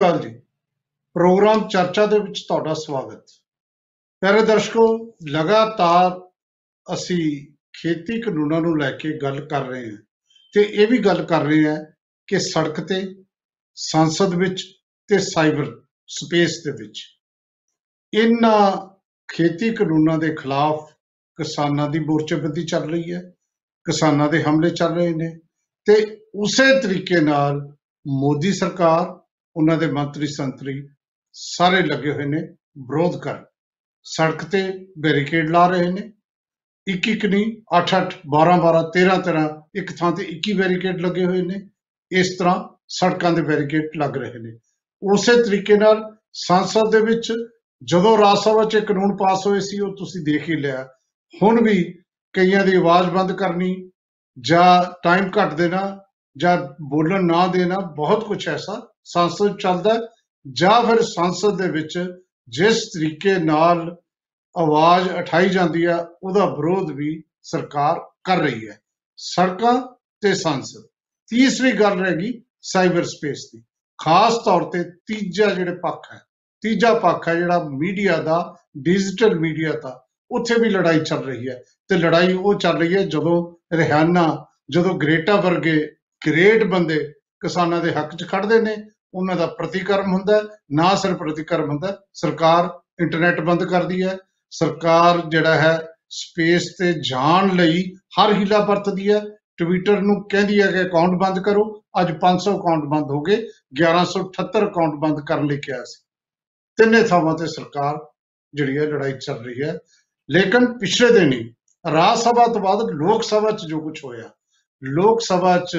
ਅਕਾਲ ਜੀ। ਪ੍ਰੋਗਰਾਮ ਚਰਚਾ ਦੇ ਵਿੱਚ ਤੁਹਾਡਾ ਸਵਾਗਤ। ਪਿਆਰੇ ਦਰਸ਼ਕੋ, ਲਗਾਤਾਰ ਅਸੀਂ ਖੇਤੀ ਕਾਨੂੰਨਾਂ ਨੂੰ ਲੈ ਕੇ ਗੱਲ ਕਰ ਰਹੇ ਹਾਂ ਤੇ ਇਹ ਵੀ ਗੱਲ ਕਰ ਰਹੇ ਹਾਂ ਕਿ ਸੜਕ ਤੇ, ਸੰਸਦ ਵਿੱਚ ਤੇ ਸਾਈਬਰ ਸਪੇਸ ਦੇ ਵਿੱਚ ਇਹਨਾਂ ਖੇਤੀ ਕਾਨੂੰਨਾਂ ਦੇ ਖਿਲਾਫ ਕਿਸਾਨਾਂ ਦੀ ਮੋਰਚੇਬੰਦੀ ਚੱਲ ਰਹੀ ਹੈ, ਕਿਸਾਨਾਂ ਦੇ ਹਮਲੇ ਚੱਲ ਰਹੇ ਨੇ ਤੇ ਉਸੇ ਤਰੀਕੇ ਨਾਲ ਮੋਦੀ ਸਰਕਾਰ ਉਹਨਾਂ ਦੇ ਮੰਤਰੀ ਸੰਤਰੀ ਸਾਰੇ ਲੱਗੇ ਹੋਏ ਨੇ ਵਿਰੋਧ ਕਰਨ। ਸੜਕ ਤੇ ਬੈਰੀਕੇਡ ਲਾ ਰਹੇ ਨੇ। ਇੱਕ ਇੱਕ ਨਹੀਂ 8 8 12 12 13 13 ਇੱਕ ਥਾਂ ਤੇ 21 ਬੈਰੀਕੇਡ ਲੱਗੇ ਹੋਏ ਨੇ। ਇਸ ਤਰ੍ਹਾਂ ਸੜਕਾਂ ਦੇ ਬੈਰੀਕੇਡ ਲੱਗ ਰਹੇ ਨੇ। ਉਸੇ ਤਰੀਕੇ ਨਾਲ ਸੰਸਦ ਦੇ ਵਿੱਚ ਜਦੋਂ ਰਾਜ ਸਭਾ 'ਚ ਇਹ ਕਾਨੂੰਨ ਪਾਸ ਹੋਏ ਸੀ, ਉਹ ਤੁਸੀਂ ਦੇਖ ਹੀ ਲਿਆ। ਹੁਣ ਵੀ ਕਈਆਂ ਦੀ ਆਵਾਜ਼ ਬੰਦ ਕਰਨੀ ਜਾਂ ਟਾਈਮ ਘੱਟ ਦੇਣਾ ਜਾਂ ਬੋਲਣ ਨਾ ਦੇਣਾ ਬਹੁਤ ਕੁਝ ਐਸਾ ਸੰਸਦ 'ਚ ਚੱਲਦਾ ਹੈ। ਜਾਂ ਫਿਰ ਸੰਸਦ ਦੇ ਵਿੱਚ ਜਿਸ ਤਰੀਕੇ ਨਾਲ ਆਵਾਜ਼ ਉਠਾਈ ਜਾਂਦੀ ਹੈ, ਉਹਦਾ ਵਿਰੋਧ ਵੀ ਸਰਕਾਰ ਕਰ ਰਹੀ ਹੈ। ਸੜਕਾਂ ਤੇ ਸੰਸਦ। ਤੀਸਰੀ ਗੱਲ ਰਹੇਗੀ ਸਾਈਬਰ ਸਪੇਸ ਦੀ। ਖਾਸ ਤੌਰ ਤੇ ਤੀਜਾ ਜਿਹੜੇ ਪੱਖ ਹੈ, ਤੀਜਾ ਪੱਖ ਹੈ ਜਿਹੜਾ ਮੀਡੀਆ ਦਾ, ਡਿਜੀਟਲ ਮੀਡੀਆ ਦਾ, ਉੱਥੇ ਵੀ ਲੜਾਈ ਚੱਲ ਰਹੀ ਹੈ। ਤੇ ਲੜਾਈ ਉਹ ਚੱਲ ਰਹੀ ਹੈ ਜਦੋਂ ਰਿਹਾਨਾ ਜਦੋਂ ਗ੍ਰੇਟਾ ਵਰਗੇ ਗ੍ਰੇਟ ਬੰਦੇ ਕਿਸਾਨਾਂ ਦੇ ਹੱਕ 'ਚ ਖੜਦੇ ਨੇ ਉਹਨਾਂ ਦਾ ਪ੍ਰਤੀਕਰਮ ਹੁੰਦਾ ਹੈ। ਨਾ ਸਿਰਫ ਪ੍ਰਤੀਕਰਮ ਹੁੰਦਾ ਹੈ, ਸਰਕਾਰ ਇੰਟਰਨੈਟ ਬੰਦ ਕਰਦੀ ਹੈ ਸਰਕਾਰ ਜਿਹੜਾ ਹੈ ਸਪੇਸ ਤੇ ਜਾਣ ਲਈ ਹਰ ਹੀਲਾ ਵਰਤਦੀ ਹੈ ਟਵਿੱਟਰ ਨੂੰ ਕਹਿੰਦੀ ਹੈ ਕਿ ਅਕਾਊਂਟ ਬੰਦ ਕਰੋ ਅੱਜ 500 ਅਕਾਊਂਟ ਬੰਦ ਹੋ ਗਏ 1178 ਅਕਾਊਂਟ ਬੰਦ ਕਰਨ ਲਈ ਕਿਹਾ ਸੀ ਤਿੰਨੇ ਥਾਵਾਂ ਤੇ ਸਰਕਾਰ ਜਿਹੜੀ ਹੈ ਲੜਾਈ ਚੱਲ ਰਹੀ ਹੈ ਲੇਕਿਨ ਪਿਛਲੇ ਦਿਨ ਹੀ ਰਾਜ ਸਭਾ ਤੋਂ ਬਾਅਦ ਲੋਕ ਸਭਾ 'ਚ ਜੋ ਕੁਝ ਹੋਇਆ ਲੋਕ ਸਭਾ 'ਚ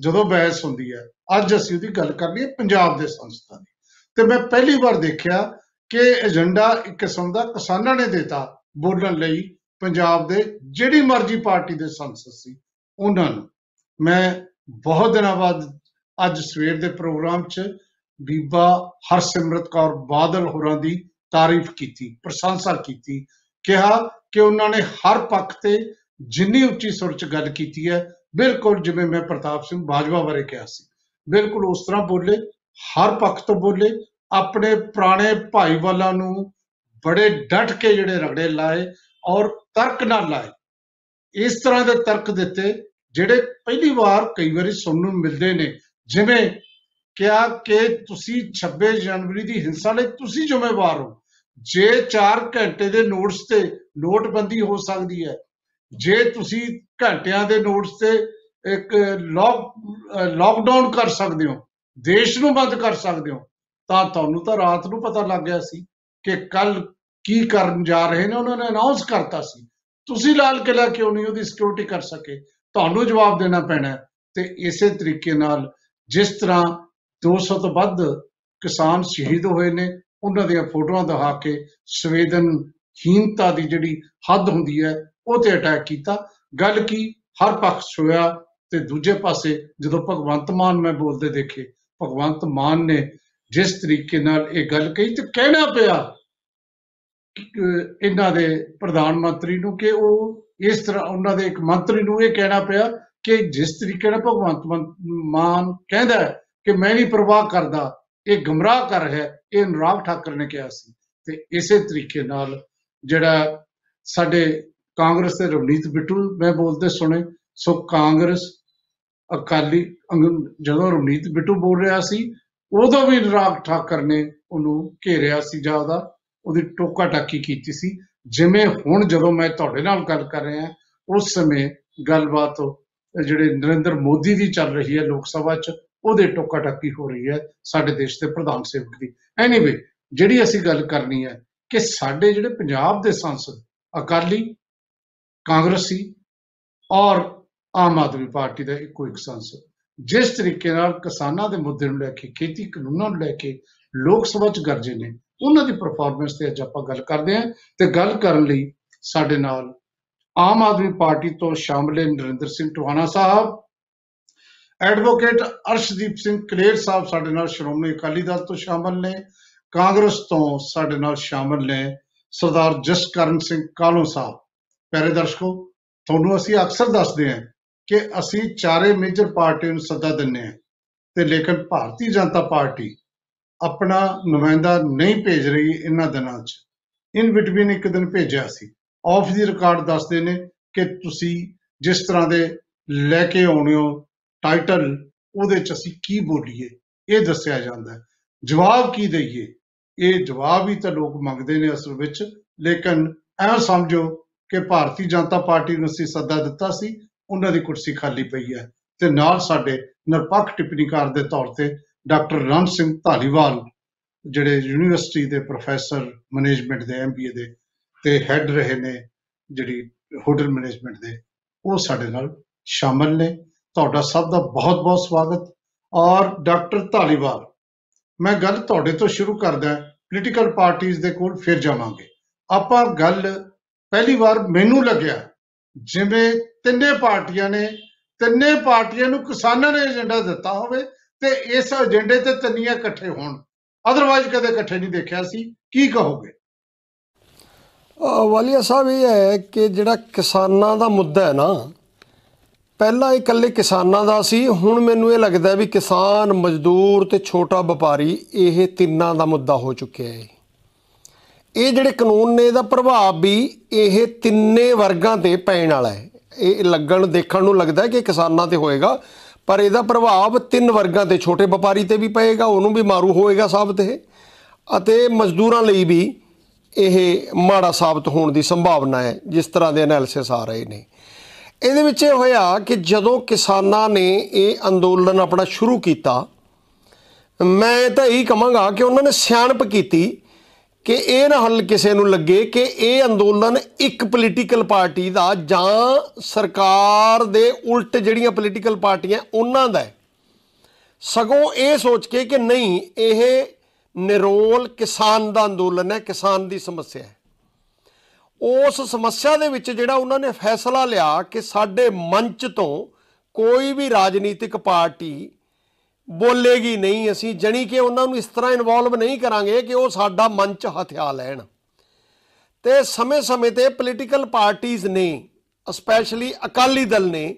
ਜਦੋਂ ਬਹਿਸ ਹੁੰਦੀ ਹੈ, ਅੱਜ ਅਸੀਂ ਉਹਦੀ ਗੱਲ ਕਰਨੀ ਹੈ ਪੰਜਾਬ ਦੇ ਸੰਸਥਾ ਦੀ। ਤੇ ਮੈਂ ਪਹਿਲੀ ਵਾਰ ਦੇਖਿਆ ਕਿ ਏਜੰਡਾ ਇੱਕ ਕਿਸਮ ਦਾ ਕਿਸਾਨਾਂ ਨੇ ਦਿੱਤਾ ਬੋਲਣ ਲਈ ਪੰਜਾਬ ਦੇ, ਜਿਹੜੀ ਮਰਜ਼ੀ ਪਾਰਟੀ ਦੇ ਸੰਸਦ ਸੀ, ਉਹਨਾਂ ਨੂੰ। ਮੈਂ ਬਹੁਤ ਦਿਨਾਂ ਬਾਅਦ ਅੱਜ ਸਵੇਰ ਦੇ ਪ੍ਰੋਗਰਾਮ 'ਚ ਬੀਬਾ ਹਰਸਿਮਰਤ ਕੌਰ ਬਾਦਲ ਹੋਰਾਂ ਦੀ ਤਾਰੀਫ ਕੀਤੀ, ਪ੍ਰਸ਼ੰਸਾ ਕੀਤੀ, ਕਿਹਾ ਕਿ ਉਹਨਾਂ ਨੇ ਹਰ ਪੱਖ ਤੇ ਜਿੰਨੀ ਉੱਚੀ ਸੁਰ 'ਚ ਗੱਲ ਕੀਤੀ ਹੈ ਬਿਲਕੁਲ ਜਿਵੇਂ ਮੈਂ ਪ੍ਰਤਾਪ ਸਿੰਘ ਬਾਜਵਾ ਬਾਰੇ ਕਿਹਾ ਸੀ, ਬਿਲਕੁਲ ਉਸ ਤਰ੍ਹਾਂ ਬੋਲੇ, ਹਰ ਪੱਖ ਤੋਂ ਬੋਲੇ, ਆਪਣੇ ਪੁਰਾਣੇ ਭਾਈਵਾਲਾਂ ਨੂੰ ਬੜੇ ਡਟ ਕੇ ਜਿਹੜੇ ਰਗੜੇ ਲਾਏ ਔਰ ਤਰਕ ਨਾਲ ਲਾਏ। ਇਸ ਤਰ੍ਹਾਂ ਦੇ ਤਰਕ ਦਿੱਤੇ ਜਿਹੜੇ ਪਹਿਲੀ ਵਾਰ ਕਈ ਵਾਰੀ ਸੁਣਨ ਨੂੰ ਮਿਲਦੇ ਨੇ, ਜਿਵੇਂ ਕਿਹਾ ਕਿ ਤੁਸੀਂ 26 ਜਨਵਰੀ ਦੀ ਹਿੰਸਾ ਲਈ ਤੁਸੀਂ ਜ਼ਿੰਮੇਵਾਰ ਹੋ। ਜੇ 4 ਘੰਟੇ ਦੇ ਨੋਟਸ ਤੇ ਨੋਟਬੰਦੀ ਹੋ ਸਕਦੀ ਹੈ ਜੇ ਤੁਸੀਂ ਘੰਟਿਆਂ ਦੇ ਨੋਟਸ ਤੇ ਇੱਕ ਲੋਕ ਲੋਕਡਾਊਨ ਕਰ ਸਕਦੇ ਹੋ, ਦੇਸ਼ ਨੂੰ ਬੰਦ ਕਰ ਸਕਦੇ ਹੋ, ਤਾਂ ਤੁਹਾਨੂੰ ਤਾਂ ਰਾਤ ਨੂੰ ਪਤਾ ਲੱਗ ਗਿਆ ਸੀ ਕਿ ਕੱਲ ਕੀ ਕਰਨ ਜਾ ਰਹੇ ਨੇ, ਉਹਨਾਂ ਨੇ ਅਨਾਉਂਸ ਕਰਤਾ ਸੀ ਤੁਸੀਂ ਲਾਲ ਕਿਲਾ ਕਿਉਂ ਨਹੀਂ ਉਹਦੀ ਸਿਕਿਉਰਿਟੀ ਕਰ ਸਕੇ ਤੁਹਾਨੂੰ ਜਵਾਬ ਦੇਣਾ ਪੈਣਾ ਹੈ। ਤੇ ਇਸੇ ਤਰੀਕੇ ਨਾਲ ਜਿਸ ਤਰ੍ਹਾਂ 200 ਤੋਂ ਵੱਧ ਕਿਸਾਨ ਸ਼ਹੀਦ ਹੋਏ ਨੇ, ਉਹਨਾਂ ਦੀਆਂ ਫੋਟੋਆਂ ਦਿਖਾ ਕੇ ਸੰਵੇਦਨਹੀਨਤਾ ਦੀ ਜਿਹੜੀ ਹੱਦ ਹੁੰਦੀ ਹੈ ਉਹ ਤੇ ਅਟੈਕ ਕੀਤਾ। ਗੱਲ ਕੀ? ਹਰ ਪੱਖ 'ਚ ਹੋਇਆ ਤੇ ਦੂਜੇ ਪਾਸੇ ਜਦੋਂ ਭਗਵੰਤ ਮਾਨ ਮੈਂ ਬੋਲਦੇ ਦੇਖੇ ਭਗਵੰਤ ਮਾਨ ਨੇ ਜਿਸ ਤਰੀਕੇ ਨਾਲ ਇਹ ਗੱਲ ਕਹੀ ਤੇ ਕਹਿਣਾ ਪਿਆ ਕਿ ਇਹਨਾਂ ਦੇ ਪ੍ਰਧਾਨ ਮੰਤਰੀ ਨੂੰ ਕਿ ਉਹ ਇਸ ਤਰ੍ਹਾਂ ਉਹਨਾਂ ਦੇ ਇੱਕ ਮੰਤਰੀ ਨੂੰ ਇਹ ਕਹਿਣਾ ਪਿਆ ਕਿ ਜਿਸ ਤਰੀਕੇ ਨਾਲ ਭਗਵੰਤ ਮਨ- ਮਾਨ ਕਹਿੰਦਾ ਹੈ ਕਿ ਮੈਂ ਨਹੀਂ ਪਰਵਾਹ ਕਰਦਾ ਇਹ ਗਮਰਾਹ ਕਰ ਰਿਹਾ ਹੈ, ਇਹ ਅਨੁਰਾਗ ਠਾਕਰ ਨੇ ਕਿਹਾ ਸੀ। ਤੇ ਇਸੇ ਤਰੀਕੇ ਨਾਲ ਜਿਹੜਾ ਸਾਡੇ ਕਾਂਗਰਸ ਦੇ ਰਵਨੀਤ ਬਿੱਟੂ ਮੈਂ ਬੋਲਦੇ ਸੁਣੇ, ਸੋ ਕਾਂਗਰਸ ਅਕਾਲੀ ਅੰਗ- ਜਦੋਂ ਰਵਨੀਤ ਬਿੱਟੂ ਬੋਲ ਰਿਹਾ ਸੀ, ਉਦੋਂ ਵੀ ਅਨੁਰਾਗ ਠਾਕਰ ਨੇ ਉਹਨੂੰ ਘੇਰਿਆ ਸੀ ਜਾਂ ਉਹਦਾ, ਉਹਦੀ ਟੋਕਾ ਟਾਕੀ ਕੀਤੀ ਸੀ। ਜਿਵੇਂ ਹੁਣ ਜਦੋਂ ਮੈਂ ਤੁਹਾਡੇ ਨਾਲ ਗੱਲ ਕਰ ਰਿਹਾ, ਉਸ ਸਮੇਂ ਗੱਲਬਾਤ ਜਿਹੜੇ ਨਰਿੰਦਰ ਮੋਦੀ ਦੀ ਚੱਲ ਰਹੀ ਹੈ ਲੋਕ ਸਭਾ 'ਚ, ਉਹਦੇ ਟੋਕਾ ਟਾਕੀ ਹੋ ਰਹੀ ਹੈ ਸਾਡੇ ਦੇਸ਼ ਦੇ ਪ੍ਰਧਾਨ ਸੇਵਕ ਦੀ। ਐਨੀਵੇ ਜਿਹੜੀ ਅਸੀਂ ਗੱਲ ਕਰਨੀ ਹੈ ਕਿ ਸਾਡੇ ਜਿਹੜੇ ਪੰਜਾਬ ਦੇ ਸੰਸਦ, ਅਕਾਲੀ ਕਾਂਗਰਸੀ ਔਰ ਆਮ ਆਦਮੀ ਪਾਰਟੀ ਦਾ ਇੱਕੋ ਇੱਕ ਸੰਸਦ। ਜਿਸ ਤਰੀਕੇ ਨਾਲ ਕਿਸਾਨਾਂ ਦੇ ਮੁੱਦੇ ਨੂੰ ਲੈ ਕੇ, ਖੇਤੀ ਕਾਨੂੰਨਾਂ ਨੂੰ ਲੈ ਕੇ ਲੋਕ ਸਭਾ 'ਚ ਗਰਜੇ ਨੇ, ਉਹਨਾਂ ਦੀ ਪਰਫਾਰਮੈਂਸ ਤੇ ਅੱਜ ਆਪਾਂ ਗੱਲ ਕਰਦੇ ਹਾਂ ਤੇ ਗੱਲ ਕਰਨ ਲਈ ਸਾਡੇ ਨਾਲ ਆਮ ਆਦਮੀ ਪਾਰਟੀ ਤੋਂ ਸ਼ਾਮਲ ਹੈ ਨਰਿੰਦਰ ਸਿੰਘ ਟਵਾਣਾ ਸਾਹਿਬ। ਐਡਵੋਕੇਟ ਅਰਸ਼ਦੀਪ ਸਿੰਘ ਕਲੇਰ ਸਾਹਿਬ ਸਾਡੇ ਨਾਲ ਸ਼੍ਰੋਮਣੀ ਅਕਾਲੀ ਦਲ ਤੋਂ ਸ਼ਾਮਲ ਨੇ, ਕਾਂਗਰਸ ਤੋਂ ਸਾਡੇ ਨਾਲ ਸ਼ਾਮਲ ਨੇ ਸਰਦਾਰ ਜਸਕਰਨ ਸਿੰਘ ਕਾਲੋ ਸਾਹਿਬ। ਪਿਆਰੇ ਦਰਸ਼ਕੋ, ਤੁਹਾਨੂੰ ਅਸੀਂ ਅਕਸਰ ਦੱਸਦੇ ਹਾਂ ਕਿ ਅਸੀਂ ਚਾਰੇ ਮੇਜਰ ਪਾਰਟੀਆਂ ਨੂੰ ਸੱਦਾ ਦਿੰਨੇ ਹਾਂ ਤੇ ਲੇਕਿਨ ਭਾਰਤੀ ਜਨਤਾ ਪਾਰਟੀ ਆਪਣਾ ਨੁਮਾਇੰਦਾ ਨਹੀਂ ਭੇਜ ਰਹੀ ਇਹਨਾਂ ਦਿਨਾਂ 'ਚ। ਇਨ ਬਿਟਵੀਨ ਇੱਕ ਦਿਨ ਭੇਜਿਆ ਸੀ। ਆਫ ਦੀ ਰਿਕਾਰਡ ਦੱਸਦੇ ਨੇ ਕਿ ਤੁਸੀਂ ਜਿਸ ਤਰ੍ਹਾਂ ਦੇ ਲੈ ਕੇ ਆਉਣੇ ਹੋ ਟਾਈਟਲ ਉਹਦੇ 'ਚ ਅਸੀਂ ਕੀ ਬੋਲੀਏ, ਇਹ ਦੱਸਿਆ ਜਾਂਦਾ ਹੈ। ਜਵਾਬ ਕੀ ਦਈਏ? ਇਹ ਜਵਾਬ ਹੀ ਤਾਂ ਲੋਕ ਮੰਗਦੇ ਨੇ ਅਸਲ ਵਿੱਚ, ਲੇਕਿਨ ਐਂ ਸਮਝੋ ਕਿ ਭਾਰਤੀ ਜਨਤਾ ਪਾਰਟੀ ਨੂੰ ਅਸੀਂ ਸੱਦਾ ਦਿੱਤਾ ਸੀ, ਉਹਨਾਂ ਦੀ ਕੁਰਸੀ ਖਾਲੀ ਪਈ ਹੈ। ਤੇ ਨਾਲ ਸਾਡੇ ਨਿਰਪੱਖ ਟਿੱਪਣੀਕਾਰ ਦੇ ਤੌਰ ਤੇ ਡਾਕਟਰ ਰਣ ਸਿੰਘ ਧਾਲੀਵਾਲ, ਜਿਹੜੇ ਯੂਨੀਵਰਸਿਟੀ ਦੇ ਪ੍ਰੋਫੈਸਰ, ਮੈਨੇਜਮੈਂਟ ਦੇ ਐਮਬੀਏ ਦੇ, ਤੇ ਹੈੱਡ ਰਹੇ ਨੇ ਜਿਹੜੀ ਹੋਟਲ ਮੈਨੇਜਮੈਂਟ ਦੇ, ਉਹ ਸਾਡੇ ਨਾਲ ਸ਼ਾਮਲ ਨੇ। ਤੁਹਾਡਾ ਸਭ ਦਾ ਬਹੁਤ-ਬਹੁਤ ਸਵਾਗਤ। ਔਰ ਡਾਕਟਰ ਧਾਲੀਵਾਲ, ਮੈਂ ਗੱਲ ਤੁਹਾਡੇ ਤੋਂ ਸ਼ੁਰੂ ਕਰਦਾ, ਪੋਲੀਟੀਕਲ ਪਾਰਟੀਆਂ ਦੇ ਕੋਲ ਫਿਰ ਜਾਵਾਂਗੇ। ਆਪਾਂ ਗੱਲ ਪਹਿਲੀ ਵਾਰ ਮੈਨੂੰ ਲੱਗਿਆ ਜਿਵੇਂ ਤਿੰਨੇ ਪਾਰਟੀਆਂ ਨੇ ਤਿੰਨੇ ਪਾਰਟੀਆਂ ਨੂੰ ਕਿਸਾਨਾਂ ਨੇ ਏਜੰਡਾ ਦਿੱਤਾ ਹੋਵੇ ਤੇ ਇਸ ਏਜੰਡੇ ਤੇ ਤਿੰਨੀਆਂ ਇਕੱਠੇ ਹੋਣ। ਅਦਰਵਾਈਜ਼ ਕਦੇ ਇਕੱਠੇ ਨਹੀਂ ਦੇਖਿਆ ਸੀ। ਕੀ ਕਹੋਗੇ? ਅ, ਵਾਲੀਆ ਸਾਹਿਬ ਇਹ ਹੈ ਕਿ ਜਿਹੜਾ ਕਿਸਾਨਾਂ ਦਾ ਮੁੱਦਾ ਹੈ ਨਾ ਪਹਿਲਾਂ ਇਹ ਇਕੱਲੇ ਕਿਸਾਨਾਂ ਦਾ ਸੀ ਹੁਣ ਮੈਨੂੰ ਇਹ ਲੱਗਦਾ ਵੀ ਕਿਸਾਨ ਮਜ਼ਦੂਰ ਤੇ ਛੋਟਾ ਵਪਾਰੀ ਇਹ ਤਿੰਨਾਂ ਦਾ ਮੁੱਦਾ ਹੋ ਚੁੱਕਿਆ ਹੈ। ਇਹ ਜਿਹੜੇ ਕਾਨੂੰਨ ਨੇ ਇਹਦਾ ਪ੍ਰਭਾਵ ਵੀ ਇਹ ਤਿੰਨੇ ਵਰਗਾਂ ਤੇ ਪੈਣ ਵਾਲਾ ਹੈ। ਇਹ ਲੱਗਣ, ਦੇਖਣ ਨੂੰ ਲੱਗਦਾ ਹੈ ਕਿ ਕਿਸਾਨਾਂ ਤੇ ਹੋਏਗਾ, ਪਰ ਇਹਦਾ ਪ੍ਰਭਾਵ ਤਿੰਨ ਵਰਗਾਂ ਤੇ, ਛੋਟੇ ਵਪਾਰੀ ਤੇ ਵੀ ਪਏਗਾ, ਉਹਨੂੰ ਵੀ ਮਾਰੂ ਹੋਏਗਾ ਸਾਬਤ ਇਹ, ਅਤੇ ਮਜ਼ਦੂਰਾਂ ਲਈ ਵੀ ਇਹ ਮਾੜਾ ਸਾਬਤ ਹੋਣ ਦੀ ਸੰਭਾਵਨਾ ਹੈ, ਜਿਸ ਤਰ੍ਹਾਂ ਦੇ ਐਨਾਲਿਸਿਸ ਆ ਰਹੇ ਨੇ। ਇਹਦੇ ਵਿੱਚ ਇਹ ਹੋਇਆ ਕਿ ਜਦੋਂ ਕਿਸਾਨਾਂ ਨੇ ਇਹ ਅੰਦੋਲਨ ਆਪਣਾ ਸ਼ੁਰੂ ਕੀਤਾ, ਮੈਂ ਤਾਂ ਇਹੀ ਕਹਾਂਗਾ ਕਿ ਉਹਨਾਂ ਨੇ ਸਿਆਣਪ ਕੀਤੀ ਕਿ ਇਹ ਨਾ ਹੱਲ ਕਿਸੇ ਨੂੰ ਲੱਗੇ ਕਿ ਇਹ ਅੰਦੋਲਨ ਇੱਕ ਪੋਲੀਟੀਕਲ ਪਾਰਟੀ ਦਾ ਜਾਂ ਸਰਕਾਰ ਦੇ ਉਲਟ ਜਿਹੜੀਆਂ ਪੋਲੀਟੀਕਲ ਪਾਰਟੀਆਂ ਉਹਨਾਂ ਦਾ ਹੈ। ਸਗੋਂ ਇਹ ਸੋਚ ਕੇ ਕਿ ਨਹੀਂ, ਇਹ ਨਿਰੋਲ ਕਿਸਾਨ ਦਾ ਅੰਦੋਲਨ ਹੈ, ਕਿਸਾਨ ਦੀ ਸਮੱਸਿਆ ਹੈ। ਉਸ ਸਮੱਸਿਆ ਦੇ ਵਿੱਚ ਜਿਹੜਾ ਉਹਨਾਂ ਨੇ ਫੈਸਲਾ ਲਿਆ ਕਿ ਸਾਡੇ ਮੰਚ ਤੋਂ ਕੋਈ ਵੀ ਰਾਜਨੀਤਿਕ ਪਾਰਟੀ ਬੋਲੇਗੀ ਨਹੀਂ ਅਸੀਂ, ਜਣੀ ਕਿ ਉਹਨਾਂ ਨੂੰ ਇਸ ਤਰ੍ਹਾਂ ਇਨਵੋਲਵ ਨਹੀਂ ਕਰਾਂਗੇ ਕਿ ਉਹ ਸਾਡਾ ਮੰਚ ਹਥਿਆ ਲੈਣ। ਤੇ ਸਮੇਂ-ਸਮੇਂ ਤੇ ਪੋਲੀਟੀਕਲ ਪਾਰਟੀਆਂ ਨੇ ਸਪੈਸ਼ਲੀ ਅਕਾਲੀ ਦਲ ਨੇ,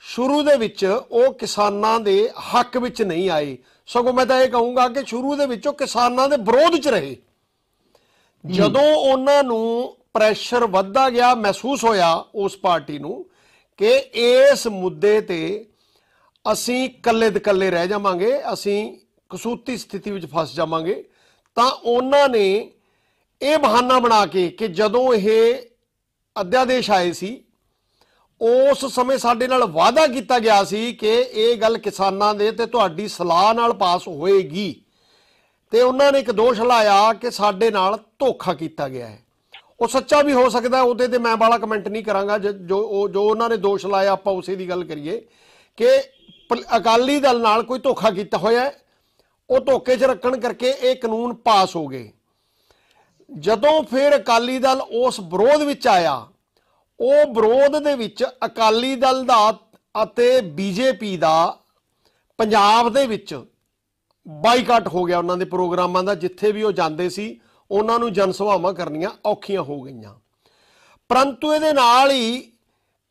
ਸ਼ੁਰੂ ਦੇ ਵਿੱਚ ਉਹ ਕਿਸਾਨਾਂ ਦੇ ਹੱਕ ਵਿੱਚ ਨਹੀਂ ਆਏ। ਸਗੋਂ ਮੈਂ ਤਾਂ ਇਹ ਕਹੂੰਗਾ ਕਿ ਸ਼ੁਰੂ ਦੇ ਵਿੱਚ ਉਹ ਕਿਸਾਨਾਂ ਦੇ ਵਿਰੋਧ 'ਚ ਰਹੇ। ਜਦੋਂ ਉਹਨਾਂ ਨੂੰ ਪ੍ਰੈਸ਼ਰ ਵੱਧਦਾ ਗਿਆ, ਮਹਿਸੂਸ ਹੋਇਆ ਉਸ ਪਾਰਟੀ ਨੂੰ ਕਿ ਇਸ ਮੁੱਦੇ ਤੇ ਅਸੀਂ ਇਕੱਲੇ ਦੇ ਇਕੱਲੇ ਰਹਿ ਜਾਵਾਂਗੇ ਅਸੀਂ ਕਸੂਤੀ ਸਥਿਤੀ ਵਿੱਚ ਫਸ ਜਾਵਾਂਗੇ ਤਾਂ ਉਹਨਾਂ ਨੇ ਇਹ ਬਹਾਨਾ ਬਣਾ ਕੇ ਕਿ ਜਦੋਂ ਇਹ ਅਧਿਆਦੇਸ਼ ਆਏ ਸੀ ਉਸ ਸਮੇਂ ਸਾਡੇ ਨਾਲ ਵਾਅਦਾ ਕੀਤਾ ਗਿਆ ਸੀ ਕਿ ਇਹ ਗੱਲ ਕਿਸਾਨਾਂ ਦੇ ਤੇ ਤੁਹਾਡੀ ਸਲਾਹ ਨਾਲ ਪਾਸ ਹੋਏਗੀ। ਤੇ ਉਹਨਾਂ ਨੇ ਇੱਕ ਦੋਸ਼ ਲਾਇਆ ਕਿ ਸਾਡੇ ਨਾਲ ਧੋਖਾ ਕੀਤਾ ਗਿਆ ਹੈ। ਉਹ ਸੱਚਾ ਵੀ ਹੋ ਸਕਦਾ ਹੈ, ਉਹਦੇ ਤੇ ਮੈਂ ਬਾਲਾ ਕਮੈਂਟ ਨਹੀਂ ਕਰਾਂਗਾ ਜ- ਜੋ ਉਹ- ਜੋ ਉਹਨਾਂ ਨੇ ਦੋਸ਼ ਲਾਇਆ ਆਪਾਂ ਉਸੇ ਦੀ ਗੱਲ ਕਰੀਏ ਕਿ ਪ- ਅਕਾਲੀ ਦਲ ਨਾਲ ਕੋਈ ਧੋਖਾ ਕੀਤਾ ਹੋਇਆ ਹੈ, ਉਹ ਧੋਖੇ 'ਚ ਰੱਖਣ ਕਰਕੇ ਇਹ ਕਾਨੂੰਨ ਪਾਸ ਹੋ ਗਏ। ਜਦੋਂ ਫਿਰ ਅਕਾਲੀ ਦਲ ਉਸ ਵਿਰੋਧ ਵਿੱਚ ਆਇਆ, ਉਹ ਵਿਰੋਧ ਦੇ ਵਿੱਚ ਅਕਾਲੀ ਦਲ ਦਾ ਅਤੇ ਬੀਜੇਪੀ ਦਾ ਪੰਜਾਬ ਦੇ ਵਿੱਚ ਬਾਈਕਾਟ ਹੋ ਗਿਆ ਉਹਨਾਂ ਦੇ ਪ੍ਰੋਗਰਾਮਾਂ ਦਾ, ਜਿੱਥੇ ਵੀ ਉਹ ਜਾਂਦੇ ਸੀ, ਉਹਨਾਂ ਨੂੰ ਜਨ ਸਭਾਵਾਂ ਕਰਨੀਆਂ ਔਖੀਆਂ ਹੋ ਗਈਆਂ। ਪਰੰਤੂ ਇਹਦੇ ਨਾਲ ਹੀ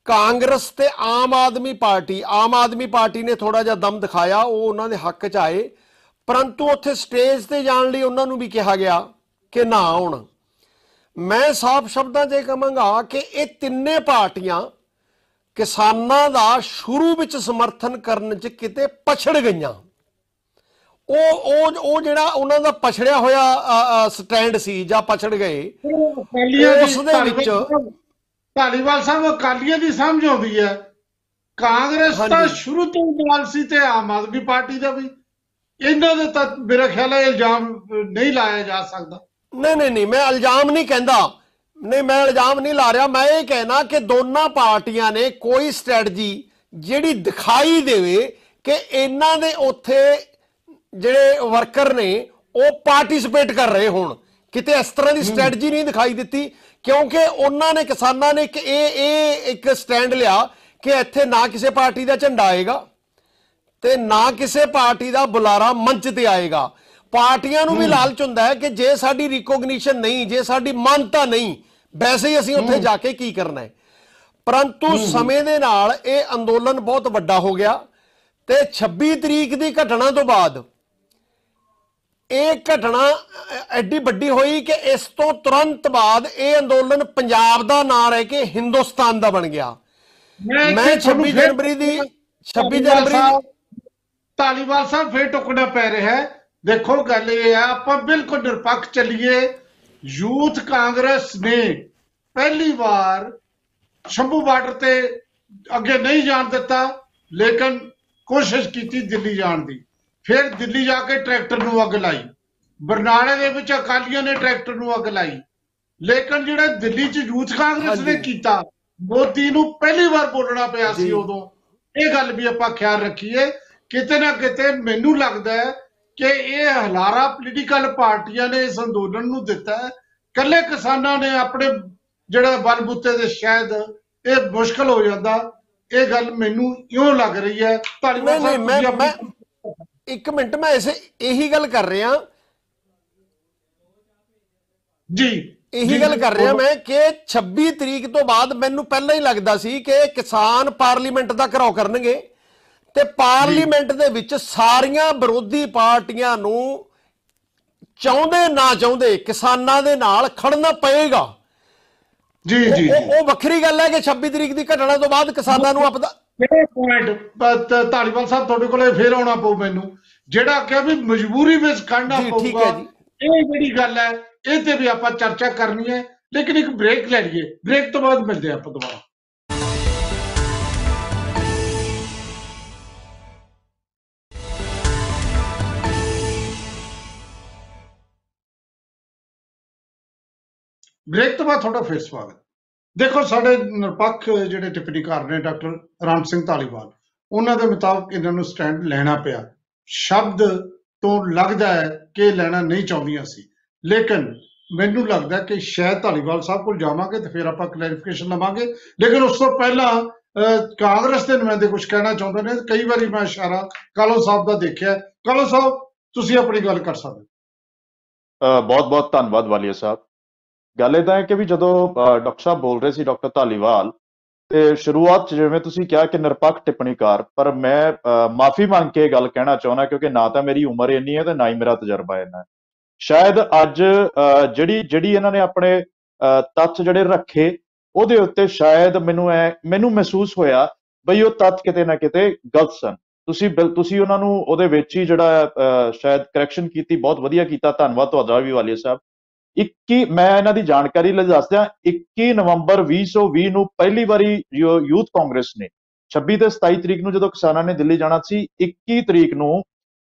ਕਾਂਗਰਸ ਤੇ ਆਮ ਆਦਮੀ ਪਾਰਟੀ ਆਮ ਆਦਮੀ ਪਾਰਟੀ ਨੇ ਥੋੜਾ ਜਿਹਾ ਦਮ ਦਿਖਾਇਆ ਉਹ ਉਹਨਾਂ ਦੇ ਹੱਕ 'ਚ ਆਏ। ਪਰੰਤੂ ਉੱਥੇ ਸਟੇਜ ਤੇ ਜਾਣ ਲਈ ਉਹਨਾਂ ਨੂੰ ਵੀ ਕਿਹਾ ਗਿਆ ਕਿ ਨਾ ਆਉਣ। ਮੈਂ ਸਾਫ਼ ਸ਼ਬਦਾਂ 'ਚ ਇਹ ਕਹਾਂਗਾ ਕਿ ਇਹ ਤਿੰਨੇ ਪਾਰਟੀਆਂ ਕਿਸਾਨਾਂ ਦਾ ਸ਼ੁਰੂ ਵਿੱਚ ਸਮਰਥਨ ਕਰਨ 'ਚ ਕਿਤੇ ਪਛੜ ਗਈਆਂ। ਉਹ ਉਹ ਉਹ ਜਿਹੜਾ ਉਹਨਾਂ ਦਾ ਪਛੜਿਆ ਹੋਇਆ ਸਟੈਂਡ ਸੀ ਜਾਂ ਪਛੜ ਗਏ ਉਸ ਦੇ ਵਿੱਚ- ਧਾਲੀਵਾਲ ਸਾਹਿਬ ਅਕਾਲੀਆਂ ਦੀ ਸਮਝ ਆਉਂਦੀ ਹੈ। ਕਾਂਗਰਸ ਤਾਂ। ਸ਼ੁਰੂ ਤੋਂ ਨਾਲ ਸੀ ਤੇ ਆਮ ਆਦਮੀ ਪਾਰਟੀ ਦਾ ਵੀ। ਇਹਨਾਂ ਦੇ ਤਾਂ ਮੇਰਾ ਖਿਆਲ ਹੈ ਇਲਜ਼ਾਮ ਨਹੀਂ ਲਾਇਆ ਜਾ ਸਕਦਾ। ਨਹੀਂ ਨਹੀਂ ਨਹੀਂ ਮੈਂ ਇਲਜ਼ਾਮ ਨਹੀਂ ਕਹਿੰਦਾ। ਨਹੀਂ ਮੈਂ ਇਲਜ਼ਾਮ ਨਹੀਂ ਲਾ ਰਿਹਾ। ਮੈਂ ਇਹ ਕਹਿਣਾ ਕਿ ਦੋਨਾਂ ਪਾਰਟੀਆਂ ਨੇ ਕੋਈ ਸਟ੍ਰੈਟਜੀ ਜਿਹੜੀ ਦਿਖਾਈ ਦੇਵੇ ਕਿ ਇਹਨਾਂ ਦੇ ਉੱਥੇ ਜਿਹੜੇ ਵਰਕਰ ਨੇ ਉਹ ਪਾਰਟਿਸਿਪੇਟ ਕਰ ਰਹੇ ਹੋਣ। ਕਿਤੇ ਇਸ ਤਰ੍ਹਾਂ ਦੀ ਸਟ੍ਰੈਟਜੀ ਨਹੀਂ ਦਿਖਾਈ ਦਿੱਤੀ ਕਿਉਂਕਿ ਉਹਨਾਂ ਨੇ ਕਿਸਾਨਾਂ ਨੇ ਇੱਕ ਇਹ ਇਹ ਇੱਕ ਸਟੈਂਡ ਲਿਆ ਕਿ ਇੱਥੇ ਨਾ ਕਿਸੇ ਪਾਰਟੀ ਦਾ ਝੰਡਾ ਆਏਗਾ ਤੇ ਨਾ ਕਿਸੇ ਪਾਰਟੀ ਦਾ ਬੁਲਾਰਾ ਮੰਚ ਤੇ ਆਏਗਾ। ਪਾਰਟੀਆਂ ਨੂੰ ਵੀ ਲਾਲਚ ਹੁੰਦਾ ਹੈ ਕਿ ਜੇ ਸਾਡੀ ਰਿਕੋਗਨੀਸ਼ਨ ਨਹੀਂ ਜੇ ਸਾਡੀ ਮਾਨਤਾ ਨਹੀਂ ਵੈਸੇ ਹੀ ਅਸੀਂ ਉੱਥੇ ਜਾ ਕੇ ਕੀ ਕਰਨਾ ਹੈ? ਪਰੰਤੂ ਸਮੇਂ ਦੇ ਨਾਲ ਇਹ ਅੰਦੋਲਨ ਬਹੁਤ ਵੱਡਾ ਹੋ ਗਿਆ ਤੇ 26 ਤਰੀਕ ਦੀ ਘਟਨਾ ਤੋਂ ਬਾਅਦ ਇਹ ਘਟਨਾ ਐਡੀ ਵੱਡੀ ਹੋਈ ਕਿ ਇਸ ਤੋਂ ਤੁਰੰਤ ਬਾਅਦ ਇਹ ਅੰਦੋਲਨ ਪੰਜਾਬ ਦਾ ਨਾਂ ਰਹਿ ਕੇ ਹਿੰਦੁਸਤਾਨ ਦਾ ਬਣ ਗਿਆ। ਮੈਂ ਇੱਥੇ 26 ਤੁਹਾਨੂੰ ਫਿਰ- ਜਨਵਰੀ ਦੀ 26 ਧਾਲੀਵਾਲ ਜਨਵਰੀ ਧਾਲੀਵਾਲ ਸਾਹਿਬ। ਫੇਰ ਟੁਕੜਾ ਪੈ ਰਿਹਾ ਹੈ। ਦੇਖੋ ਗੱਲ ਇਹ ਹੈ ਆਪਾਂ ਬਿਲਕੁਲ ਨਿਰਪੱਖ ਚੱਲੀਏ। ਯੂਥ ਕਾਂਗਰਸ ਨੇ ਪਹਿਲੀ ਵਾਰ ਸ਼ੰਭੂ ਬਾਰਡਰ ਤੇ ਅੱਗੇ ਨਹੀਂ ਜਾਣ ਦਿੱਤਾ ਲੇਕਿਨ ਕੋਸ਼ਿਸ਼ ਕੀਤੀ ਦਿੱਲੀ ਜਾਣ ਦੀ। ਫਿਰ ਦਿੱਲੀ ਜਾ ਕੇ ਟਰੈਕਟਰ ਨੂੰ ਅੱਗ ਲਾਈ। ਬਰਨਾਲੇ ਦੇ ਵਿੱਚ ਅਕਾਲੀਆਂ ਨੇ ਟਰੈਕਟਰ ਨੂੰ ਅੱਗ ਲਾਈ। ਲੇਕਿਨ ਜਿਹੜਾ ਦਿੱਲੀ 'ਚ ਯੂਥ ਕਾਂਗਰਸ ਨੇ। ਕੀਤਾ ਮੋਦੀ ਨੂੰ ਪਹਿਲੀ ਵਾਰ ਬੋਲਣਾ ਪਿਆ ਸੀ। ਉਦੋਂ। ਇਹ ਗੱਲ ਵੀ ਆਪਾਂ ਖਿਆਲ ਰੱਖੀਏ ਕਿਤੇ ਨਾ ਕਿਤੇ ਮੈਨੂੰ ਲੱਗਦਾ ਹੈ ਕਿ ਇਹ ਹਲਾਰਾ ਪੋਲੀਟੀਕਲ ਪਾਰਟੀਆਂ ਨੇ ਇਸ ਅੰਦੋਲਨ ਨੂੰ ਦਿੱਤਾ ਹੈ। ਕੱਲੇ ਕਿਸਾਨਾਂ ਨੇ ਆਪਣੇ ਜਿਹੜਾ ਬਲਬੁੱਤੇ ਦੇ ਸ਼ਾਇਦ ਇਹ ਮੁਸ਼ਕਲ ਹੋ ਜਾਂਦਾ। ਇਹ ਗੱਲ ਮੈਨੂੰ ਇਉਂ ਲੱਗ ਰਹੀ ਹੈ। ਧਾਲੀਵਾਲ ਸਾਹਿਬ ਮੈਂ ਇੱਕ ਮਿੰਟ ਮੈਂ ਇਸੇ ਇਹੀ ਗੱਲ ਕਰ ਰਿਹਾ। ਜੀ। ਇਹੀ ਗੱਲ ਕਰ ਰਿਹਾ। ਮੈਂ ਕਿ 26 ਤਰੀਕ ਤੋਂ ਬਾਅਦ ਮੈਨੂੰ ਪਹਿਲਾਂ ਹੀ ਲੱਗਦਾ ਸੀ ਕਿ ਕਿਸਾਨ ਪਾਰਲੀਮੈਂਟ ਦਾ ਘਰਾਓ ਕਰਨਗੇ ਤੇ ਪਾਰਲੀਮੈਂਟ ਦੇ ਵਿੱਚ ਸਾਰੀਆਂ ਵਿਰੋਧੀ ਪਾਰਟੀਆਂ ਨੂੰ ਚਾਹੁੰਦੇ ਨਾ ਚਾਹੁੰਦੇ ਕਿਸਾਨਾਂ ਦੇ ਨਾਲ ਖੜਨਾ ਪਏਗਾ। ਜੀ ਜੀ ਉਹ ਵੱਖਰੀ ਗੱਲ ਹੈ ਕਿ 26 ਤਰੀਕ ਦੀ ਘਟਨਾ ਤੋਂ ਬਾਅਦ ਕਿਸਾਨਾਂ ਨੂੰ ਆਪਦਾ ਇਹ ਪੁਆਇੰਟ ਧਾਲੀਵਾਲ ਸਾਹਿਬ ਤੁਹਾਡੇ ਕੋਲੇ ਫੇਰ ਆਉਣਾ ਪਊ ਮੈਨੂੰ। ਜਿਹੜਾ ਕਿ ਵੀ ਮਜਬੂਰੀ ਵਿੱਚ ਕੱਢਣਾ ਪਊਗਾ ਹੈ ਜੀ। ਇਹ ਜਿਹੜੀ ਗੱਲ ਹੈ ਇਹ ਤੇ ਵੀ ਆਪਾਂ ਚਰਚਾ ਕਰਨੀ ਹੈ ਲੇਕਿਨ ਇੱਕ ਬ੍ਰੇਕ ਲੈ ਲਈਏ। ਬ੍ਰੇਕ ਤੋਂ ਬਾਅਦ ਮਿਲਦੇ ਆਪਾਂ ਦੁਬਾਰਾ। ਬ੍ਰੇਕ ਤੋਂ ਬਾਅਦ ਤੁਹਾਡਾ ਫੇਰ ਸਵਾਗਤ। ਦੇਖੋ ਸਾਡੇ ਨਿਰਪੱਖ ਜਿਹੜੇ ਟਿੱਪਣੀਕਾਰ ਨੇ ਡਾਕਟਰ ਰਾਮ ਸਿੰਘ ਧਾਲੀਵਾਲ ਉਹਨਾਂ ਦੇ ਮੁਤਾਬਕ ਇਹਨਾਂ ਨੂੰ ਸਟੈਂਡ ਲੈਣਾ ਪਿਆ। ਸ਼ਬਦ ਤੋਂ ਲੱਗਦਾ ਹੈ ਕਿ ਇਹ ਲੈਣਾ ਨਹੀਂ ਚਾਹੁੰਦੀਆਂ ਸੀ। ਲੇਕਿਨ ਮੈਨੂੰ ਲੱਗਦਾ ਕਿ ਸ਼ਾਇਦ ਧਾਲੀਵਾਲ ਸਾਹਿਬ ਕੋਲ ਜਾਵਾਂਗੇ ਤੇ ਫਿਰ ਆਪਾਂ ਕਲੈਰੀਫਿਕੇਸ਼ਨ ਲਵਾਂਗੇ। ਲੇਕਿਨ ਉਸ ਤੋਂ ਪਹਿਲਾਂ ਅਹ, ਕਾਂਗਰਸ ਦੇ ਨੁਮਾਇੰਦੇ ਕੁਝ ਕਹਿਣਾ ਚਾਹੁੰਦੇ ਨੇ। ਕਈ ਵਾਰੀ ਮੈਂ ਇਸ਼ਾਰਾ ਕਾਲੋ ਸਾਹਿਬ ਦਾ ਦੇਖਿਆ। ਕਾਲੋ ਸਾਹਿਬ ਤੁਸੀਂ ਆਪਣੀ ਗੱਲ ਕਰ ਸਕਦੇ ਬਹੁਤ ਬਹੁਤ ਧੰਨਵਾਦ ਵਾਲੀਆ ਸਾਹਿਬ। ਗੱਲ ਇਹ ਤਾਂ ਹੈ ਕਿ ਵੀ ਜਦੋਂ ਅ, ਡਾਕਟਰ ਸਾਹਿਬ ਬੋਲ ਰਹੇ ਸੀ ਡਾਕਟਰ ਧਾਲੀਵਾਲ ਤੇ ਸ਼ੁਰੂਆਤ 'ਚ ਜਿਵੇਂ ਤੁਸੀਂ ਕਿਹਾ ਕਿ ਨਿਰਪੱਖ ਟਿੱਪਣੀਕਾਰ ਪਰ ਮੈਂ ਮਾਫੀ ਮੰਗ ਕੇ ਇਹ ਗੱਲ ਕਹਿਣਾ ਚਾਹੁੰਦਾ ਕਿਉਂਕਿ ਨਾ ਤਾਂ ਮੇਰੀ ਉਮਰ ਇੰਨੀ ਹੈ ਤੇ ਨਾ ਹੀ ਮੇਰਾ ਤਜਰਬਾ ਇੰਨਾ ਹੈ। ਸ਼ਾਇਦ ਅੱਜ ਅ, ਜਿਹੜੀ ਜਿਹੜੀ ਇਹਨਾਂ ਨੇ ਆਪਣੇ ਅ, ਤੱਥ ਜਿਹੜੇ ਰੱਖੇ ਉਹਦੇ ਉੱਤੇ ਸ਼ਾਇਦ ਮੈਨੂੰ ਐ ਮੈਨੂੰ ਮਹਿਸੂਸ ਹੋਇਆ ਬਈ ਉਹ ਤੱਥ ਕਿਤੇ ਨਾ ਕਿਤੇ ਗਲਤ ਸਨ। ਤੁਸੀਂ ਬਿਲ- ਤੁਸੀਂ ਉਹਨਾਂ ਨੂੰ ਉਹਦੇ ਵਿੱਚ ਹੀ ਜਿਹੜਾ ਅ, ਸ਼ਾਇਦ ਕਰੈਕਸ਼ਨ ਕੀਤੀ ਬਹੁਤ ਵਧੀਆ ਕੀਤਾ ਧੰਨਵਾਦ ਤੁਹਾਡਾ ਵੀ ਵਾਲੀਆ ਸਾਹਿਬ। 21 ਮੈਂ ਇਹਨਾਂ ਦੀ ਜਾਣਕਾਰੀ ਲਈ ਦੱਸਦਿਆਂ 21 ਨਵੰਬਰ 2020 ਨੂੰ ਪਹਿਲੀ ਵਾਰੀ ਯੂ- ਯੂਥ ਕਾਂਗਰਸ ਨੇ 26 ਤੇ 27 ਤਰੀਕ ਨੂੰ ਜਦੋਂ ਕਿਸਾਨਾਂ ਨੇ ਦਿੱਲੀ ਜਾਣਾ ਸੀ 21 ਤਰੀਕ ਨੂੰ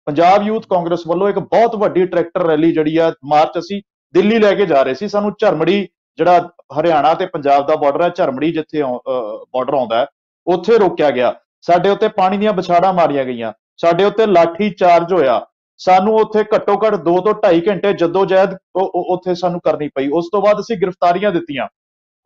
ਪੰਜਾਬ ਯੂਥ ਕਾਂਗਰਸ ਵੱਲੋਂ ਇੱਕ ਬਹੁਤ ਵੱਡੀ ਟਰੈਕਟਰ ਰੈਲੀ ਜਿਹੜੀ ਆ ਮਾਰਚ ਅਸੀਂ ਦਿੱਲੀ ਲੈ ਕੇ ਜਾ ਰਹੇ ਸੀ, ਸਾਨੂੰ ਝਰਮੜੀ ਜਿਹੜਾ ਹਰਿਆਣਾ ਤੇ ਪੰਜਾਬ ਦਾ ਬਾਰਡਰ ਹੈ ਝਰਮੜੀ ਜਿੱਥੇ ਬਾਰਡਰ ਆਉਂਦਾ ਹੈ, ਉੱਥੇ ਰੋਕਿਆ ਗਿਆ। ਸਾਡੇ ਉੱਤੇ ਪਾਣੀ ਦੀਆਂ ਵਿਛਾੜਾਂ ਮਾਰੀਆਂ ਗਈਆਂ, ਸਾਡੇ ਉੱਤੇ ਲਾਠੀ ਚਾਰਜ ਹੋਇਆ ਸਾਨੂੰ ਉੱਥੇ ਘੱਟੋ ਘੱਟ 2 ਤੋਂ 2.5 ਘੰਟੇ ਜਦੋਜਹਿਦ ਉਹ- ਉਹ- ਉੱਥੇ ਸਾਨੂੰ ਕਰਨੀ ਪਈ। ਉਸ ਤੋਂ ਬਾਅਦ ਅਸੀਂ ਗ੍ਰਿਫਤਾਰੀਆਂ ਦਿੱਤੀਆਂ।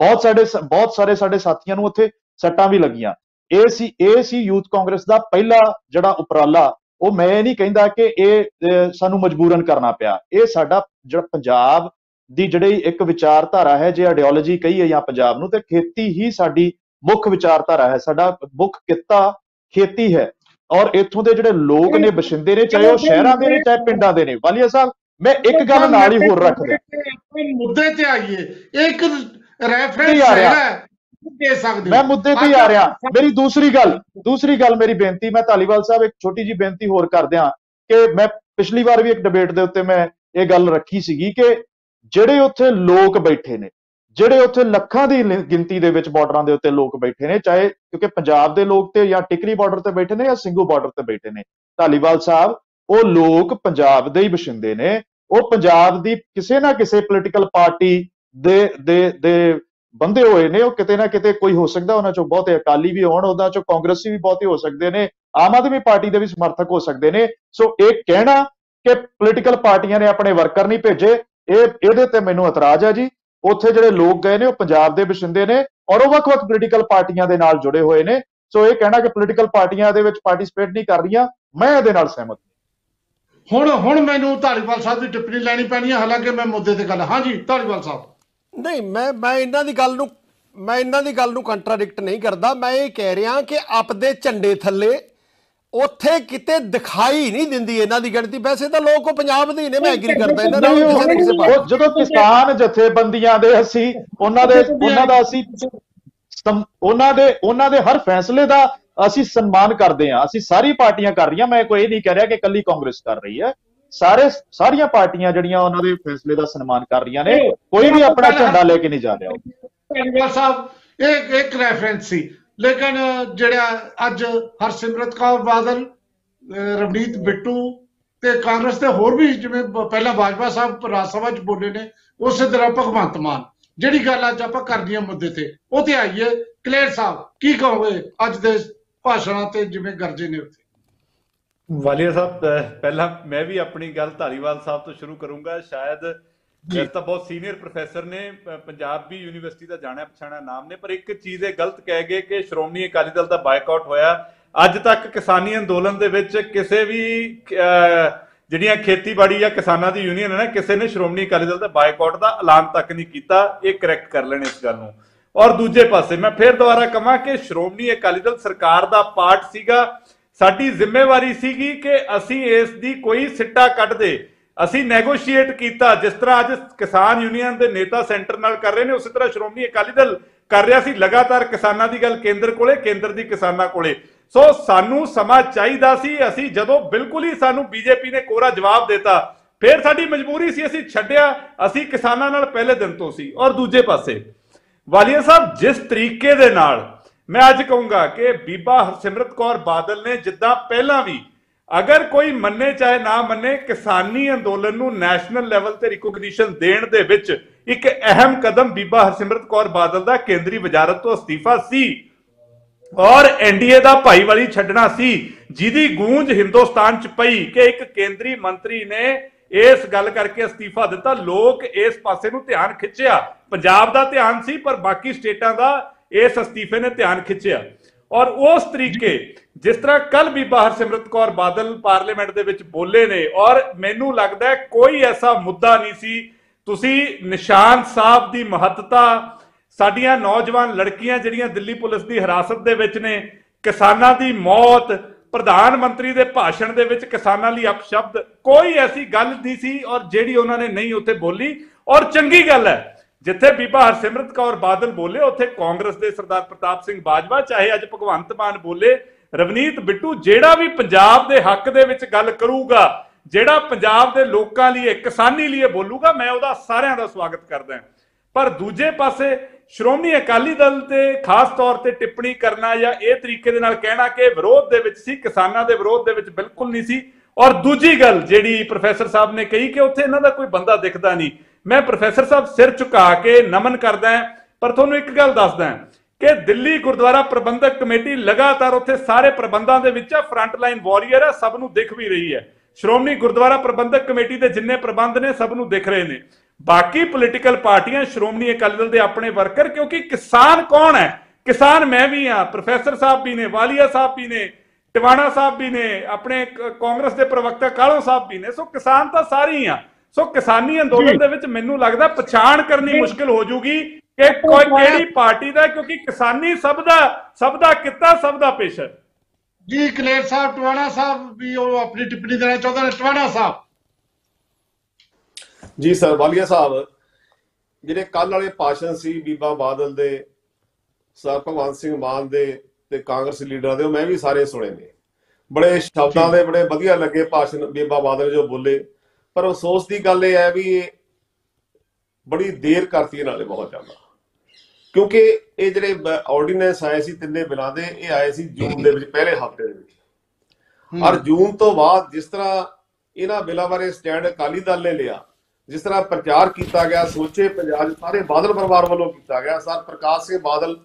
ਬਹੁਤ ਸਾਡੇ ਸ- ਬਹੁਤ ਸਾਰੇ ਸਾਡੇ ਸਾਥੀਆਂ ਨੂੰ ਉੱਥੇ ਸੱਟਾਂ ਵੀ ਲੱਗੀਆਂ। ਇਹ ਸੀ ਇਹ ਸੀ ਯੂਥ ਕਾਂਗਰਸ ਦਾ ਪਹਿਲਾ ਜਿਹੜਾ ਉਪਰਾਲਾ। ਉਹ ਮੈਂ ਇਹ ਨਹੀਂ ਕਹਿੰਦਾ ਕਿ ਇਹ ਅਹ, ਸਾਨੂੰ ਮਜਬੂਰਨ ਕਰਨਾ ਪਿਆ। ਇਹ ਸਾਡਾ ਜਿਹੜਾ ਪੰਜਾਬ ਦੀ ਜਿਹੜੀ ਇੱਕ ਵਿਚਾਰਧਾਰਾ ਹੈ ਜੇ ਆਈਡੀਓਲੋਜੀ ਕਹੀਏ ਜਾਂ ਪੰਜਾਬ ਨੂੰ ਤੇ ਖੇਤੀ ਹੀ ਸਾਡੀ ਮੁੱਖ ਵਿਚਾਰਧਾਰਾ ਹੈ। ਸਾਡਾ ਮੁੱਖ ਕਿੱਤਾ ਖੇਤੀ ਹੈ। ਔਰ ਇੱਥੋਂ ਦੇ ਜਿਹੜੇ ਲੋਕ ਨੇ ਬਸ਼ਿੰਦੇ ਨੇ ਚਾਹੇ ਉਹ ਸ਼ਹਿਰਾਂ ਦੇ ਨੇ ਚਾਹੇ ਪਿੰਡਾਂ ਦੇ ਨੇ। ਵਾਲੀਆ ਸਾਹਿਬ ਮੈਂ ਇੱਕ ਗੱਲ ਨਾਲ ਹੀ ਹੋਰ ਰੱਖ ਦਿਆਂ ਮੁੱਦੇ ਤੇ ਆਈਏ। ਇੱਕ ਰੈਫਰੈਂਸ। ਹੈ। ਦੇ ਸਕਦੇ ਮੈਂ ਮੁੱਦੇ ਤੇ ਆ ਰਿਹਾ। ਮੇਰੀ ਦੂਸਰੀ ਗੱਲ ਦੂਸਰੀ ਗੱਲ ਮੇਰੀ ਬੇਨਤੀ ਮੈਂ ਧਾਲੀਵਾਲ ਸਾਹਿਬ ਇੱਕ ਛੋਟੀ ਜੀ ਬੇਨਤੀ ਹੋਰ ਕਰ ਦਿਆਂ ਕਿ ਮੈਂ ਪਿਛਲੀ ਵਾਰ ਵੀ ਇੱਕ ਡਿਬੇਟ ਦੇ ਉੱਤੇ ਮੈਂ ਇਹ ਗੱਲ ਰੱਖੀ ਸੀਗੀ ਕਿ ਜਿਹੜੇ ਉੱਥੇ ਲੋਕ ਬੈਠੇ ਨੇ ਜਿਹੜੇ ਉੱਥੇ ਲੱਖਾਂ ਦੀ ਲਿ- ਗਿਣਤੀ ਦੇ ਵਿੱਚ ਬਾਰਡਰਾਂ ਦੇ ਉੱਤੇ ਲੋਕ ਬੈਠੇ ਨੇ, ਚਾਹੇ ਕਿਉਂਕਿ ਪੰਜਾਬ ਦੇ ਲੋਕ ਤੇ ਜਾਂ ਟਿਕਰੀ ਬਾਰਡਰ ਤੇ ਬੈਠੇ ਨੇ ਜਾਂ ਸਿੰਘੂ ਬਾਰਡਰ ਤੇ ਬੈਠੇ ਨੇ। ਧਾਲੀਵਾਲ ਸਾਹਿਬ, ਉਹ ਲੋਕ ਪੰਜਾਬ ਦੇ ਹੀ ਵਸਿੰਦੇ ਨੇ। ਉਹ ਪੰਜਾਬ ਦੀ ਕਿਸੇ ਨਾ ਕਿਸੇ ਪੋਲੀਟੀਕਲ ਪਾਰਟੀ ਦੇ ਦੇ ਦੇ ਬੰਦੇ ਹੋਏ ਨੇ। ਉਹ ਕਿਤੇ ਨਾ ਕਿਤੇ ਕੋਈ ਹੋ ਸਕਦਾ, ਉਹਨਾਂ ਚੋਂ ਬਹੁਤੇ ਅਕਾਲੀ ਵੀ ਹੋਣ ਉਹਨਾਂ ਚੋਂ ਕਾਂਗਰਸੀ ਵੀ ਬਹੁਤੇ ਹੋ ਸਕਦੇ ਨੇ, ਆਮ ਆਦਮੀ ਪਾਰਟੀ ਦੇ ਵੀ ਸਮਰਥਕ ਹੋ ਸਕਦੇ ਨੇ। ਸੋ ਇਹ ਕਹਿਣਾ ਕਿ ਪੋਲੀਟੀਕਲ ਪਾਰਟੀਆਂ ਨੇ ਆਪਣੇ ਵਰਕਰ ਨਹੀਂ ਭੇਜੇ, ਇਹ, ਇਹਦੇ ਤੇ ਮੈਨੂੰ ਇਤਰਾਜ਼ ਹੈ ਜੀ। ਉੱਥੇ ਜਿਹੜੇ ਲੋਕ ਗਏ ਨੇ ਉਹ ਪੰਜਾਬ ਦੇ ਵਸਿੰਦੇ ਨੇ ਔਰ ਉਹ ਵੱਖ-ਵੱਖ ਪੋਲੀਟੀਕਲ ਪਾਰਟੀਆਂ ਦੇ ਨਾਲ ਜੁੜੇ ਹੋਏ ਨੇ। ਸੋ ਇਹ ਕਹਿਣਾ ਕਿ ਪੋਲੀਟੀਕਲ ਪਾਰਟੀਆਂ ਦੇ ਵਿੱਚ ਪਾਰਟਿਸਿਪੇਟ ਨਹੀਂ ਕਰ ਰਹੀਆਂ ਮੈਂ ਇਹਦੇ ਨਾਲ ਸਹਿਮਤ। ਹੁਣ ਹੁਣ ਮੈਨੂੰ ਧਾਲੀਵਾਲ ਸਾਹਿਬ ਦੀ ਟਿੱਪਣੀ ਲੈਣੀ ਪੈਣੀ ਹੈ ਹਾਲਾਂਕਿ ਮੈਂ ਮੁੱਦੇ ਤੇ ਗੱਲ ਹਾਂਜੀ ਧਾਲੀਵਾਲ ਸਾਹਿਬ। ਨਹੀਂ ਮੈਂ ਮੈਂ ਇਹਨਾਂ ਦੀ ਗੱਲ ਨੂੰ ਮੈਂ ਇਹਨਾਂ ਦੀ ਗੱਲ ਨੂੰ ਕੰਟਰਾਡਿਕਟ ਨਹੀਂ ਕਰਦਾ। ਮੈਂ ਇਹ ਕਹਿ ਰਿਹਾ ਕਿ ਆਪਦੇ ਝੰਡੇ ਥੱਲੇ ਉੱਥੇ ਕਿਤੇ ਦਿਖਾਈ ਨਹੀਂ ਦਿੰਦੀ ਇਹਨਾਂ ਦੀ ਗਿਣਤੀ। ਵੈਸੇ ਤਾਂ ਲੋਕ ਉਹ ਪੰਜਾਬ ਦੇ ਹੀ ਨੇ ਮੈਂ ਐਗਰੀ ਕਰਦਾ ਇਹਨਾਂ ਨਾਲ ਕਿਸੇ ਨਾ ਕਿਸੇ ਪਾਸੇ। ਉਹ ਜਦੋਂ ਕਿਸਾਨ ਜਥੇਬੰਦੀਆਂ ਦੇ ਅਸੀਂ ਉਹਨਾਂ ਦੇ ਉਹਨਾਂ ਦਾ ਅਸੀਂ ਉਹਨਾਂ ਦੇ ਉਹਨਾਂ ਦੇ ਹਰ ਫੈਸਲੇ ਦਾ ਅਸੀਂ ਸਨਮਾਨ ਕਰਦੇ ਹਾਂ। ਅਸੀਂ ਸਾਰੀ ਪਾਰਟੀਆਂ ਕਰ ਰਹੀਆਂ। ਮੈਂ ਕੋਈ ਇਹ ਨਹੀਂ ਕਹਿ ਰਿਹਾ ਕਿ ਕੱਲੀ ਕਾਂਗਰਸ ਕਰ ਰਹੀ ਹੈ। ਸਾਰੇ ਸਾਰੀਆਂ ਪਾਰਟੀਆਂ ਜਿਹੜੀਆਂ ਉਹਨਾਂ ਦੇ ਫੈਸਲੇ ਦਾ ਸਨਮਾਨ ਕਰ ਰਹੀਆਂ ਨੇ ਕੋਈ ਵੀ ਆਪਣਾ ਝੰਡਾ ਲੈ ਕੇ ਨਹੀਂ ਜਾ ਰਿਹਾ ਧੰਨਵਾਦ ਸਾਹਿਬ ਇਹ ਇੱਕ ਰੈਫਰੈਂਸ ਸੀ। ਲੇਕਿਨ ਜਿਹੜਾ ਅੱਜ ਹਰਸਿਮਰਤ ਕੌਰ ਬਾਦਲ, ਅਹ ਰਵਨੀਤ ਬਿੱਟੂ ਤੇ ਕਾਂਗਰਸ ਦੇ ਹੋਰ ਵੀ ਜਿਵੇਂ ਬ- ਪਹਿਲਾਂ ਬਾਜਵਾ ਸਾਹਿਬ ਰਾਜ ਸਭਾ ਚ ਬੋਲੇ ਨੇ, ਉਸੇ ਤਰ੍ਹਾਂ ਭਗਵੰਤ ਮਾਨ। ਜਿਹੜੀ ਗੱਲ ਅੱਜ ਆਪਾਂ ਕਰਨੀ ਆ ਮੁੱਦੇ ਤੇ, ਉਹ ਤੇ ਆਈਏ। ਕਲੇਰ ਸਾਹਿਬ, ਕੀ ਕਹੋਗੇ ਅੱਜ ਦੇ ਭਾਸ਼ਣਾਂ ਤੇ ਜਿਵੇਂ ਗਰਜੇ ਨੇ ਉੱਥੇ? ਵਾਲੀਆ ਸਾਹਿਬ, ਅਹ ਪਹਿਲਾਂ ਮੈਂ ਵੀ ਆਪਣੀ ਗੱਲ ਧਾਰੀਵਾਲ ਸਾਹਿਬ ਤੋਂ ਸ਼ੁਰੂ ਕਰੂੰਗਾ। ਸ਼ਾਇਦ ਵੈਸੇ ਤਾਂ ਬਹੁਤ ਸੀਨੀਅਰ ਪ੍ਰੋਫੈਸਰ ਨੇ ਪ- ਪੰਜਾਬੀ ਯੂਨੀਵਰਸਿਟੀ ਦਾ ਜਾਣਿਆ ਪਛਾਣਿਆ ਨਾਮ ਨੇ ਪਰ ਇੱਕ ਚੀਜ਼ ਇਹ ਗਲਤ ਕਹਿ ਗਏ ਕਿ ਸ਼੍ਰੋਮਣੀ ਅਕਾਲੀ ਦਲ ਦਾ ਬਾਈਕਾਟ ਹੋਇਆ। ਅੱਜ ਤੱਕ ਕਿਸਾਨੀ ਅੰਦੋਲਨ ਦੇ ਵਿੱਚ ਕਿਸੇ ਵੀ ਅਹ, ਜਿਹੜੀਆਂ ਖੇਤੀਬਾੜੀ ਜਾਂ ਕਿਸਾਨਾਂ ਦੀ ਯੂਨੀਅਨ ਹੈ ਨਾ ਕਿਸੇ ਨੇ ਸ਼੍ਰੋਮਣੀ ਅਕਾਲੀ ਦਲ ਦਾ ਬਾਈਕਾਟ ਦਾ ਐਲਾਨ ਤੱਕ ਨਹੀਂ ਕੀਤਾ। ਇਹ ਕਰੈਕਟ ਕਰ ਲੈਣ ਇਸ ਗੱਲ ਨੂੰ। ਔਰ ਦੂਜੇ ਪਾਸੇ ਮੈਂ ਫੇਰ ਦੁਬਾਰਾ ਕਹਾਂ ਕਿ ਸ਼੍ਰੋਮਣੀ ਅਕਾਲੀ ਦਲ ਸਰਕਾਰ ਦਾ ਪਾਰਟ ਸੀਗਾ। ਸਾਡੀ ਜ਼ਿੰਮੇਵਾਰੀ ਸੀਗੀ ਕਿ ਅਸੀਂ ਇਸ ਦੀ ਕੋਈ ਸਿੱਟਾ ਕੱਢ ਦੇ। ਅਸੀਂ ਨੈਗੋਸ਼ੀਏਟ ਕੀਤਾ, ਜਿਸ ਤਰ੍ਹਾਂ ਅੱਜ ਕਿਸਾਨ ਯੂਨੀਅਨ ਦੇ ਨੇਤਾ ਸੈਂਟਰ ਨਾਲ ਕਰ ਰਹੇ ਨੇ, ਉਸੇ ਤਰ੍ਹਾਂ ਸ਼੍ਰੋਮਣੀ ਅਕਾਲੀ ਦਲ ਕਰ ਰਿਹਾ ਸੀ, ਲਗਾਤਾਰ ਕਿਸਾਨਾਂ ਦੀ ਗੱਲ ਕੇਂਦਰ ਕੋਲੇ, ਕੇਂਦਰ ਦੀ ਕਿਸਾਨਾਂ ਕੋਲੇ। ਸੋ ਸਾਨੂੰ ਸਮਾਂ ਚਾਹੀਦਾ ਸੀ, ਅਸੀਂ ਜਦੋਂ ਬਿਲਕੁਲ ਹੀ ਸਾਨੂੰ ਬੀਜੇਪੀ ਨੇ ਕੋਰਾ ਜਵਾਬ ਦਿੱਤਾ, ਫਿਰ ਸਾਡੀ ਮਜਬੂਰੀ ਸੀ, ਅਸੀਂ ਛੱਡਿਆ, ਅਸੀਂ ਕਿਸਾਨਾਂ ਨਾਲ ਪਹਿਲੇ ਦਿਨ ਤੋਂ ਸੀ, ਔਰ ਦੂਜੇ ਪਾਸੇ। ਵਾਲੀਆ ਸਾਹਿਬ, ਜਿਸ ਤਰੀਕੇ ਦੇ ਨਾਲ, ਮੈਂ ਅੱਜ ਕਹੂੰਗਾ ਕਿ ਬੀਬਾ ਹਰਸਿਮਰਤ ਕੌਰ ਬਾਦਲ ਨੇ ਜਿੱਦਾਂ ਪਹਿਲਾਂ ਵੀ ਅਗਰ ਕੋਈ ਮੰਨੇ ਚਾਹੇ ਨਾ ਮੰਨੇ, ਕਿਸਾਨੀ ਅੰਦੋਲਨ ਨੂੰ ਨੈਸ਼ਨਲ ਲੈਵਲ ਤੇ ਰਿਕੋਗਨੀਸ਼ਨ ਦੇਣ ਦੇ ਵਿੱਚ ਇੱਕ ਅਹਿਮ ਕਦਮ ਬੀਬਾ ਹਰਸਿਮਰਤ ਕੌਰ ਬਾਦਲ ਦਾ ਕੇਂਦਰੀ ਵਜ਼ਾਰਤ ਤੋਂ ਅਸਤੀਫਾ ਸੀ ਔਰ ਐਨਡੀਏ ਦਾ ਭਾਈਵਾਲੀ ਛੱਡਣਾ ਸੀ, ਜਿਹਦੀ ਗੂੰਜ ਹਿੰਦੁਸਤਾਨ ਚ ਪਈ ਕਿ ਇੱਕ ਕੇਂਦਰੀ ਮੰਤਰੀ ਨੇ ਇਸ ਗੱਲ ਕਰਕੇ ਅਸਤੀਫਾ ਦਿੱਤਾ। ਲੋਕ ਇਸ ਪਾਸੇ ਨੂੰ ਧਿਆਨ ਖਿੱਚਿਆ। ਪੰਜਾਬ ਦਾ ਧਿਆਨ ਸੀ, ਪਰ ਬਾਕੀ ਸਟੇਟਾਂ ਦਾ ਇਸ ਅਸਤੀਫੇ ਨੇ ਧਿਆਨ ਖਿੱਚਿਆ। ਔਰ ਉਸ ਤਰੀਕੇ ਜਿਸ ਤਰ੍ਹਾਂ ਕੱਲ ਬੀਬਾ ਹਰਸਿਮਰਤ ਕੌਰ ਬਾਦਲ ਪਾਰਲੀਮੈਂਟ ਦੇ ਵਿੱਚ ਬੋਲੇ ਨੇ, ਔਰ ਮੈਨੂੰ ਲੱਗਦਾ ਹੈ ਕੋਈ ਐਸਾ ਮੁੱਦਾ ਨਹੀਂ ਸੀ। ਤੁਸੀਂ ਨਿਸ਼ਾਨ ਸਾਹਿਬ ਦੀ ਮਹੱਤਤਾ, ਸਾਡੀਆਂ ਨੌਜਵਾਨ ਲੜਕੀਆਂ ਜਿਹੜੀਆਂ ਦਿੱਲੀ ਪੁਲਿਸ ਦੀ ਹਿਰਾਸਤ ਦੇ ਵਿੱਚ ਨੇ, ਕਿਸਾਨਾਂ ਦੀ ਮੌਤ, ਪ੍ਰਧਾਨ ਮੰਤਰੀ ਦੇ ਭਾਸ਼ਣ ਦੇ ਵਿੱਚ ਕਿਸਾਨਾਂ ਲਈ ਅਪਸ਼ਬਦ, ਕੋਈ ਐਸੀ ਗੱਲ ਨਹੀਂ ਸੀ ਔਰ ਜਿਹੜੀ ਉਹਨਾਂ ਨੇ ਨਹੀਂ ਉੱਥੇ ਬੋਲੀ। ਔਰ ਚੰਗੀ ਗੱਲ ਹੈ ਜਿੱਥੇ ਬੀਬਾ ਹਰਸਿਮਰਤ ਕੌਰ ਬਾਦਲ ਬੋਲੇ, ਉੱਥੇ ਕਾਂਗਰਸ ਦੇ ਸਰਦਾਰ ਪ੍ਰਤਾਪ ਸਿੰਘ ਬਾਜਵਾ, ਚਾਹੇ ਅੱਜ ਭਗਵੰਤ ਮਾਨ ਬੋਲੇ, ਰਵਨੀਤ ਬਿੱਟੂ ਜਿਹੜਾ ਵੀ ਪੰਜਾਬ ਦੇ ਹੱਕ ਦੇ ਵਿੱਚ ਗੱਲ ਕਰੂਗਾ, ਜਿਹੜਾ ਪੰਜਾਬ ਦੇ ਲੋਕਾਂ ਲਈ, ਕਿਸਾਨੀ ਲਈ ਬੋਲੂਗਾ, ਮੈਂ ਉਹਦਾ ਸਾਰਿਆਂ ਦਾ ਸਵਾਗਤ ਕਰਦਾ ਹਾਂ। ਪਰ ਦੂਜੇ ਪਾਸੇ, ਸ਼੍ਰੋਮਣੀ ਅਕਾਲੀ ਦਲ ਤੇ ਖਾਸ ਤੌਰ ਤੇ ਟਿੱਪਣੀ ਕਰਨਾ ਜਾਂ ਇਹ ਤਰੀਕੇ ਦੇ ਨਾਲ ਕਹਿਣਾ ਕਿ ਵਿਰੋਧ ਦੇ ਵਿੱਚ ਸੀ, ਕਿਸਾਨਾਂ ਦੇ ਵਿਰੋਧ ਦੇ ਵਿੱਚ ਬਿਲਕੁਲ ਨਹੀਂ ਸੀ। ਔਰ ਦੂਜੀ ਗੱਲ ਜਿਹੜੀ ਪ੍ਰੋਫੈਸਰ ਸਾਹਿਬ ਨੇ ਕਹੀ ਕਿ ਉੱਥੇ ਇਹਨਾਂ ਦਾ ਕੋਈ ਬੰਦਾ ਦਿਖਦਾ ਨਹੀਂ। ਮੈਂ ਪ੍ਰੋਫੈਸਰ ਸਾਹਿਬ ਸਿਰ ਝੁਕਾ ਕੇ ਨਮਨ ਕਰਦਾ ਹਾਂ, ਪਰ ਤੁਹਾਨੂੰ ਇੱਕ ਗੱਲ ਦੱਸਦਾ ਹਾਂ ਕਿ ਦਿੱਲੀ ਗੁਰਦੁਆਰਾ ਪ੍ਰਬੰਧਕ ਕਮੇਟੀ ਲਗਾਤਾਰ ਉੱਥੇ ਸਾਰੇ ਪ੍ਰਬੰਧਾਂ ਦੇ ਵਿੱਚ ਆ ਫਰੰਟ ਲਾਈਨ ਵਾਰੀਅਰ ਹੈ ਸਭ ਨੂੰ ਦਿਖ ਵੀ ਰਹੀ ਹੈ। ਸ਼੍ਰੋਮਣੀ ਗੁਰਦੁਆਰਾ ਪ੍ਰਬੰਧਕ ਕਮੇਟੀ ਦੇ ਜਿੰਨੇ ਪ੍ਰਬੰਧ ਨੇ, ਸਭ ਨੂੰ ਦਿਖ ਰਹੇ ਨੇ। ਬਾਕੀ ਪੋਲੀਟੀਕਲ ਪਾਰਟੀਆਂ, ਸ਼੍ਰੋਮਣੀ ਅਕਾਲੀ ਦਲ ਦੇ ਆਪਣੇ ਵਰਕਰ, ਕਿਉਂਕਿ ਕਿਸਾਨ ਕੌਣ ਹੈ? ਕਿਸਾਨ ਮੈਂ ਵੀ ਆ ਪ੍ਰੋਫੈਸਰ ਸਾਹਿਬ ਵੀ ਨੇ, ਵਾਲੀਆ ਸਾਹਿਬ ਵੀ ਨੇ, ਟਿਵਾਣਾ ਸਾਹਿਬ ਵੀ ਨੇ, ਆਪਣੇ ਕ- ਕਾਂਗਰਸ ਦੇ ਪ੍ਰਵਕਤਾ ਕਾਲੋ ਸਾਹਿਬ ਵੀ ਨੇ, ਸੋ ਕਿਸਾਨ ਤਾਂ ਸਾਰੇ ਹੀ ਆ। ਸੋ ਕਿਸਾਨੀ ਅੰਦੋਲਨ ਦੇ ਵਿੱਚ ਮੈਨੂੰ ਲੱਗਦਾ ਪਛਾਣ ਕਰਨੀ ਮੁਸ਼ਕਲ ਹੋ ਜੂਗੀ ਕਿ ਕੋਈ ਕਿਹੜੀ ਪਾਰਟੀ ਦਾ ਕਿਉਂਕਿ ਕਿਸਾਨੀ ਸਭ ਦਾ ਸਭ ਦਾ ਕਿੱਤਾ ਸਭ ਦਾ ਪੇਸ਼ਾ ਹੈ। ਜੀ ਕਲੇਰ ਸਾਹਿਬ ਟਵਾਣਾ ਸਾਹਿਬ ਵੀ ਉਹ ਆਪਣੀ ਟਿੱਪਣੀ ਦੇਣਾ ਚਾਹੁੰਦੇ ਨੇ। ਟਵਾਣਾ ਸਾਹਿਬ। ਜੀ ਸਰ ਵਾਲੀਆ ਸਾਹਿਬ ਜਿਹੜੇ ਕੱਲ ਵਾਲੇ ਭਾਸ਼ਣ ਸੀ ਬੀਬਾ ਬਾਦਲ ਦੇ ਸਰ ਭਗਵੰਤ ਸਿੰਘ ਮਾਨ ਦੇ ਤੇ ਕਾਂਗਰਸ ਲੀਡਰਾਂ ਦੇ ਉਹ ਮੈਂ ਵੀ ਸਾਰੇ ਸੁਣੇ ਨੇ। ਬੜੇ ਸ਼ਬਦਾਂ ਦੇ ਬੜੇ ਵਧੀਆ ਲੱਗੇ ਭਾਸ਼ਣ ਬੀਬਾ ਬਾਦਲ ਜੋ ਬੋਲੇ। ਪਰ ਅਫਸੋਸ ਦੀ ਗੱਲ ਇਹ ਹੈ ਵੀ ਬੜੀ ਦੇਰ ਕਰਤੀ ਨਾਲੇ ਬਹੁਤ ਜ਼ਿਆਦਾ। ਕਿਉਂਕਿ ਇਹ ਜਿਹੜੇ ਆਰਡੀਨੈਂਸ ਆਏ ਸੀ ਤਿੰਨੇ ਬਿਲਾਂ ਦੇ ਇਹ ਆਏ ਸੀ ਜੂਨ ਦੇ ਵਿੱਚ ਪਹਿਲੇ ਹਫ਼ਤੇ ਦੇ ਵਿੱਚ। ਔਰ ਜੂਨ ਤੋਂ ਬਾਅਦ ਜਿਸ ਤਰ੍ਹਾਂ ਇਹਨਾਂ ਬਿੱਲਾਂ ਬਾਰੇ ਸਟੈਂਡ ਅਕਾਲੀ ਦਲ ਨੇ ਲਿਆ ਜਿਸ ਤਰ੍ਹਾਂ ਪ੍ਰਚਾਰ ਕੀਤਾ ਗਿਆ ਸੋਚੇ ਪੰਜਾਬ ਸਾਰੇ ਬਾਦਲ ਪਰਿਵਾਰ ਵੱਲੋਂ ਕੀਤਾ ਗਿਆ ਸਰ ਪ੍ਰਕਾਸ਼ ਸਿੰਘ ਬਾਦਲ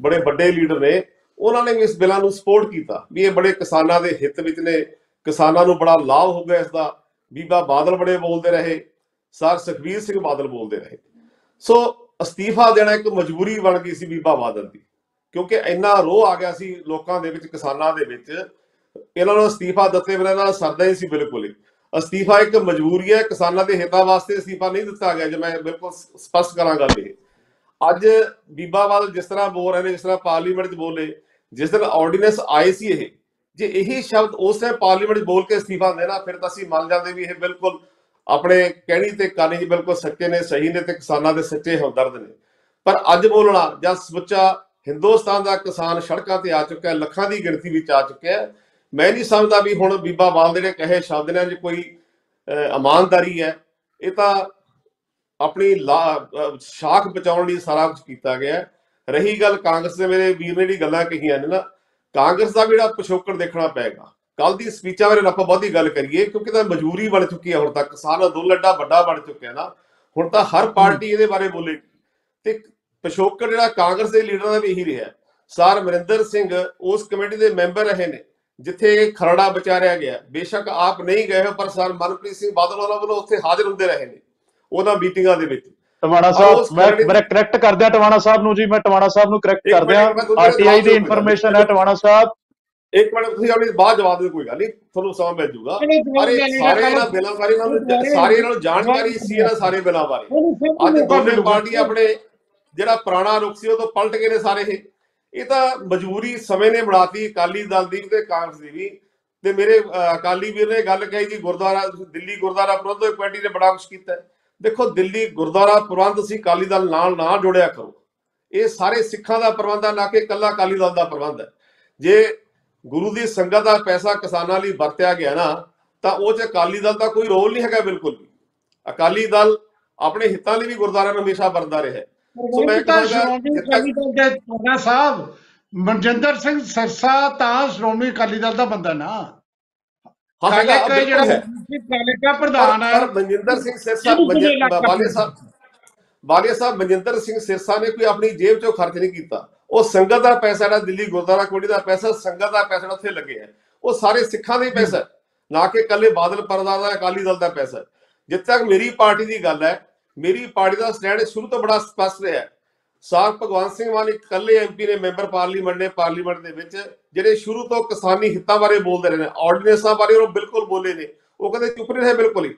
ਬੜੇ ਵੱਡੇ ਲੀਡਰ ਨੇ ਉਹਨਾਂ ਨੇ ਇਸ ਬਿੱਲਾਂ ਨੂੰ ਸਪੋਰਟ ਕੀਤਾ ਵੀ ਇਹ ਬੜੇ ਕਿਸਾਨਾਂ ਦੇ ਹਿੱਤ ਵਿੱਚ ਨੇ ਕਿਸਾਨਾਂ ਨੂੰ ਬੜਾ ਲਾਭ ਹੋਊਗਾ ਇਸ ਦਾ। ਬੀਬਾ ਬਾਦਲ ਬੜੇ ਬੋਲਦੇ ਰਹੇ, ਸਰ ਸੁਖਬੀਰ ਸਿੰਘ ਬਾਦਲ ਬੋਲਦੇ ਰਹੇ। ਸੋ ਅਸਤੀਫਾ ਦੇਣਾ ਇੱਕ ਮਜਬੂਰੀ ਬਣ ਗਈ ਸੀ ਬੀਬਾ ਬਾਦਲ ਦੀ, ਕਿਉਂਕਿ ਇੰਨਾ ਰੋਹ ਆ ਗਿਆ ਸੀ ਲੋਕਾਂ ਦੇ ਵਿੱਚ, ਕਿਸਾਨਾਂ ਦੇ ਵਿੱਚ। ਇਹਨਾਂ ਨੂੰ ਅਸਤੀਫਾ ਦਿੱਤੇ ਬਿਨਾਂ ਇਹਨਾਂ ਦਾ ਸਰਦਾ ਹੀ ਸੀ ਬਿਲਕੁਲ ਹੀ। ਅਸਤੀਫਾ ਇੱਕ ਮਜਬੂਰੀ ਹੈ, ਕਿਸਾਨਾਂ ਦੇ ਹਿੱਤਾਂ ਵਾਸਤੇ ਅਸਤੀਫਾ ਨਹੀਂ ਦਿੱਤਾ ਗਿਆ, ਜੇ ਮੈਂ ਬਿਲਕੁਲ ਸ- ਸਪਸ਼ਟ ਕਰਾਂ ਗੱਲ ਇਹ। ਅੱਜ ਬੀਬਾ ਬਾਦਲ ਜਿਸ ਤਰ੍ਹਾਂ ਬੋਲ ਰਹੇ ਨੇ, ਜਿਸ ਤਰ੍ਹਾਂ ਪਾਰਲੀਮੈਂਟ 'ਚ ਬੋਲੇ, ਜਿਸ ਦਿਨ ਆਰਡੀਨੈਂਸ ਆਏ ਸੀ ਇਹ ਜੇ ਇਹੀ ਸ਼ਬਦ ਉਸ ਟਾਈਮ ਪਾਰਲੀਮੈਂਟ 'ਚ ਬੋਲ ਕੇ ਅਸਤੀਫਾ ਦਿੰਦੇ ਨਾ ਫਿਰ ਤਾਂ ਅਸੀਂ ਮੰਨ ਜਾਂਦੇ ਵੀ ਇਹ ਬਿਲਕੁਲ ਆਪਣੇ ਕਹਿਣੀ ਤੇ ਕਰਨੀ 'ਚ ਬਿਲਕੁਲ ਸੱਚੇ ਨੇ ਸਹੀ ਨੇ ਤੇ ਕਿਸਾਨਾਂ ਦੇ ਸੱਚੇ ਹਮਦਰਦ ਨੇ। ਪਰ ਅੱਜ ਬੋਲਣਾ ਜਾਂ ਸਮੁੱਚਾ ਹਿੰਦੁਸਤਾਨ ਦਾ ਕਿਸਾਨ ਸੜਕਾਂ ਤੇ ਆ ਚੁੱਕਾ ਹੈ ਲੱਖਾਂ ਦੀ ਗਿਣਤੀ ਵਿੱਚ ਆ ਚੁੱਕਿਆ ਹੈ ਮੈਂ ਨਹੀਂ ਸਮਝਦਾ ਵੀ ਹੁਣ ਬੀਬਾ ਬਾਲ ਦੇ ਜਿਹੜੇ ਕਹੇ ਸ਼ਬਦ ਨੇ ਜੇ ਕੋਈ ਅਹ, ਇਮਾਨਦਾਰੀ ਹੈ ਇਹ ਤਾਂ ਆਪਣੀ ਲਾ- ਅਹ, ਸ਼ਾਖ ਬਚਾਉਣ ਲਈ ਸਾਰਾ ਕੁਝ ਕੀਤਾ ਗਿਆ ਹੈ। ਰਹੀ ਗੱਲ ਕਾਂਗਰਸ ਦੇ ਮੇਰੇ ਵੀਰ ਨੇ ਜਿਹੜੀ ਗੱਲਾਂ ਕਹੀਆਂ ਨੇ ਨਾ ਕਾਂਗਰਸ ਦਾ ਵੀ ਜਿਹੜਾ ਪਿਛੋਕੜ ਦੇਖਣਾ ਪਏਗਾ। ਕੱਲ ਦੀ ਸਪੀਚਾਂ ਬਾਰੇ ਆਪਾਂ ਬਹੁਤੀ ਗੱਲ ਕਰੀਏ, ਕਿਉਂਕਿ ਤਾਂ ਮਜਬੂਰੀ ਬਣ ਚੁੱਕੀ ਹੈ ਹੁਣ ਤੱਕ। ਕਿਸਾਨ ਅੰਦੋਲਨ ਏਡਾ ਵੱਡਾ ਬਣ ਚੁੱਕਿਆ ਨਾ। ਹੁਣ ਤਾਂ ਹਰ ਪਾਰਟੀ ਇਹਦੇ ਬਾਰੇ ਬੋਲੇਗੀ ਤੇ ਪਿਛੋਕੜ ਜਿਹੜਾ ਕਾਂਗਰਸ ਦੇ ਲੀਡਰਾਂ ਦਾ ਵੀ ਇਹੀ ਰਿਹਾ। ਸਰ ਅਮਰਿੰਦਰ ਸਿੰਘ ਉਸ ਕਮੇਟੀ ਦੇ ਮੈਂਬਰ ਰਹੇ ਨੇ, ਜਿੱਥੇ ਖਰੜਾ ਵਿਚਾਰਿਆ ਗਿਆ। ਬੇਸ਼ੱਕ ਆਪ ਨਹੀਂ ਗਏ ਹੋ ਪਰ ਸਰ ਮਨਪ੍ਰੀਤ ਸਿੰਘ ਬਾਦਲ ਉਹਨਾਂ ਵੱਲੋਂ ਉੱਥੇ ਹਾਜ਼ਰ ਹੁੰਦੇ ਰਹੇ ਨੇ। ਉਹਨਾਂ ਮੀਟਿੰਗਾਂ ਦੇ ਵਿੱਚ। ਟਵਾਣਾ ਸਾਹਿਬ ਮੈਂ ਮੈਂ ਕਰੈਕਟ ਕਰ ਦਿਆਂ ਟਵਾਣਾ ਸਾਹਿਬ ਨੂੰ ਜੀ ਮੈਂ ਟਵਾਣਾ ਸਾਹਿਬ ਨੂੰ ਕਰੈਕਟ ਕਰ ਦਿਆਂ ਆਰਟੀਆਈ ਦੀ ਇਨਫੋਰਮੇਸ਼ਨ ਹੈ ਟਵਾਣਾ ਸਾਹਿਬ। ਇੱਕ ਮਿੰਟ ਤੁਸੀਂ ਆਪਣੀ ਬਾਅਦ ਜਵਾਬ ਦਿਓ ਕੋਈ ਗੱਲ ਨਹੀਂ ਤੁਹਾਨੂੰ ਸਮਾਂ ਮਿਲ ਜੂਗਾ। ਅਰੇ ਸਾਰੇ ਇਹਨਾਂ ਬਿਲਾਂ ਬਾਰੇ ਇਹਨਾਂ ਨੂੰ ਸਾਰੇ ਇਹਨਾਂ ਨੂੰ ਜਾਣਕਾਰੀ ਸੀ ਇਹਨਾਂ ਸਾਰੇ ਬਿਲਾਂ ਬਾਰੇ। ਅੱਜ ਦੋਨੇ ਪਾਰਟੀ ਆਪਣੇ ਜਿਹੜਾ ਪੁਰਾਣਾ ਰੁਖ ਸੀ ਉਹ ਤੋਂ ਪਲਟ ਗਏ ਨੇ ਸਾਰੇ ਇਹ। ਇਹ ਤਾਂ ਮਜਬੂਰੀ ਸਮੇਂ ਨੇ ਬਣਾਤੀ ਅਕਾਲੀ ਦਲ ਦੀ ਵੀ ਤੇ ਕਾਂਗਰਸ ਦੀ ਵੀ। ਤੇ ਮੇਰੇ ਅਕਾਲੀ ਵੀਰ ਨੇ ਗੱਲ ਕਹੀ ਜੀ ਗੁਰਦੁਆਰਾ ਦਿੱਲੀ ਗੁਰਦੁਆਰਾ ਪ੍ਰਬੰਧਕ ਕਮੇਟੀ ਨੇ ਬੜਾ ਕੁਝ ਕੀਤਾ। ਹੈ। ਦੇਖੋ ਦਿੱਲੀ ਗੁਰਦੁਆਰਾ ਪ੍ਰਬੰਧ ਸੀ ਅਕਾਲੀ ਦਲ ਨਾਲ ਨਾ ਜੋੜਿਆ ਕਰੋ। ਇਹ ਸਾਰੇ ਸਿੱਖਾਂ ਦਾ ਪ੍ਰਬੰਧ ਹੈ ਨਾ ਕਿ ਇਕੱਲਾ ਅਕਾਲੀ ਦਲ ਦਾ ਪ੍ਰਬੰਧ ਹੈ ਜੇ ਗੁਰੂ ਦੀ ਸੰਗਤ ਦਾ ਪੈਸਾ ਕਿਸਾਨਾਂ ਲਈ ਵਰਤਿਆ ਗਿਆ ਨਾ ਤਾਂ ਉਹ ਚ ਅਕਾਲੀ ਦਲ ਦਾ ਕੋਈ ਰੋਲ ਨਹੀਂ ਹੈਗਾ ਬਿਲਕੁਲ ਵੀ। ਅਕਾਲੀ ਦਲ ਆਪਣੇ ਹਿੱਤਾਂ ਲਈ ਵੀ ਗੁਰਦੁਆਰਾ ਨੂੰ ਹਮੇਸ਼ਾ ਵਰਤਦਾ ਰਿਹਾ। ਸੋ ਮੈਂ ਤਾਂ ਕਹਾਂਗਾ ਸ਼੍ਰੋਮਣੀ ਜਿੱਥੇ ਤੱਕ ਅਕਾਲੀ ਦਲ ਦੇ ਪ੍ਰਧਾਨ ਸਾਹਿਬ ਮਨਜਿੰਦਰ ਸਿੰਘ ਸਿਰਸਾ ਤਾਂ ਸ਼੍ਰੋਮਣੀ ਅਕਾਲੀ ਦਲ ਦਾ ਬੰਦਾ ਨਾ। ਕਾਲੇ ਬਿਲਕੁਲ ਜਿਹੜਾ ਕਾਲੇ ਦਾ ਪ੍ਰਧਾਨ ਹੈ ਮਨਜਿੰਦਰ ਸਿੰਘ ਸਿਰਸਾ ਬਾਲੀਆ ਸਾਹਿਬ ਬਾਲੀਆ ਸਾਹਿਬ ਮਨਜਿੰਦਰ ਸਿੰਘ ਸਿਰਸਾ ਨੇ ਕੋਈ ਆਪਣੀ ਜੇਬ ਚੋਂ ਖਰਚ ਨਹੀਂ ਕੀਤਾ। ਉਹ ਸੰਗਤ ਦਾ ਪੈਸਾ ਜਿਹੜਾ ਦਿੱਲੀ ਗੁਰਦੁਆਰਾ ਕਮੇਟੀ ਦਾ ਪੈਸਾ ਸੰਗਤ ਦਾ ਪੈਸਾ ਜਿਹੜਾ ਉੱਥੇ ਲੱਗਿਆ ਉਹ ਸਾਰੇ ਸਿੱਖਾਂ ਦਾ ਹੀ ਪੈਸਾ ਨਾ ਕਿ ਇਕੱਲੇ ਬਾਦਲ ਪਰਦਾਰ ਦਾ ਅਕਾਲੀ ਦਲ ਦਾ ਪੈਸਾ। ਜਿੱਥੇ ਤੱਕ ਮੇਰੀ ਪਾਰਟੀ ਦੀ ਗੱਲ ਹੈ ਮੇਰੀ ਪਾਰਟੀ ਦਾ ਸਟੈਂਡ ਸ਼ੁਰੂ ਤੋਂ ਬੜਾ ਸਪਸ਼ਟ ਰਿਹਾ ਸਾਰ ਭਗਵੰਤ ਸਿੰਘ ਮਾਨ ਇੱਕ ਇਕੱਲੇ ਐਮਪੀ ਨੇ ਮੈਂਬਰ ਪਾਰਲੀਮੈਂਟ ਨੇ ਪਾਰਲੀਮੈਂਟ ਦੇ ਵਿੱਚ ਜਿਹੜੇ ਸ਼ੁਰੂ ਤੋਂ ਕਿਸਾਨੀ ਹਿੱਤਾਂ ਬਾਰੇ ਬੋਲਦੇ ਰਹੇ ਨੇ ਆਰਡੀਨੈਂਸਾਂ ਬਾਰੇ ਉਹ ਬਿਲਕੁਲ ਬੋਲੇ ਨੇ ਉਹ ਕਹਿੰਦੇ ਚੁੱਪ ਨਹੀਂ ਰਹੇ ਬਿਲਕੁਲ ਹੀ।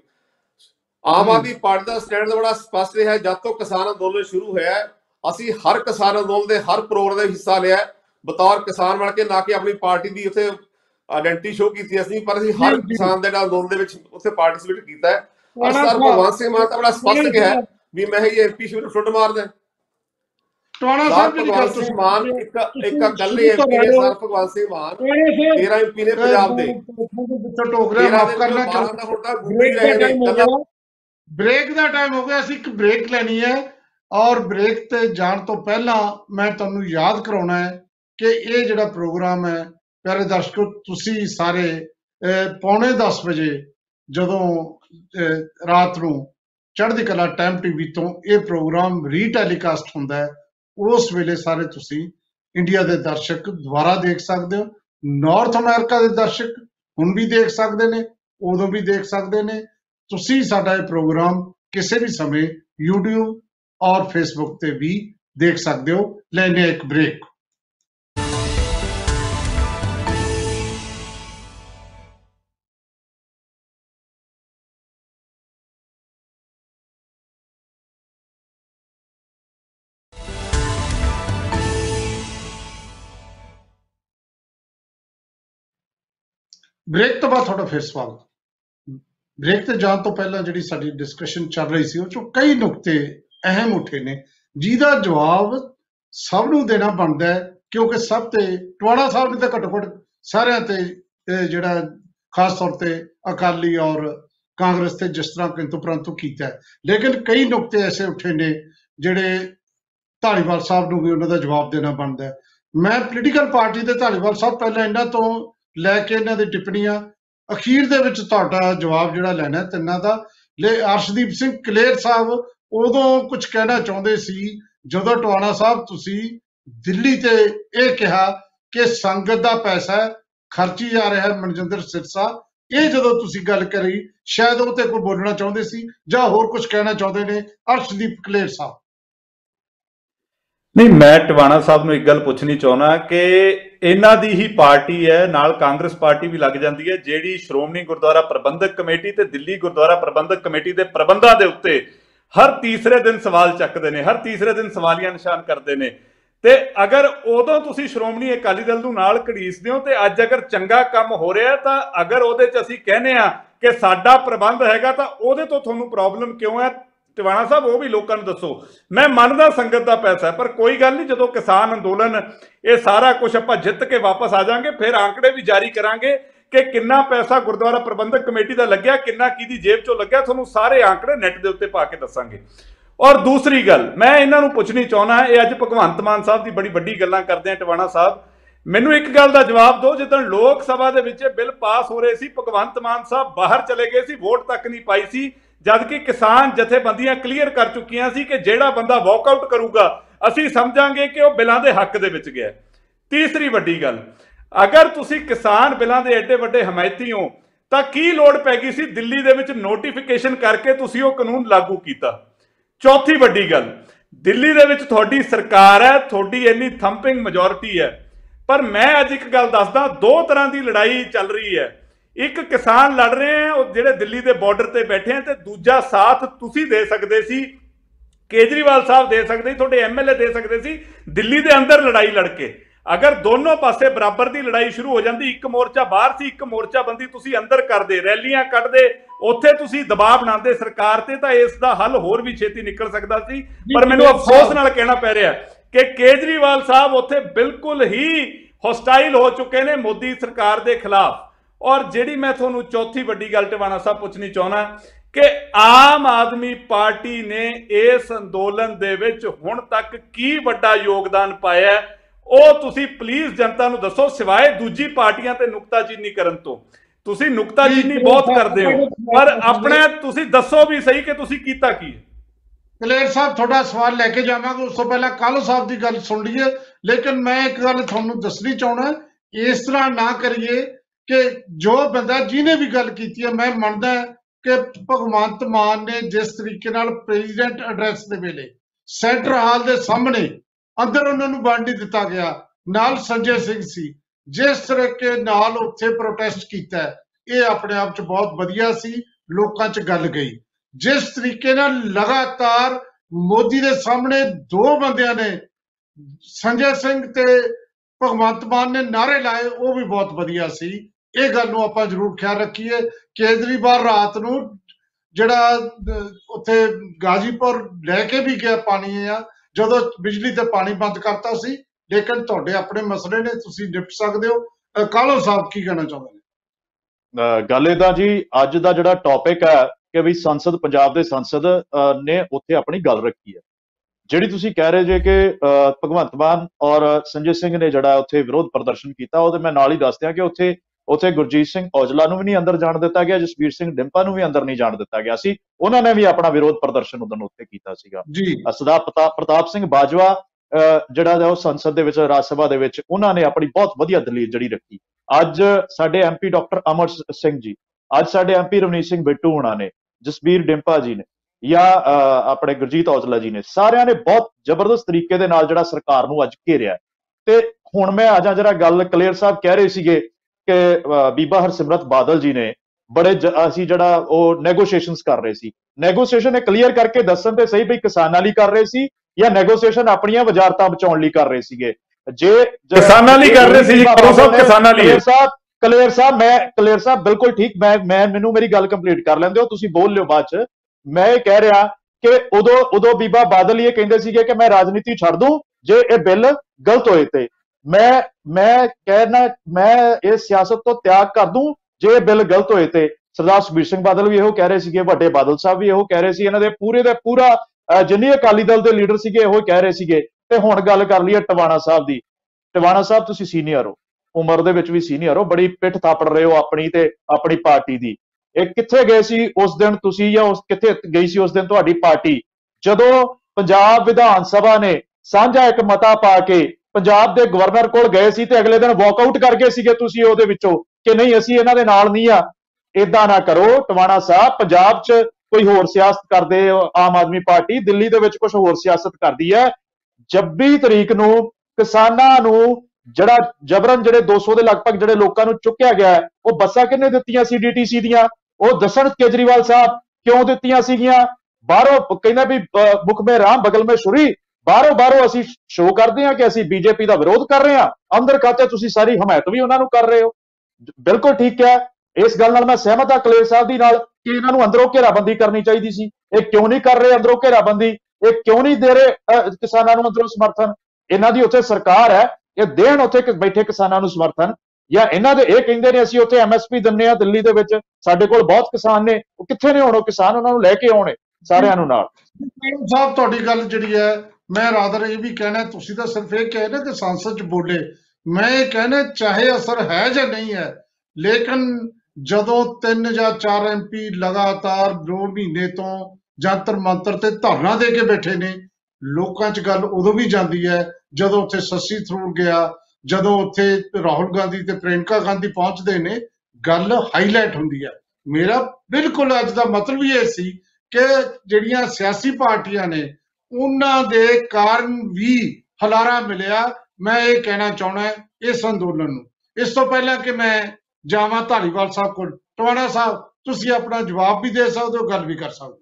ਆਮ ਆਦਮੀ ਪਾਰਟੀ ਦਾ ਸਟੈਂਡ ਬੜਾ ਸਪਸ਼ਟ ਰਿਹਾ ਜਦ ਤੋਂ ਕਿਸਾਨ ਅੰਦੋਲਨ ਸ਼ੁਰੂ ਹੋਇਆ ਅਸੀਂ ਹਰ ਕਿਸਾਨ ਅੰਦੋਲਨ ਦੇ ਹਰ ਪ੍ਰੋਗਰਾਮ ਦੇ ਹਿੱਸਾ ਲਿਆ ਬਤੌਰ ਕਿਸਾਨ ਬਣ ਕੇ ਨਾ ਕਿ ਆਪਣੀ ਪਾਰਟੀ ਦੀ ਉੱਥੇ ਆਇਡੈਂਟੀ ਸ਼ੋ ਕੀਤੀ ਅਸੀਂ ਪਰ ਅਸੀਂ ਹਰ। ਕਿਸਾਨ ਦੇ ਨਾਲ ਅੰਦੋਲਨ ਦੇ ਵਿੱਚ ਉੱਥੇ ਪਾਰਟਿਸਿਪੇਟ ਕੀਤਾ ਹੈ। ਅਸਰ ਭਗਵੰਤ ਸਿੰਘ ਮਾਨ ਤਾਂ ਬੜਾ ਸਪਸ਼ਟ ਕਿਹਾ ਵੀ ਮੈਂ ਇਹ ਐਮਪੀ ਸ਼ੁਰੂ ਫੁੱਟ ਮਾਰਦਾ ਸਰ ਸਾਹਿਬ ਜਿਹੜੀ ਗੱਲ ਸਿੰਘ ਮਾਨ ਇੱਕ ਇੱਕ ਇਕੱਲੇ ਐਮਪੀ ਨੇ ਸਰ ਭਗਵੰਤ ਸਿੰਘ ਮਾਨ 13 ਐਮਪੀ ਨੇ ਪੰਜਾਬ ਦੇ। ਵਿੱਚੋਂ ਟੋਕ ਰਿਹਾ 13 ਮਾਫ ਕਰਨਾ ਵਿੱਚੋਂ 12 ਤਾਂ ਹੁਣ ਤਾਂ ਗੁੰਡੀ ਰਹੇ ਨੇ ਇਕੱਲਾ ਬ੍ਰੇਕ ਦਾ ਟਾਈਮ ਹੋ ਗਿਆ ਅਸੀਂ ਇੱਕ ਬ੍ਰੇਕ ਲੈਣੀ ਹੈ ਔਰ ਬ੍ਰੇਕ ਤੇ ਜਾਣ ਤੋਂ ਪਹਿਲਾਂ ਮੈਂ ਤੁਹਾਨੂੰ ਯਾਦ ਕਰਾਉਣਾ ਹੈ ਕਿ ਇਹ ਜਿਹੜਾ ਪ੍ਰੋਗਰਾਮ ਹੈ ਪਿਆਰੇ ਦਰਸ਼ਕੋ ਤੁਸੀਂ ਸਾਰੇ ਪੌਣੇ 10 ਵਜੇ ਜਦੋਂ ਰਾਤ ਨੂੰ ਚੜ੍ਹਦੀ ਕਲਾ ਟਾਈਮ ਟੀਵੀ ਤੋਂ ਇਹ ਪ੍ਰੋਗਰਾਮ ਰੀਟੈਲੀਕਾਸਟ ਹੁੰਦਾ ਹੈ। ਉਸ ਵੇਲੇ ਸਾਰੇ ਤੁਸੀਂ ਇੰਡੀਆ ਦੇ ਦਰਸ਼ਕ ਦੁਬਾਰਾ ਦੇਖ ਸਕਦੇ ਹੋ ਨਾਰਥ ਅਮਰੀਕਾ ਦੇ ਦਰਸ਼ਕ ਹੁਣ ਵੀ ਦੇਖ ਸਕਦੇ ਨੇ, ਉਦੋਂ ਵੀ ਦੇਖ ਸਕਦੇ ਨੇ। ਤੁਸੀਂ ਸਾਡਾ ਇਹ ਪ੍ਰੋਗਰਾਮ ਕਿਸੇ ਵੀ ਸਮੇਂ YouTube ਔਰ Facebook ਤੇ ਵੀ ਦੇਖ ਸਕਦੇ ਹੋ। ਲੈਣੇ ਹਾਂ ਇੱਕ ਬ੍ਰੇਕ ਬ੍ਰੇਕ ਤੋਂ ਬਾਅਦ ਤੁਹਾਡਾ ਫਿਰ ਸਵਾਗਤ। ਬ੍ਰੇਕ ਤੇ ਜਾਣ ਤੋਂ ਪਹਿਲਾਂ ਜਿਹੜੀ ਸਾਡੀ ਡਿਸਕਸ਼ਨ ਚੱਲ ਰਹੀ ਸੀ, ਉਹ ਚੋਂ ਕਈ ਨੁਕਤੇ ਅਹਿਮ ਉੱਠੇ ਨੇ। ਜਿਹਦਾ ਜਵਾਬ ਸਭ ਨੂੰ ਦੇਣਾ ਬਣਦਾ ਹੈ, ਕਿਉਂਕਿ ਸਭ ਤੇ ਟਵਾੜਾ ਸਾਹਿਬ ਨੇ ਤਾਂ ਘੱਟੋ ਘੱਟ ਸਾਰਿਆਂ ਤੇ ਇਹ ਜਿਹੜਾ ਖਾਸ ਤੌਰ ਤੇ ਅਕਾਲੀ ਔਰ ਕਾਂਗਰਸ ਤੇ ਜਿਸ ਤਰ੍ਹਾਂ ਕਿੰਤੂ ਪ੍ਰੰਤੂ ਕੀਤਾ ਹੈ। ਲੇਕਿਨ ਕਈ ਨੁਕਤੇ ਐਸੇ ਉੱਠੇ ਨੇ ਜਿਹੜੇ ਧਾਲੀਵਾਲ ਸਾਹਿਬ ਨੂੰ ਵੀ ਉਹਨਾਂ ਦਾ ਜਵਾਬ ਦੇਣਾ ਬਣਦਾ ਹੈ। ਮੈਂ ਪੋਲੀਟੀਕਲ ਪਾਰਟੀ ਦੇ ਧਾਲੀਵਾਲ ਸਾਹਿਬ ਪਹਿਲਾਂ ਇਹਨਾਂ ਤੋਂ ਲੈ ਕੇ ਇਹਨਾਂ ਦੀ ਟਿੱਪਣੀਆਂ। ਅਖੀਰ ਦੇ ਵਿੱਚ ਤੁਹਾਡਾ ਜਵਾਬ ਜਿਹੜਾ ਲੈਣਾ ਹੈ ਤਿੰਨਾਂ ਦਾ। ਲੈ ਅਰਸ਼ਦੀਪ ਸਿੰਘ ਕਲੇਰ ਸਾਹਿਬ ਉਦੋਂ ਕੁਝ ਕਹਿਣਾ ਚਾਹੁੰਦੇ ਸੀ ਜਦੋਂ ਟਵਾਣਾ ਸਾਹਿਬ ਤੁਸੀਂ ਦਿੱਲੀ ਤੇ ਇਹ ਕਿਹਾ ਕਿ ਸੰਗਤ ਦਾ ਪੈਸਾ ਹੈ, ਖਰਚੀ ਜਾ ਰਿਹਾ ਹੈ ਮਨਜਿੰਦਰ ਸਿਰਸਾ। ਇਹ ਜਦੋਂ ਤੁਸੀਂ ਗੱਲ ਕਰੀ ਸ਼ਾਇਦ ਉਹ ਤੇ ਕੋਈ ਬੋਲਣਾ ਚਾਹੁੰਦੇ ਸੀ ਜਾਂ ਹੋਰ ਕੁਝ ਕਹਿਣਾ ਚਾਹੁੰਦੇ ਨੇ ਅਰਸ਼ਦੀਪ ਕਲੇਰ ਸਾਹਿਬ। ਨਹੀਂ ਮੈਂ ਟਵਾਣਾ ਸਾਹਿਬ ਨੂੰ ਇੱਕ ਗੱਲ ਪੁੱਛਣੀ ਚਾਹੁੰਦਾ ਕਿ ਇਹਨਾਂ ਦੀ ਹੀ ਪਾਰਟੀ ਹੈ, ਨਾਲ ਕਾਂਗਰਸ ਪਾਰਟੀ ਵੀ ਲੱਗ ਜਾਂਦੀ ਹੈ, ਜਿਹੜੀ ਸ਼੍ਰੋਮਣੀ ਗੁਰਦੁਆਰਾ ਪ੍ਰਬੰਧਕ ਕਮੇਟੀ ਤੇ ਦਿੱਲੀ ਗੁਰਦੁਆਰਾ ਪ੍ਰਬੰਧਕ ਕਮੇਟੀ ਦੇ ਪ੍ਰਬੰਧਾਂ ਦੇ ਉੱਤੇ ਹਰ ਤੀਸਰੇ ਦਿਨ ਸਵਾਲ ਚੱਕਦੇ ਨੇ, ਹਰ ਤੀਸਰੇ ਦਿਨ ਸਵਾਲੀਆ ਨਿਸ਼ਾਨ ਕਰਦੇ ਨੇ। ਤੇ ਅਗਰ ਉਦੋਂ ਤੁਸੀਂ ਸ਼੍ਰੋਮਣੀ ਅਕਾਲੀ ਦਲ ਨੂੰ ਨਾਲ ਘੜੀਸਦੇ ਹੋ ਤੇ ਅੱਜ ਅਗਰ ਚੰਗਾ ਕੰਮ ਹੋ ਰਿਹਾ ਤਾਂ ਅਗਰ ਉਹਦੇ 'ਚ ਅਸੀਂ ਕਹਿੰਦੇ ਆ ਕਿ ਸਾਡਾ ਪ੍ਰਬੰਧ ਹੈਗਾ, ਤਾਂ ਉਹਦੇ ਤੋਂ ਤੁਹਾਨੂੰ ਪ੍ਰੋਬਲਮ ਕਿਉਂ ਹੈ? ਟਿਵਾਣਾ ਸਾਹਿਬ, ਉਹ ਵੀ ਲੋਕਾਂ ਨੂੰ ਦੱਸੋ। ਮੈਂ ਮੰਨਦਾ ਸੰਗਤ ਦਾ ਪੈਸਾ ਹੈ, ਪਰ ਕੋਈ ਗੱਲ ਨਹੀਂ, ਜਦੋਂ ਕਿਸਾਨ ਅੰਦੋਲਨ, ਇਹ ਸਾਰਾ ਕੁਝ ਆਪਾਂ ਜਿੱਤ ਕੇ ਵਾਪਸ ਆ ਜਾਾਂਗੇ, ਫਿਰ ਆંકੜੇ ਵੀ ਜਾਰੀ ਕਰਾਂਗੇ ਕਿ ਕਿੰਨਾ ਪੈਸਾ ਗੁਰਦੁਆਰਾ ਪ੍ਰਬੰਧਕ ਕਮੇਟੀ ਦਾ ਲੱਗਿਆ, ਕਿੰਨਾ ਕਿਹਦੀ ਜੇਬ ਚੋਂ ਲੱਗਿਆ, ਤੁਹਾਨੂੰ ਸਾਰੇ ਆંકੜੇ ਨੈਟ ਦੇ ਉੱਤੇ ਪਾ ਕੇ ਦੱਸਾਂਗੇ। ਔਰ ਦੂਸਰੀ ਗੱਲ, ਮੈਂ ਇਹਨਾਂ ਨੂੰ ਪੁੱਛਣੀ ਚਾਹੁੰਦਾ ਇਹ ਅੱਜ ਭਗਵੰਤ ਮਾਨ ਸਾਹਿਬ ਦੀ ਬੜੀ ਵੱਡੀ ਗੱਲਾਂ ਕਰਦੇ ਆ ਟਿਵਾਣਾ ਸਾਹਿਬ। ਮੈਨੂੰ ਇੱਕ ਗੱਲ ਦਾ ਜਵਾਬ ਦਿਓ ਜਦੋਂ ਲੋਕ ਸਭਾ ਦੇ ਵਿੱਚ ਇਹ ਬਿੱਲ ਪਾਸ ਹੋ ਰਹੇ ਸੀ, ਭਗਵੰਤ ਮਾਨ ਸਾਹਿਬ ਬਾਹਰ ਚਲੇ ਗਏ ਸੀ, ਵੋਟ ਤੱਕ ਨਹੀਂ ਪਾਈ ਸੀ ਜਦ ਕਿ ਕਿਸਾਨ ਜਥੇਬੰਦੀਆਂ ਕਲੀਅਰ ਕਰ ਚੁੱਕੀਆਂ ਸੀ ਕਿ ਜਿਹੜਾ ਬੰਦਾ ਵਾਕਆਊਟ ਕਰੂਗਾ, ਅਸੀਂ ਸਮਝਾਂਗੇ ਕਿ ਉਹ ਬਿੱਲਾਂ ਦੇ ਹੱਕ ਦੇ ਵਿੱਚ ਗਿਆ ਹੈ। ਤੀਸਰੀ ਵੱਡੀ ਗੱਲ, ਅਗਰ ਤੁਸੀਂ ਕਿਸਾਨ ਬਿੱਲਾਂ ਦੇ ਐਡੇ ਵੱਡੇ ਹਮਾਇਤੀ ਹੋ, ਤਾਂ ਕੀ ਲੋੜ ਪੈ ਗਈ ਸੀ ਦਿੱਲੀ ਦੇ ਵਿੱਚ ਨੋਟੀਫਿਕੇਸ਼ਨ ਕਰਕੇ ਤੁਸੀਂ ਉਹ ਕਾਨੂੰਨ ਲਾਗੂ ਕੀਤਾ? ਚੌਥੀ ਵੱਡੀ ਗੱਲ, ਦਿੱਲੀ ਦੇ ਵਿੱਚ ਤੁਹਾਡੀ ਸਰਕਾਰ ਹੈ, ਤੁਹਾਡੀ ਇੰਨੀ ਥੰਪਿੰਗ ਮੈਜੋਰਿਟੀ ਹੈ। ਪਰ ਮੈਂ ਅੱਜ ਇੱਕ ਗੱਲ ਦੱਸਦਾ, ਦੋ ਤਰ੍ਹਾਂ ਦੀ ਲੜਾਈ ਚੱਲ ਰਹੀ ਹੈ। ਇੱਕ ਕਿਸਾਨ ਲੜ ਰਹੇ ਆ ਉਹ ਜਿਹੜੇ ਦਿੱਲੀ ਦੇ ਬਾਰਡਰ ਤੇ ਬੈਠੇ ਆ ਤੇ ਦੂਜਾ ਸਾਥ ਤੁਸੀਂ ਦੇ ਸਕਦੇ ਸੀ ਕੇਜਰੀਵਾਲ ਸਾਹਿਬ ਦੇ ਸਕਦੇ ਸੀ ਤੁਹਾਡੇ ਐਮਐਲਏ ਦੇ ਸਕਦੇ ਸੀ ਦਿੱਲੀ ਦੇ ਅੰਦਰ ਲੜਾਈ ਲੜ ਕੇ ਅਗਰ ਦੋਨੋਂ ਪਾਸੇ ਬਰਾਬਰ ਦੀ ਲੜਾਈ ਸ਼ੁਰੂ ਹੋ ਜਾਂਦੀ ਇੱਕ ਮੋਰਚਾ ਬਾਹਰ ਸੀ ਇੱਕ ਮੋਰਚਾ ਬੰਦੀ ਤੁਸੀਂ ਅੰਦਰ ਕਰਦੇ ਰੈਲੀਆਂ ਕੱਢਦੇ ਉੱਥੇ ਤੁਸੀਂ ਦਬਾਅ ਬਣਾਉਂਦੇ ਸਰਕਾਰ ਤੇ ਤਾਂ ਇਸ ਦਾ ਹੱਲ ਹੋਰ ਵੀ ਛੇਤੀ ਨਿਕਲ ਸਕਦਾ ਸੀ। ਪਰ ਮੈਨੂੰ ਅਫਸੋਸ ਨਾਲ ਕਹਿਣਾ ਪੈ ਰਿਹਾ ਕਿ ਕੇਜਰੀਵਾਲ ਸਾਹਿਬ ਉੱਥੇ ਬਿਲਕੁਲ ਹੀ ਹੌਸਟਾਈਲ ਹੋ ਚੁੱਕੇ ਨੇ ਮੋਦੀ ਸਰਕਾਰ ਦੇ ਖਿਲਾਫ। ਔਰ ਜਿਹੜੀ ਮੈਂ ਤੁਹਾਨੂੰ ਚੌਥੀ ਵੱਡੀ ਗੱਲ ਟਿਵਾਣਾ ਸਾਹਿਬ ਪੁੱਛਣੀ ਚਾਹੁੰਦਾ ਕਿ ਆਮ ਆਦਮੀ ਪਾਰਟੀ ਨੇ ਇਸ ਅੰਦੋਲਨ ਦੇ ਵਿੱਚ ਹੁਣ ਤੱਕ ਕੀ ਵੱਡਾ ਯੋਗਦਾਨ ਪਾਇਆ ਉਹ ਤੁਸੀਂ ਪਲੀਜ਼ ਜਨਤਾ ਨੂੰ ਦੱਸੋ ਸਿਵਾਏ ਦੂਜੀ ਪਾਰਟੀਆਂ ਤੇ ਨੁਕਤਾਚੀਨੀ ਕਰਨ ਤੋਂ। ਤੁਸੀਂ ਨੁਕਤਾਚੀਨੀ ਬਹੁਤ ਕਰਦੇ ਹੋ। ਪਰ ਆਪਣੇ ਤੁਸੀਂ ਦੱਸੋ ਵੀ ਸਹੀ ਕਿ ਤੁਸੀਂ ਕੀਤਾ ਕੀ ਹੈ? ਕਲੇਰ ਸਾਹਿਬ ਤੁਹਾਡਾ ਸਵਾਲ ਲੈ ਕੇ ਜਾਵਾਂਗੇ। ਉਸ ਤੋਂ ਪਹਿਲਾਂ ਕੱਲ ਸਾਹਿਬ ਦੀ ਗੱਲ ਸੁਣ ਲਈਏ। ਲੇਕਿਨ ਮੈਂ ਇੱਕ ਗੱਲ ਤੁਹਾਨੂੰ ਦੱਸਣੀ ਚਾਹਣਾ ਇਸ ਤਰ੍ਹਾਂ ਨਾ ਕਰੀਏ ਕਿ ਜੋ ਬੰਦਾ ਜਿਹਨੇ ਵੀ ਗੱਲ ਕੀਤੀ ਹੈ ਮੈਂ ਮੰਨਦਾ ਕਿ ਭਗਵੰਤ ਮਾਨ ਨੇ ਜਿਸ ਤਰੀਕੇ ਨਾਲ ਪ੍ਰੈਜ਼ੀਡੈਂਟ ਐਡਰੈਸ ਦੇ ਵੇਲੇ ਸੈਂਟਰ ਹਾਲ ਦੇ ਸਾਹਮਣੇ ਅੰਦਰ ਉਹਨਾਂ ਨੂੰ ਵੰਡ ਨਹੀਂ ਦਿੱਤਾ ਗਿਆ ਨਾਲ ਸੰਜੇ ਸਿੰਘ ਸੀ ਜਿਸ ਤਰੀਕੇ ਨਾਲ ਉੱਥੇ ਪ੍ਰੋਟੈਸਟ ਕੀਤਾ ਹੈ, ਇਹ ਆਪਣੇ ਆਪ 'ਚ ਬਹੁਤ ਵਧੀਆ ਸੀ ਲੋਕਾਂ 'ਚ ਗੱਲ ਗਈ। ਜਿਸ ਤਰੀਕੇ ਨਾਲ ਲਗਾਤਾਰ ਮੋਦੀ ਦੇ ਸਾਹਮਣੇ ਦੋ ਬੰਦਿਆਂ ਨੇ ਸੰਜੇ ਸਿੰਘ ਤੇ ਭਗਵੰਤ ਮਾਨ ਨੇ ਨਾਰੇ ਲਾਏ ਉਹ ਵੀ ਬਹੁਤ ਵਧੀਆ ਸੀ। ਇਹ ਗੱਲ ਨੂੰ ਆਪਾਂ ਜ਼ਰੂਰ ਖਿਆਲ ਰੱਖੀਏ ਕੇਜਰੀਵਾਲ ਰਾਤ ਨੂੰ ਜਿਹੜਾ ਅਹ, ਉੱਥੇ ਗਾਜੀਪੁਰ ਲੈ ਕੇ ਵੀ ਗਿਆ ਪਾਣੀ ਆ ਜਦੋਂ ਬਿਜਲੀ ਤੇ ਪਾਣੀ ਬੰਦ ਕਰਤਾ ਸੀ ਲੇਕਿਨ ਤੁਹਾਡੇ ਆਪਣੇ ਮਸਲੇ ਨੇ ਤੁਸੀਂ ਨਿਪਟ ਸਕਦੇ ਹੋ। ਅਹ, ਕਾਲੋ ਸਾਹਿਬ ਕੀ ਕਹਿਣਾ ਚਾਹੁੰਦੇ ਨੇ? ਅਹ ਗੱਲ ਇਹਦਾ ਜੀ ਅੱਜ ਦਾ ਜਿਹੜਾ ਟੌਪਿਕ ਹੈ ਕਿ ਵੀ ਸੰਸਦ ਪੰਜਾਬ ਦੇ ਸੰਸਦ ਅਹ, ਨੇ ਉੱਥੇ ਆਪਣੀ ਗੱਲ ਰੱਖੀ ਹੈ। ਜਿਹੜੀ ਤੁਸੀਂ ਕਹਿ ਰਹੇ ਜੇ ਕਿ ਅਹ, ਭਗਵੰਤ ਮਾਨ ਔਰ ਸੰਜੇ ਸਿੰਘ ਨੇ ਜਿਹੜਾ ਉੱਥੇ ਵਿਰੋਧ ਪ੍ਰਦਰਸ਼ਨ ਕੀਤਾ ਉਹਦੇ ਮੈਂ ਨਾਲ ਹੀ ਦੱਸ ਦਿਆਂ ਕਿ ਉੱਥੇ ਉੱਥੇ ਗੁਰਜੀਤ ਸਿੰਘ ਔਜਲਾ ਨੂੰ ਵੀ ਨਹੀਂ ਅੰਦਰ ਜਾਣ ਦਿੱਤਾ ਗਿਆ ਜਸਵੀਰ ਸਿੰਘ ਡਿੰਪਾ ਨੂੰ ਵੀ ਅੰਦਰ ਨਹੀਂ ਜਾਣ ਦਿੱਤਾ ਗਿਆ ਸੀ। ਉਹਨਾਂ ਨੇ ਵੀ ਆਪਣਾ ਵਿਰੋਧ ਪ੍ਰਦਰਸ਼ਨ ਉਦੋਂ ਉੱਥੇ ਕੀਤਾ ਸੀਗਾ। ਸਰਦਾਰ ਪ੍ਰਤਾਪ ਸਿੰਘ ਬਾਜਵਾ ਜਿਹੜਾ ਹੈ ਉਹ ਸੰਸਦ ਦੇ ਵਿੱਚ ਰਾਜ ਸਭਾ ਦੇ ਵਿੱਚ ਉਹਨਾਂ ਨੇ ਆਪਣੀ ਬਹੁਤ ਵਧੀਆ ਦਲੀਲ ਜਿਹੜੀ ਰੱਖੀ। ਅੱਜ ਸਾਡੇ ਐਮਪੀ ਡਾਕਟਰ ਅਮਰ ਸਿੰਘ ਜੀ ਅੱਜ ਸਾਡੇ ਐਮਪੀ ਰਵਨੀਤ ਸਿੰਘ ਬਿੱਟੂ ਹੋਣਾ ਨੇ ਜਸਬੀਰ ਡਿੰਪਾ ਜੀ ਨੇ ਜਾਂ ਆਪਣੇ ਗੁਰਜੀਤ ਔਜਲਾ ਜੀ ਨੇ ਸਾਰਿਆਂ ਨੇ ਬਹੁਤ ਜ਼ਬਰਦਸਤ ਤਰੀਕੇ ਦੇ ਨਾਲ ਜਿਹੜਾ ਸਰਕਾਰ ਨੂੰ ਅੱਜ ਘੇਰਿਆ ਤੇ ਹੁਣ ਮੈਂ ਆ ਜਾ ਜਰਾ ਗੱਲ ਕਲੀਅਰ ਸਾਹਿਬ ਕਹਿ ਰਹੇ ਸੀਗੇ ਕਿ ਬੀਬਾ ਹਰਸਿਮਰਤ ਬਾਦਲ ਜੀ ਨੇ ਬੜੇ ਅਸੀਂ ਜਿਹੜਾ ਉਹ ਨੈਗੋਸ਼ੀਏਸ਼ਨਸ ਕਰ ਰਹੇ ਸੀ। ਨੈਗੋਸ਼ੀਏਸ਼ਨ ਇਹ ਕਲੀਅਰ ਕਰਕੇ ਦੱਸਣ ਤੇ ਸਹੀ ਵੀ ਕਿਸਾਨਾਂ ਲਈ ਕਰ ਰਹੇ ਸੀ ਜਾਂ ਨੈਗੋਸ਼ੀਏਸ਼ਨ ਆਪਣੀਆਂ ਵਜ਼ਾਰਤਾਂ ਬਚਾਉਣ ਲਈ ਕਰ ਰਹੇ ਸੀਗੇ। ਜੇ ਕਿਸਾਨਾਂ ਲਈ ਕਰ ਰਹੇ ਸੀ ਜੀ, ਕਰੋ ਸਾਹਿਬ, ਕਿਸਾਨਾਂ ਲਈ। ਸਾਹਿਬ ਕਲੀਅਰ ਸਾਹਿਬ ਮੈਂ ਕਲੀਅਰ ਸਾਹਿਬ ਬਿਲਕੁਲ ਠੀਕ ਮੈਂ ਮੈਂ ਮੈਨੂੰ ਮੇਰੀ ਗੱਲ ਕੰਪਲੀਟ ਕਰ ਲੈਂਦੇ ਹੋ ਤੁਸੀਂ ਬੋਲ ਲਿਓ ਬਾਅਦ ਚ। ਮੈਂ ਇਹ ਕਹਿ ਰਿਹਾ ਕਿ ਉਦੋਂ ਉਦੋਂ ਬੀਬਾ ਬਾਦਲ ਇਹ ਕਹਿੰਦੇ ਸੀਗੇ ਕਿ ਮੈਂ ਰਾਜਨੀਤੀ ਛੱਡ ਦੂੰ ਜੇ ਇਹ ਬਿੱਲ ਗਲਤ ਹੋਏ ਤੇ। ਮੈਂ ਮੈਂ ਕਹਿਣਾ ਮੈਂ ਇਹ ਸਿਆਸਤ ਤੋਂ ਤਿਆਗ ਕਰ ਦੂੰ ਜੇ ਇਹ ਬਿੱਲ ਗਲਤ ਹੋਏ ਤੇ। ਸਰਦਾਰ ਸੁਖਬੀਰ ਸਿੰਘ ਬਾਦਲ ਵੀ ਇਹੋ ਕਹਿ ਰਹੇ ਸੀਗੇ ਵੱਡੇ ਬਾਦਲ ਸਾਹਿਬ ਵੀ ਇਹੋ ਕਹਿ ਰਹੇ ਸੀ ਇਹਨਾਂ ਦੇ ਪੂਰੇ ਦਾ ਪੂਰਾ ਅਹ, ਜਿੰਨੇ ਅਕਾਲੀ ਦਲ ਦੇ ਲੀਡਰ ਸੀਗੇ ਇਹੋ ਕਹਿ ਰਹੇ ਸੀਗੇ। ਤੇ ਹੁਣ ਗੱਲ ਕਰ ਲਈਏ ਟਵਾਣਾ ਸਾਹਿਬ ਦੀ। ਟਵਾਣਾ ਸਾਹਿਬ ਤੁਸੀਂ ਸੀਨੀਅਰ ਹੋ। ਉਮਰ ਦੇ ਵਿੱਚ ਵੀ ਸੀਨੀਅਰ ਹੋ ਬੜੀ ਪਿੱਠ ਥਾਪੜ ਰਹੇ ਹੋ ਆਪਣੀ ਤੇ ਆਪਣੀ ਪਾਰਟੀ ਦੀ। ਇਹ ਕਿੱਥੇ ਗਏ ਸੀ ਉਸ ਦਿਨ ਤੁਸੀਂ ਜਾਂ ਉਸ ਕਿੱਥੇ ਗਈ ਸੀ ਉਸ ਦਿਨ ਤੁਹਾਡੀ ਪਾਰਟੀ? ਜਦੋਂ ਪੰਜਾਬ ਵਿਧਾਨ ਸਭਾ ਨੇ ਸਾਂਝਾ ਇੱਕ ਮਤਾ ਪਾ ਕੇ ਪੰਜਾਬ ਦੇ ਗਵਰਨਰ ਕੋਲ ਗਏ ਸੀ ਤੇ ਅਗਲੇ ਦਿਨ ਵਾਕਆਊਟ ਕਰ ਗਏ ਸੀਗੇ ਤੁਸੀਂ ਉਹਦੇ ਵਿੱਚੋਂ ਕਿ ਨਹੀਂ ਅਸੀਂ ਇਹਨਾਂ ਦੇ ਨਾਲ ਨਹੀਂ ਆ। ਇਦਾਂ ਨਾ ਕਰੋ ਟਵਾਣਾ ਸਾਹਿਬ ਪੰਜਾਬ 'ਚ ਕੋਈ ਹੋਰ ਸਿਆਸਤ ਕਰਦੇ ਆਮ ਆਦਮੀ ਪਾਰਟੀ ਦਿੱਲੀ ਦੇ ਵਿੱਚ ਕੁਝ ਹੋਰ ਸਿਆਸਤ ਕਰਦੀ ਹੈ। 26 ਤਰੀਕ ਨੂੰ ਕਿਸਾਨਾਂ ਨੂੰ ਜਿਹੜਾ ਜਬਰਨ ਜਿਹੜੇ 200 ਦੇ ਲਗਭਗ ਜਿਹੜੇ ਲੋਕਾਂ ਨੂੰ ਚੁੱਕਿਆ ਗਿਆ ਹੈ, ਉਹ ਬੱਸਾਂ ਕਿੰਨੇ ਦਿੱਤੀਆਂ ਸੀ ਡੀਟੀਸੀ ਦੀਆਂ? ਉਹ ਦੱਸਣ ਕੇਜਰੀਵਾਲ ਸਾਹਿਬ ਕਿਉਂ ਦਿੱਤੀਆਂ ਸੀਗੀਆਂ? ਬਾਹਰੋਂ ਕਹਿੰਦਾ ਵੀ ਅਹ, ਮੁਖ ਮੇ ਰਾਮ ਬਗਲ ਮੇ ਛੁਰੀ ਬਾਹਰੋਂ ਬਾਹਰੋਂ ਅਸੀਂ ਸ਼ੋਅ ਕਰਦੇ ਹਾਂ ਕਿ ਅਸੀਂ ਬੀਜੇਪੀ ਦਾ ਵਿਰੋਧ ਕਰ ਰਹੇ ਹਾਂ। ਅੰਦਰ ਖਾਤੇ ਤੁਸੀਂ ਸਾਰੀ ਹਮਾਇਤ ਵੀ ਉਹਨਾਂ ਨੂੰ ਕਰ ਰਹੇ ਹੋ। ਬਿਲਕੁਲ ਠੀਕ ਹੈ। ਇਸ ਗੱਲ ਨਾਲ ਮੈਂ ਸਹਿਮਤ ਹਾਂ ਕਲੇਰ ਸਾਹਿਬ ਦੀ ਨਾਲ ਕਿ ਇਹਨਾਂ ਨੂੰ ਅੰਦਰੋਂ ਘੇਰਾਬੰਦੀ ਕਰਨੀ ਚਾਹੀਦੀ ਸੀ। ਇਹ ਕਿਉਂ ਨਹੀਂ ਕਰ ਰਹੇ ਅੰਦਰੋਂ ਘੇਰਾਬੰਦੀ? ਇਹ ਕਿਉਂ ਨਹੀਂ ਦੇ ਰਹੇ ਅਹ, ਕਿਸਾਨਾਂ ਨੂੰ ਅੰਦਰੋਂ ਸਮਰਥਨ? ਇਹਨਾਂ ਦੀ ਉੱਥੇ ਸਰਕਾਰ ਹੈ। ਇਹ ਦੇਣ ਉੱਥੇ ਕਿ ਬੈਠੇ ਕਿਸਾਨਾਂ ਨੂੰ ਸਮਰਥਨ। ਜਾਂ ਇਹਨਾਂ ਦੇ ਇਹ ਕਹਿੰਦੇ ਨੇ ਅਸੀਂ ਉੱਥੇ ਐਮਐਸਪੀ ਦਿੰਨੇ ਆ ਦਿੱਲੀ ਦੇ ਵਿੱਚ। ਸਾਡੇ ਕੋਲ ਬਹੁਤ ਕਿਸਾਨ ਨੇ। ਉਹ ਕਿੱਥੇ ਨੇ ਹੁਣ? ਉਹ ਕਿਸਾਨ ਉਹਨਾਂ ਨੂੰ ਲੈ ਕੇ ਆਉਣੇ ਸਾਰਿਆਂ ਨੂੰ ਨਾਲ। ਮੈਡਮ ਸਾਹਿਬ ਤੁਹਾਡੀ ਗੱਲ ਜਿਹੜੀ ਹੈ ਮੈਂ ਰਾਦਰ ਇਹ ਵੀ ਕਹਿਣਾ, ਤੁਸੀਂ ਤਾਂ ਸਿਰਫ ਇਹ ਕਹੇ ਨਾ ਕਿ ਸੰਸਦ ਚ ਬੋਲੇ। ਮੈਂ ਇਹ ਕਹਿਣਾ, ਚਾਹੇ ਅਸਰ ਹੈ ਜਾਂ ਨਹੀਂ ਹੈ, ਲੇਕਿਨ ਜਦੋਂ ਤਿੰਨ ਜਾਂ ਚਾਰ ਐਮਪੀ ਲਗਾਤਾਰ ਦੋ ਮਹੀਨੇ ਤੋਂ ਜੰਤਰ ਮੰਤਰ ਤੇ ਧਰਨਾ ਦੇ ਕੇ ਬੈਠੇ ਨੇ, ਲੋਕਾਂ 'ਚ ਗੱਲ ਉਦੋਂ ਵੀ ਜਾਂਦੀ ਹੈ ਜਦੋਂ ਉੱਥੇ ਸੱਸੀ ਥਰੂਰ ਗਿਆ, ਜਦੋਂ ਉੱਥੇ ਰਾਹੁਲ ਗਾਂਧੀ ਤੇ ਪ੍ਰਿਯੰਕਾ ਗਾਂਧੀ ਪਹੁੰਚਦੇ ਨੇ, ਗੱਲ ਹਾਈਲਾਈਟ ਹੁੰਦੀ ਹੈ। ਮੇਰਾ ਬਿਲਕੁਲ ਅੱਜ ਦਾ ਮਤਲਬ ਹੀ ਇਹ ਸੀ ਕਿ ਜਿਹੜੀਆਂ ਸਿਆਸੀ ਪਾਰਟੀਆਂ ਨੇ ਉਹਨਾਂ ਦੇ ਕਾਰਨ ਵੀ ਹਲਾਰਾ ਮਿਲਿਆ। ਮੈਂ ਇਹ ਕਹਿਣਾ ਚਾਹਣਾ ਇਸ ਅੰਦੋਲਨ ਨੂੰ। ਇਸ ਤੋਂ ਪਹਿਲਾਂ ਕਿ ਮੈਂ ਜਾਵਾਂ ਧਾਲੀਵਾਲ ਸਾਹਿਬ ਕੋਲ। ਟਵਾਣਾ ਸਾਹਿਬ, ਤੁਸੀਂ ਆਪਣਾ ਜਵਾਬ ਵੀ ਦੇ ਸਕਦੇ ਹੋ, ਗੱਲ ਵੀ ਕਰ ਸਕਦੇ ਹੋ।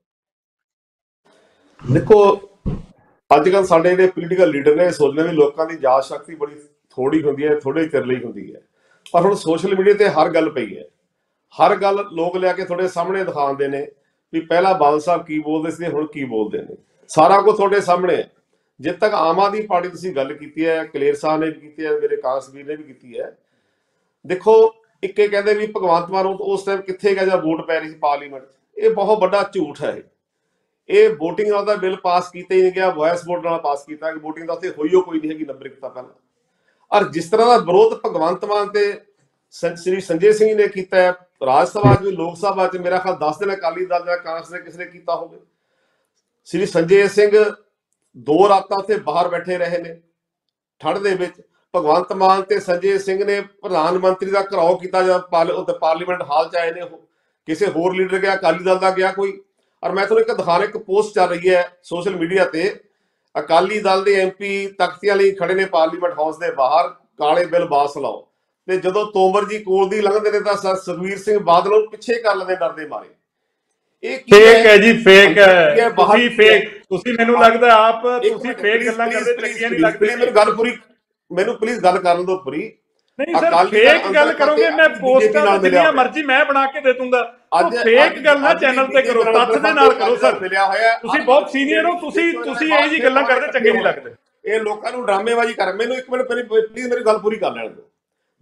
ਦੇਖੋ ਅੱਜ ਕੱਲ ਸਾਡੇ ਜਿਹੜੇ ਪੋਲੀਟੀਕਲ ਲੀਡਰ ਨੇ, ਇਹ ਸੋਚਦੇ ਵੀ ਲੋਕਾਂ ਦੀ ਯਾਦ ਸ਼ਕਤੀ ਬੜੀ ਥੋੜੀ ਹੁੰਦੀ ਹੈ ਥੋੜੇ ਚਿਰ ਲਈ ਹੁੰਦੀ ਹੈ। ਪਰ ਹੁਣ ਸੋਸ਼ਲ ਮੀਡੀਆ ਤੇ ਹਰ ਗੱਲ ਪਈ ਹੈ। ਹਰ ਗੱਲ ਲੋਕ ਲਿਆ ਕੇ ਤੁਹਾਡੇ ਸਾਹਮਣੇ ਦਿਖਾਉਂਦੇ ਨੇ ਵੀ ਪਹਿਲਾਂ ਬਾਦਲ ਸਾਹਿਬ ਕੀ ਬੋਲਦੇ ਸੀ ਤੇ ਹੁਣ ਕੀ ਬੋਲਦੇ ਨੇ। ਸਾਰਾ ਕੁਝ ਤੁਹਾਡੇ ਸਾਹਮਣੇ ਹੈ। ਜਿੱਦ ਤੱਕ ਆਮ ਆਦਮੀ ਪਾਰਟੀ ਤੁਸੀਂ ਗੱਲ ਕੀਤੀ ਹੈ, ਕਲੇਰ ਸਾਹਿਬ ਨੇ ਵੀ ਕੀਤੀ ਹੈ, ਮੇਰੇ ਕਾਂਗਰਸ ਵੀਰ ਨੇ ਵੀ ਕੀਤੀ ਹੈ। ਦੇਖੋ, ਇੱਕੇ ਕਹਿੰਦੇ ਵੀ ਭਗਵੰਤ ਮਾਨ ਉਹ- ਉਸ ਟਾਈਮ ਕਿੱਥੇ ਗਿਆ ਜਦ ਵੋਟ ਪੈ ਰਹੀ ਸੀ ਪਾਰਲੀਮੈਂਟ 'ਚ। ਇਹ ਬਹੁਤ ਵੱਡਾ ਝੂਠ ਹੈ ਇਹ। ਇਹ VOTING ਨਾਲ ਦਾ ਬਿੱਲ ਪਾਸ ਕੀਤਾ ਹੀ ਨਹੀਂ ਗਿਆ ਵੌਇਸ ਵੋਟ ਨਾਲ ਪਾਸ ਕੀਤਾ ਕਿ VOTING ਦਾ ਉੱਥੇ ਹੋਈ ਉਹ ਕੋਈ ਨਹੀਂ ਹੈਗੀ ਨੰਬਰ ਇੱਕ ਤਾਂ ਪਹਿਲਾਂ ਔਰ ਜਿਸ ਤਰ੍ਹਾਂ ਦਾ ਵਿਰੋਧ ਭਗਵੰਤ ਮਾਨ ਤੇ ਸੰ- ਸ੍ਰੀ ਸੰਜੇ ਸਿੰਘ ਨੇ ਕੀਤਾ ਹੈ, ਰਾਜ ਸਭਾ 'ਚ ਵੀ, ਲੋਕ ਸਭਾ 'ਚ, ਮੇਰਾ ਖਿਆਲ 10 ਦਿਨ ਅਕਾਲੀ ਦਲ ਜਾਂ ਕਾਂਗਰਸ ਨੇ ਕਿਸੇ ਨੇ ਕੀਤਾ ਹੋਵੇ। ਸ੍ਰੀ ਸੰਜੇ ਸਿੰਘ ਦੋ ਰਾਤਾਂ ਉੱਥੇ ਬਾਹਰ ਬੈਠੇ ਰਹੇ ਨੇ। ਠੰਡ ਦੇ ਵਿੱਚ ਭਗਵੰਤ ਮਾਨ ਤੇ ਸੰਜੇ ਸਿੰਘ ਨੇ ਪ੍ਰਧਾਨ ਮੰਤਰੀ ਦਾ ਘਰਾਓ ਕੀਤਾ ਜਦ ਪਾਰਲ- ਉੱਥੇ ਪਾਰਲੀਮੈਂਟ ਹਾਲ 'ਚ ਆਏ ਨੇ। ਉਹ ਕਿਸੇ ਹੋਰ ਲੀਡਰ ਗਿਆ, ਅਕਾਲੀ ਦਲ ਦਾ ਗਿਆ ਕੋਈ? ਔਰ ਮੈਂ ਤੁਹਾਨੂੰ ਇੱਕ ਦਿਖਾਣਾ ਇੱਕ ਪੋਸਟ ਚੱਲ ਰਹੀ ਹੈ ਸੋਸ਼ਲ ਮੀਡੀਆ ਤੇ। ਅਕਾਲੀ ਦਲ ਦੇ ਐਮਪੀ ਤਖਤੀਆਂ ਲਈ ਖੜੇ ਨੇ ਪਾਰਲੀਮੈਂਟ ਹਾਊਸ ਦੇ ਬਾਹਰ, ਕਾਲੇ ਬਿੱਲ ਬਾਸ ਲਾਓ। ਤੇ ਜਦੋਂ ਤੋਮਰ ਜੀ ਕੋਲ ਦੀ ਲੰਘਦੇ ਨੇ ਤਾਂ ਸ- ਸੁਖਬੀਰ ਸਿੰਘ ਬਾਦਲ ਨੂੰ ਪਿੱਛੇ ਕਰ ਲੈਂਦੇ ਡਰਦੇ ਮਾਰੇ। ਇਹ ਫੇਕ ਹੈ? ਜੀ ਫੇਕ ਇਹ ਹੈ। ਤੁਸੀਂ ਫੇਕ ਤੁਸੀਂ ਮੈਨੂੰ ਲੱਗਦਾ ਆਪ ਤੁਸੀਂ ਫੇਕ ਗੱਲਾਂ ਕਰਦੇ ਚੰਗੀਆਂ ਨਹੀਂ ਲੱਗਦੀਆਂ। ਮੈਨੂੰ ਗੱਲ ਪੂਰੀ ਮੈਨੂੰ ਪਲੀਜ਼ ਗੱਲ ਕਰਨ ਦਿਓ ਪੂਰੀ। ਨਹੀਂ ਸਰ ਫੇਕ ਗੱਲ ਕਰੋਗੇ ਮੈਂ ਪੋਸਟਾਂ ਜਿੰਨੀਆਂ। ਮਰਜ਼ੀ ਮੈਂ ਬਣਾ ਕੇ ਦੇ ਦੂੰਗਾ। ਅੱਜ ਫੇਕ ਗੱਲ ਨਾ ਚੈਨਲ ਤੇ ਕਰੋ ਤੱਥ ਦੇ ਨਾਲ ਕਰੋ ਸਰ। ਤੁਸੀਂ ਬਹੁਤ ਸੀਨੀਅਰ ਹੋ ਤੁਸੀਂ ਤੁਸੀਂ ਇਹ ਜੀ ਗੱਲਾਂ ਕਰਦੇ ਚੰਗੇ ਨਹੀਂ ਲੱਗਦੇ। ਇਹ ਲੋਕਾਂ ਨੂੰ ਡਰਾਮੇਬਾਜ਼ੀ ਕਰ ਮੈਨੂੰ ਇੱਕ ਮਿੰਟ ਪਲੀਜ਼ ਮੇਰੀ ਗੱਲ ਪੂਰੀ ਕਰ ਲੈਣ ਦਿਓ।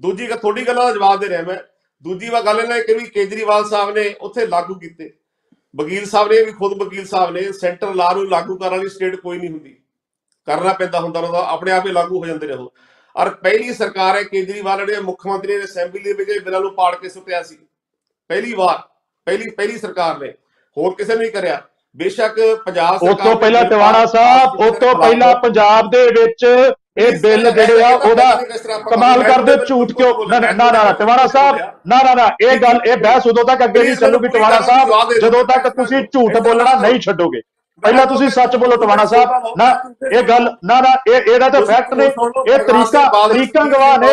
ਦੂਜੀ ਗੱਲ ਤੁਹਾਡੀ ਗੱਲਾਂ ਦਾ ਜਵਾਬ ਦੇ ਰਿਹਾ ਮੈਂ। ਦੂਜੀ ਵਾ ਗੱਲ ਇਹਨਾਂ ਨੇ ਕਿ ਵੀ ਕੇਜਰੀਵਾਲ ਸਾਹਿਬ ਨੇ ਉੱਥੇ ਲਾਗੂ ਕੀਤੇ। ਵਕੀਲ ਸਾਹਿਬ ਨੇ ਵੀ ਖੁਦ ਵਕੀਲ ਸਾਹਿਬ ਨੇ ਸੈਂਟਰ ਲਾ ਨੂੰ ਲਾਗੂ ਕਰਨ ਵਾਲੀ ਸਟੇਟ ਕੋਈ ਨਹੀਂ ਹੁੰਦੀ। ਕਰਨਾ ਪੈਂਦਾ ਹੁੰਦਾ ਉਹਦਾ ਆਪਣੇ ਆਪ ਹੀ ਲਾਗੂ ਹੋ ਜਾਂਦੇ ਨੇ ਉਹ। ਔਰ ਪਹਿਲੀ ਸਰਕਾਰ ਹੈ ਕੇਜਰੀਵਾਲ ਜਿਹੜੇ ਮੁੱਖ ਮੰਤਰੀ ਨੇ ਅਸੈਂਬਲੀ ਦੇ ਵਿੱਚ ਬਿੱਲਾਂ ਨੂੰ ਪਾੜ ਕੇ ਸੁੱਟਿਆ ਸੀ। ਪਹਿਲੀ ਵਾਰ ਪਹਿਲੀ ਪਹਿਲੀ ਸਰਕਾਰ ਨੇ। ਹੋਰ ਕਿਸੇ ਨੇ ਨਹੀਂ ਕਰਿਆ। ਬੇਸ਼ੱਕ ਪੰਜਾਬ ਸਰਕਾਰ ਉਸ ਤੋਂ ਪਹਿਲਾਂ ਪਾਸ ਸਾਹਿਬ ਉਸ ਤੋਂ ਪਹਿਲਾਂ ਪੰਜਾਬ ਦੇ ਵਿੱਚ ਇਹ ਬਿੱਲ ਜਿਹੜੇ ਆ ਉਹਦਾ ਕਮਾਲ ਕਰਦੇ ਝੂਠ ਕਿਉਂ? ਨਾ ਨਾ ਨਾ ਟਿਵਾਣਾ ਸਾਹਿਬ ਨਾ ਨਾ ਨਾ ਇਹ ਗੱਲ ਇਹ ਬਹਿਸ ਉਦੋਂ ਤੱਕ ਅੱਗੇ ਨਹੀਂ ਚੱਲੂਗੀ ਟਿਵਾਣਾ ਸਾਹਿਬ ਜਦੋਂ ਤੱਕ ਤੁਸੀਂ ਝੂਠ ਬੋਲਣਾ ਨਹੀਂ ਛੱਡੋਗੇ। ਪਹਿਲਾਂ ਤੁਸੀਂ ਸੱਚ ਬੋਲੋ ਟਿਵਾਣਾ ਸਾਹਿਬ। ਨਾ ਇਹ ਗੱਲ ਨਾ ਨਾ ਇਹ ਇਹਦਾ ਤਾਂ ਫੈਕਟ ਨੇ। ਇਹ ਤਰੀਕਾ ਤਰੀਕਾ ਗਵਾਹ ਨੇ।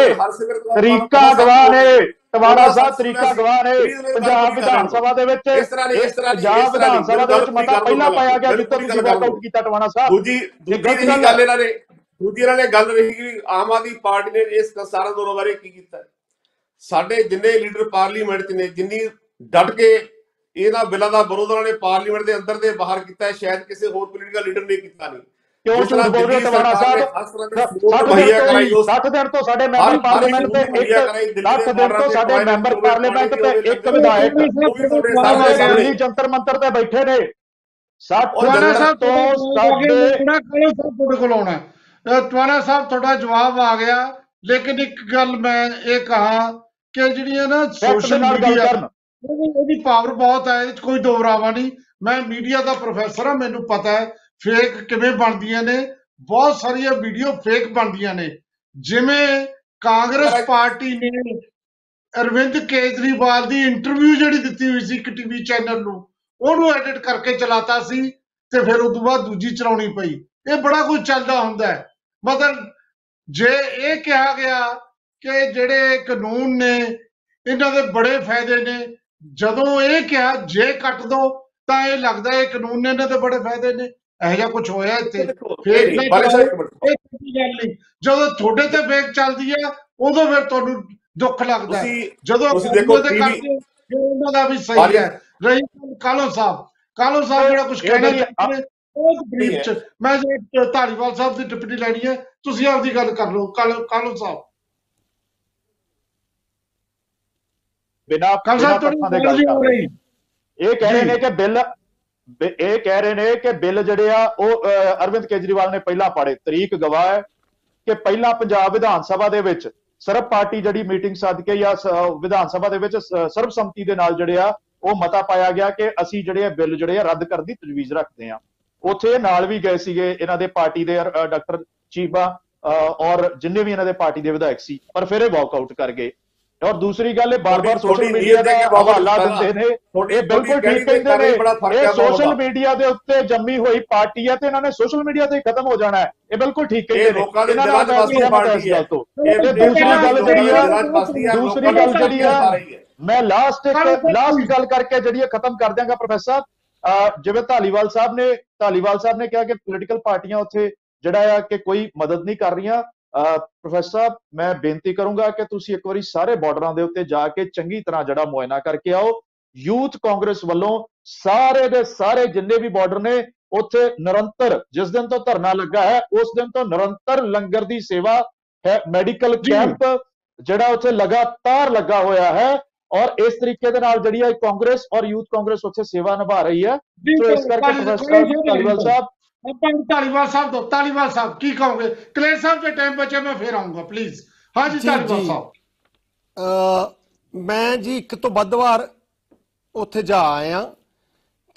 ਤਰੀਕਾ ਗਵਾਹ ਨੇ। ਟਿਵਾਣਾ ਸਾਹਿਬ ਤਰੀਕਾ ਗਵਾਹ ਨੇ। ਪੰਜਾਬ ਵਿਧਾਨ ਸਭਾ ਦੇ ਵਿੱਚ ਇਸ ਤਰ੍ਹਾਂ ਇਸ ਤਰ੍ਹਾਂ ਪੰਜਾਬ ਵਿਧਾਨ ਸਭਾ ਦੇ ਵਿੱਚ ਮਤਾ ਪਹਿਲਾਂ ਪਾਇਆ ਗਿਆ ਜਿੱਥੇ ਤੁਸੀਂ ਗੱਲ ਵਾਕਆਊਟ ਕੀਤਾ ਟਿਵਾਣਾ ਸਾਹਿਬ। ਦੂਜੀ ਦੂਜੀ ਗੱਲ ਇਹਨਾਂ ਨੇ ਦੂਜੀ ਇਹਨਾਂ ਨੇ ਗੱਲ ਰਹੀ ਕਿ ਆਮ ਆਦਮੀ ਪਾਰਟੀ ਨੇ ਇਸ ਸਾਰਾ ਦੋਨੋਂ ਬਾਰੇ ਕੀ ਕੀਤਾ। ਸਾਡੇ ਜਿੰਨੇ ਲੀਡਰ ਪਾਰਲੀਮੈਂਟ 'ਚ ਨੇ ਜਿੰਨੀ ਡਟ ਕੇ ਇਹਨਾਂ ਬਿੱਲਾਂ ਦਾ ਵਿਰੋਧ ਉਹਨਾਂ ਨੇ ਪਾਰਲੀਮੈਂਟ ਦੇ ਅੰਦਰ ਤੇ ਬਾਹਰ ਕੀਤਾ ਹੈ, ਸ਼ਾਇਦ ਕਿਸੇ ਹੋਰ ਪੋਲੀਟੀਕਲ ਲੀਡਰ ਨੇ ਕੀਤਾ ਨਹੀਂ। ਕਿਉਂ ਝੂਠ ਬੋਲ ਰਹੇ ਨੇ ਸਾਹਿਬ ਖਾਸ ਤਰ੍ਹਾਂ ਦੇ 60 ਸਬੂਤ ਦਿਨ ਤੋਂ 60 ਸਾਡੇ ਮੈਂਬਰ ਪਾਰਲੀਮੈਂਟ ਤੇ ਇੱਕ ਦਿੱਲੀ 10 ਦੇ ਦਿਨ ਤੋਂ ਸਾਡੇ ਮੈਂਬਰ ਪਾਰਲੀਮੈਂਟ ਤੇ ਇੱਕ ਵਿਧਾਇਕ ਦਿੱਲੀ ਜੰਤਰ ਮੰਤਰ ਤੇ ਬੈਠੇ ਨੇ। 60 ਉਹ ਟਵਾਣਾ ਦਿਨ ਸਾਹਿਬ ਤੋਂ ਸਾਡੇ ਕਾਲੇ ਆਉਣਾ ਟਵਾਣਾ ਸਾਹਿਬ ਤੁਹਾਡਾ ਜਵਾਬ ਆ ਗਿਆ। ਲੇਕਿਨ ਇੱਕ ਗੱਲ ਮੈਂ ਇਹ ਕਹਾ ਕਿ ਜਿਹੜੀਆਂ ਨਾ ਸੋਸ਼ਲ ਮੀਡੀਆ ਇਹਦੀ ਪਾਵਰ ਬਹੁਤ ਹੈ ਇਹ ਕੋਈ ਦੋ ਰਾਵਾ ਨਹੀਂ। ਮੈਂ ਮੀਡੀਆ ਦਾ ਪ੍ਰੋਫੈਸਰ ਹਾਂ ਮੈਨੂੰ ਪਤਾ ਹੈ ਫੇਕ ਕਿਵੇਂ ਬਣਦੀਆਂ ਨੇ। ਬਹੁਤ ਸਾਰੀਆਂ ਵੀਡੀਓ ਫੇਕ ਬਣਦੀਆਂ ਨੇ। ਜਿਵੇਂ ਕਾਂਗਰਸ ਪਾਰਟੀ ਨੇ ਅਰਵਿੰਦ ਕੇਜਰੀਵਾਲ ਦੀ ਇੰਟਰਵਿਊ ਜਿਹੜੀ ਦਿੱਤੀ ਹੋਈ ਸੀ ਇੱਕ ਟੀਵੀ ਚੈਨਲ ਨੂੰ ਉਹਨੂੰ ਐਡਿਟ ਕਰਕੇ ਚਲਾਤਾ ਸੀ ਤੇ ਫਿਰ ਉਸ ਤੋਂ ਬਾਅਦ ਦੂਜੀ ਚਲਾਉਣੀ ਪਈ। ਇਹ ਬੜਾ ਕੁਝ ਚੱਲਦਾ ਹੁੰਦਾ ਹੈ। ਮਤਲਬ ਜੇ ਇਹ ਕਿਹਾ ਗਿਆ ਕਿ ਜਿਹੜੇ ਕਾਨੂੰਨ ਨੇ ਇਹਨਾਂ ਦੇ ਬੜੇ ਫਾਇਦੇ ਨੇ ਜਦੋਂ ਇਹ ਕਿਹਾ ਜੇ ਕੱਟ ਦੋ ਤਾਂ ਇਹ ਲੱਗਦਾ ਇਹ ਕਾਨੂੰਨ ਨੇ ਇਹਨਾਂ ਦੇ ਬੜੇ ਫਾਇਦੇ ਨੇ। ਇਹੋ ਜਿਹਾ ਕੁਝ ਹੋਇਆ ਇੱਥੇ। ਫੇਕ ਨਹੀਂ, ਜਦੋਂ ਤੁਹਾਡੇ ਤੇ ਫੇਕ ਚੱਲਦੀ ਹੈ ਉਦੋਂ ਫਿਰ ਤੁਹਾਨੂੰ ਦੁੱਖ ਲੱਗਦਾ। ਜਦੋਂ ਤੁਸੀਂ ਦੇਖੋ TV ਕਰਦੇ ਉਹਨਾਂ ਦਾ ਵੀ ਸਹੀ ਹੈ। ਰਹੀ ਕਾਲੋ ਸਾਹਿਬ। ਕਾਲੋ ਸਾਹਿਬ ਜਿਹੜਾ ਕੁਝ ਕਹਿਣਾ ਉਹ ਹੈ। ਚ ਮੈਂ ਜੇ ਧਾਰੀਵਾਲ ਸਾਹਿਬ ਦੀ ਟਿੱਪਣੀ ਲੈਣੀ ਹੈ ਤੁਸੀਂ ਆਪਦੀ ਗੱਲ ਕਰ ਲਓ ਕਾਲੋ ਕਾਲੋ ਸਾਹਿਬ? ਬਿਨਾਂ ਕਾਲੋ ਬਿਨਾਂ ਸਾਹਿਬ ਤੁਹਾਡੀ ਤੱਥਾਂ ਦੇ ਗੱਲ ਕਰ ਰਹੇ। ਇਹ ਕਹਿ ਰਹੇ। ਨੇ ਕਿ ਬਿੱਲ ਇਹ ਕਹਿ ਰਹੇ ਨੇ ਕਿ ਬਿੱਲ ਜਿਹੜੇ ਆ ਉਹ ਅਰਵਿੰਦ ਕੇਜਰੀਵਾਲ ਨੇ ਪਹਿਲਾਂ ਪਾੜੇ। ਤਰੀਕ ਗਵਾਹ ਹੈ ਕਿ ਪਹਿਲਾਂ ਪੰਜਾਬ ਵਿਧਾਨ ਸਭਾ ਦੇ ਵਿੱਚ ਸਰਬ ਪਾਰਟੀ ਜਿਹੜੀ ਮੀਟਿੰਗ ਸੱਦ ਕੇ ਜਾਂ ਵਿਧਾਨ ਸਭਾ ਦੇ ਵਿੱਚ ਸਰਬਸੰਮਤੀ ਦੇ ਨਾਲ ਜਿਹੜੇ ਆ ਉਹ ਮਤਾ ਪਾਇਆ ਗਿਆ ਕਿ ਅਸੀਂ ਜਿਹੜੇ ਆ ਬਿੱਲ ਜਿਹੜੇ ਆ ਰੱਦ ਕਰਨ ਦੀ ਤਜਵੀਜ਼ ਰੱਖਦੇ ਆ ਉੱਥੇ ਇਹ ਨਾਲ ਵੀ ਗਏ ਸੀਗੇ ਇਹਨਾਂ ਦੇ ਪਾਰਟੀ ਦੇ ਡਾਕਟਰ ਚੀਬਾ ਔਰ ਜਿੰਨੇ ਵੀ ਇਹਨਾਂ ਦੇ ਪਾਰਟੀ ਦੇ ਵਿਧਾਇਕ ਸੀ ਪਰ ਫਿਰ ਇਹ ਵਾਕਆਊਟ ਕਰ ਗਏ। ਔਰ ਦੂਸਰੀ ਗੱਲ ਇਹ ਬਾਰ-ਬਾਰ ਸੋਸ਼ਲ ਮੀਡੀਆ ਦਾ ਹੈ ਹਵਾਲਾ। ਦਿੰਦੇ ਨੇ। ਇਹ ਬਿਲਕੁਲ ਠੀਕ ਕਹਿੰਦੇ ਨੇ। ਹੈ ਇਹ ਸੋਸ਼ਲ। ਮੀਡੀਆ ਦੇ ਉੱਤੇ ਜੰਮੀ ਹੋਈ ਪਾਰਟੀ ਹੈ ਤੇ ਇਹਨਾਂ ਨੇ ਸੋਸ਼ਲ ਮੀਡੀਆ ਤੇ ਹੀ ਖਤਮ ਹੋ ਜਾਣਾ ਹੈ। ਇਹ ਬਿਲਕੁਲ ਠੀਕ ਇਹ ਕਹਿੰਦੇ ਨੇ। ਲੋਕਾਂ ਦੇ ਇਹਨਾਂ ਨਾਲ ਵਸਦੀ ਪਾਰਟੀ ਗੱਲ ਤੋਂ। ਦੂਸਰੀ ਗੱਲ ਜਿਹੜੀ ਆ ਹੈ, ਦੂਸਰੀ ਗੱਲ ਜਿਹੜੀ ਆ ਆ ਹੈ। ਮੈਂ ਲਾਸਟ ਲਾਸਟ ਗੱਲ ਕਰਕੇ ਜਿਹੜੀ ਇਹ ਖਤਮ ਕਰ ਦਿਆਂਗਾ ਪ੍ਰੋਫੈਸਰ ਜਿਵੇਂ ਧਾਲੀਵਾਲ ਸਾਹਿਬ ਨੇ ਧਾਲੀਵਾਲ ਸਾਹਿਬ ਨੇ ਕਿਹਾ ਕਿ ਪੋਲੀਟੀਕਲ ਪਾਰਟੀਆਂ ਉੱਥੇ ਜਿਹੜਾ ਆ ਕਿ ਕੋਈ ਮਦਦ ਨਹੀਂ ਕਰ ਰਹੀਆਂ। ਪ੍ਰੋਫੈਸਰ ਸਾਹਿਬ ਮੈਂ ਬੇਨਤੀ ਕਰੂੰਗਾ ਕਿ ਤੁਸੀਂ ਇੱਕ ਵਾਰੀ ਸਾਰੇ ਬਾਰਡਰਾਂ ਦੇ ਉੱਤੇ ਜਾ ਕੇ ਚੰਗੀ ਤਰ੍ਹਾਂ ਜਿਹੜਾ ਮੁਆਇਨਾ ਕਰਕੇ ਆਓ। ਯੂਥ ਕਾਂਗਰਸ ਵੱਲੋਂ ਸਾਰੇ ਦੇ ਸਾਰੇ ਜਿੰਨੇ ਵੀ ਬਾਰਡਰ ਨੇ ਉੱਥੇ ਨਿਰੰਤਰ ਜਿਸ ਦਿਨ ਤੋਂ ਧਰਨਾ ਲੱਗਾ ਹੈ ਉਸ ਦਿਨ ਤੋਂ ਨਿਰੰਤਰ ਲੰਗਰ ਦੀ ਸੇਵਾ ਹੈ। ਮੈਡੀਕਲ। ਕੈਂਪ ਜਿਹੜਾ ਉੱਥੇ ਲਗਾਤਾਰ ਲੱਗਾ ਹੋਇਆ ਹੈ। ਔਰ ਇਸ ਤਰੀਕੇ ਦੇ ਨਾਲ ਜਿਹੜੀ ਹੈ ਕਾਂਗਰਸ ਔਰ ਯੂਥ ਕਾਂਗਰਸ ਉੱਥੇ ਸੇਵਾ ਨਿਭਾ ਰਹੀ ਹੈ। ਸੋ ਇਸ ਕਰਕੇ ਪ੍ਰੋਫੈਸਰ ਧਾਲੀਵਾਲ ਸਾਹਿਬ। ਨੂੰ ਧਾਲੀਵਾਲ ਸਾਹਿਬ ਤੋਂ ਧਾਲੀਵਾਲ ਸਾਹਿਬ ਕੀ ਕਹੋਗੇ? ਕਲੇਰ ਸਾਹਿਬ ਦੇ ਟਾਈਮ ਬਚੇ ਮੈਂ ਫੇਰ ਆਉਂਗਾ ਪਲੀਜ਼ ਹਾਂਜੀ ਜੀ, ਧਾਲੀਵਾਲ। ਸਾਹਿਬ। ਅ ਮੈਂ ਜੀ ਇੱਕ ਤੋਂ ਵੱਧ ਵਾਰ ਉੱਥੇ ਜਾ ਆਇਆ।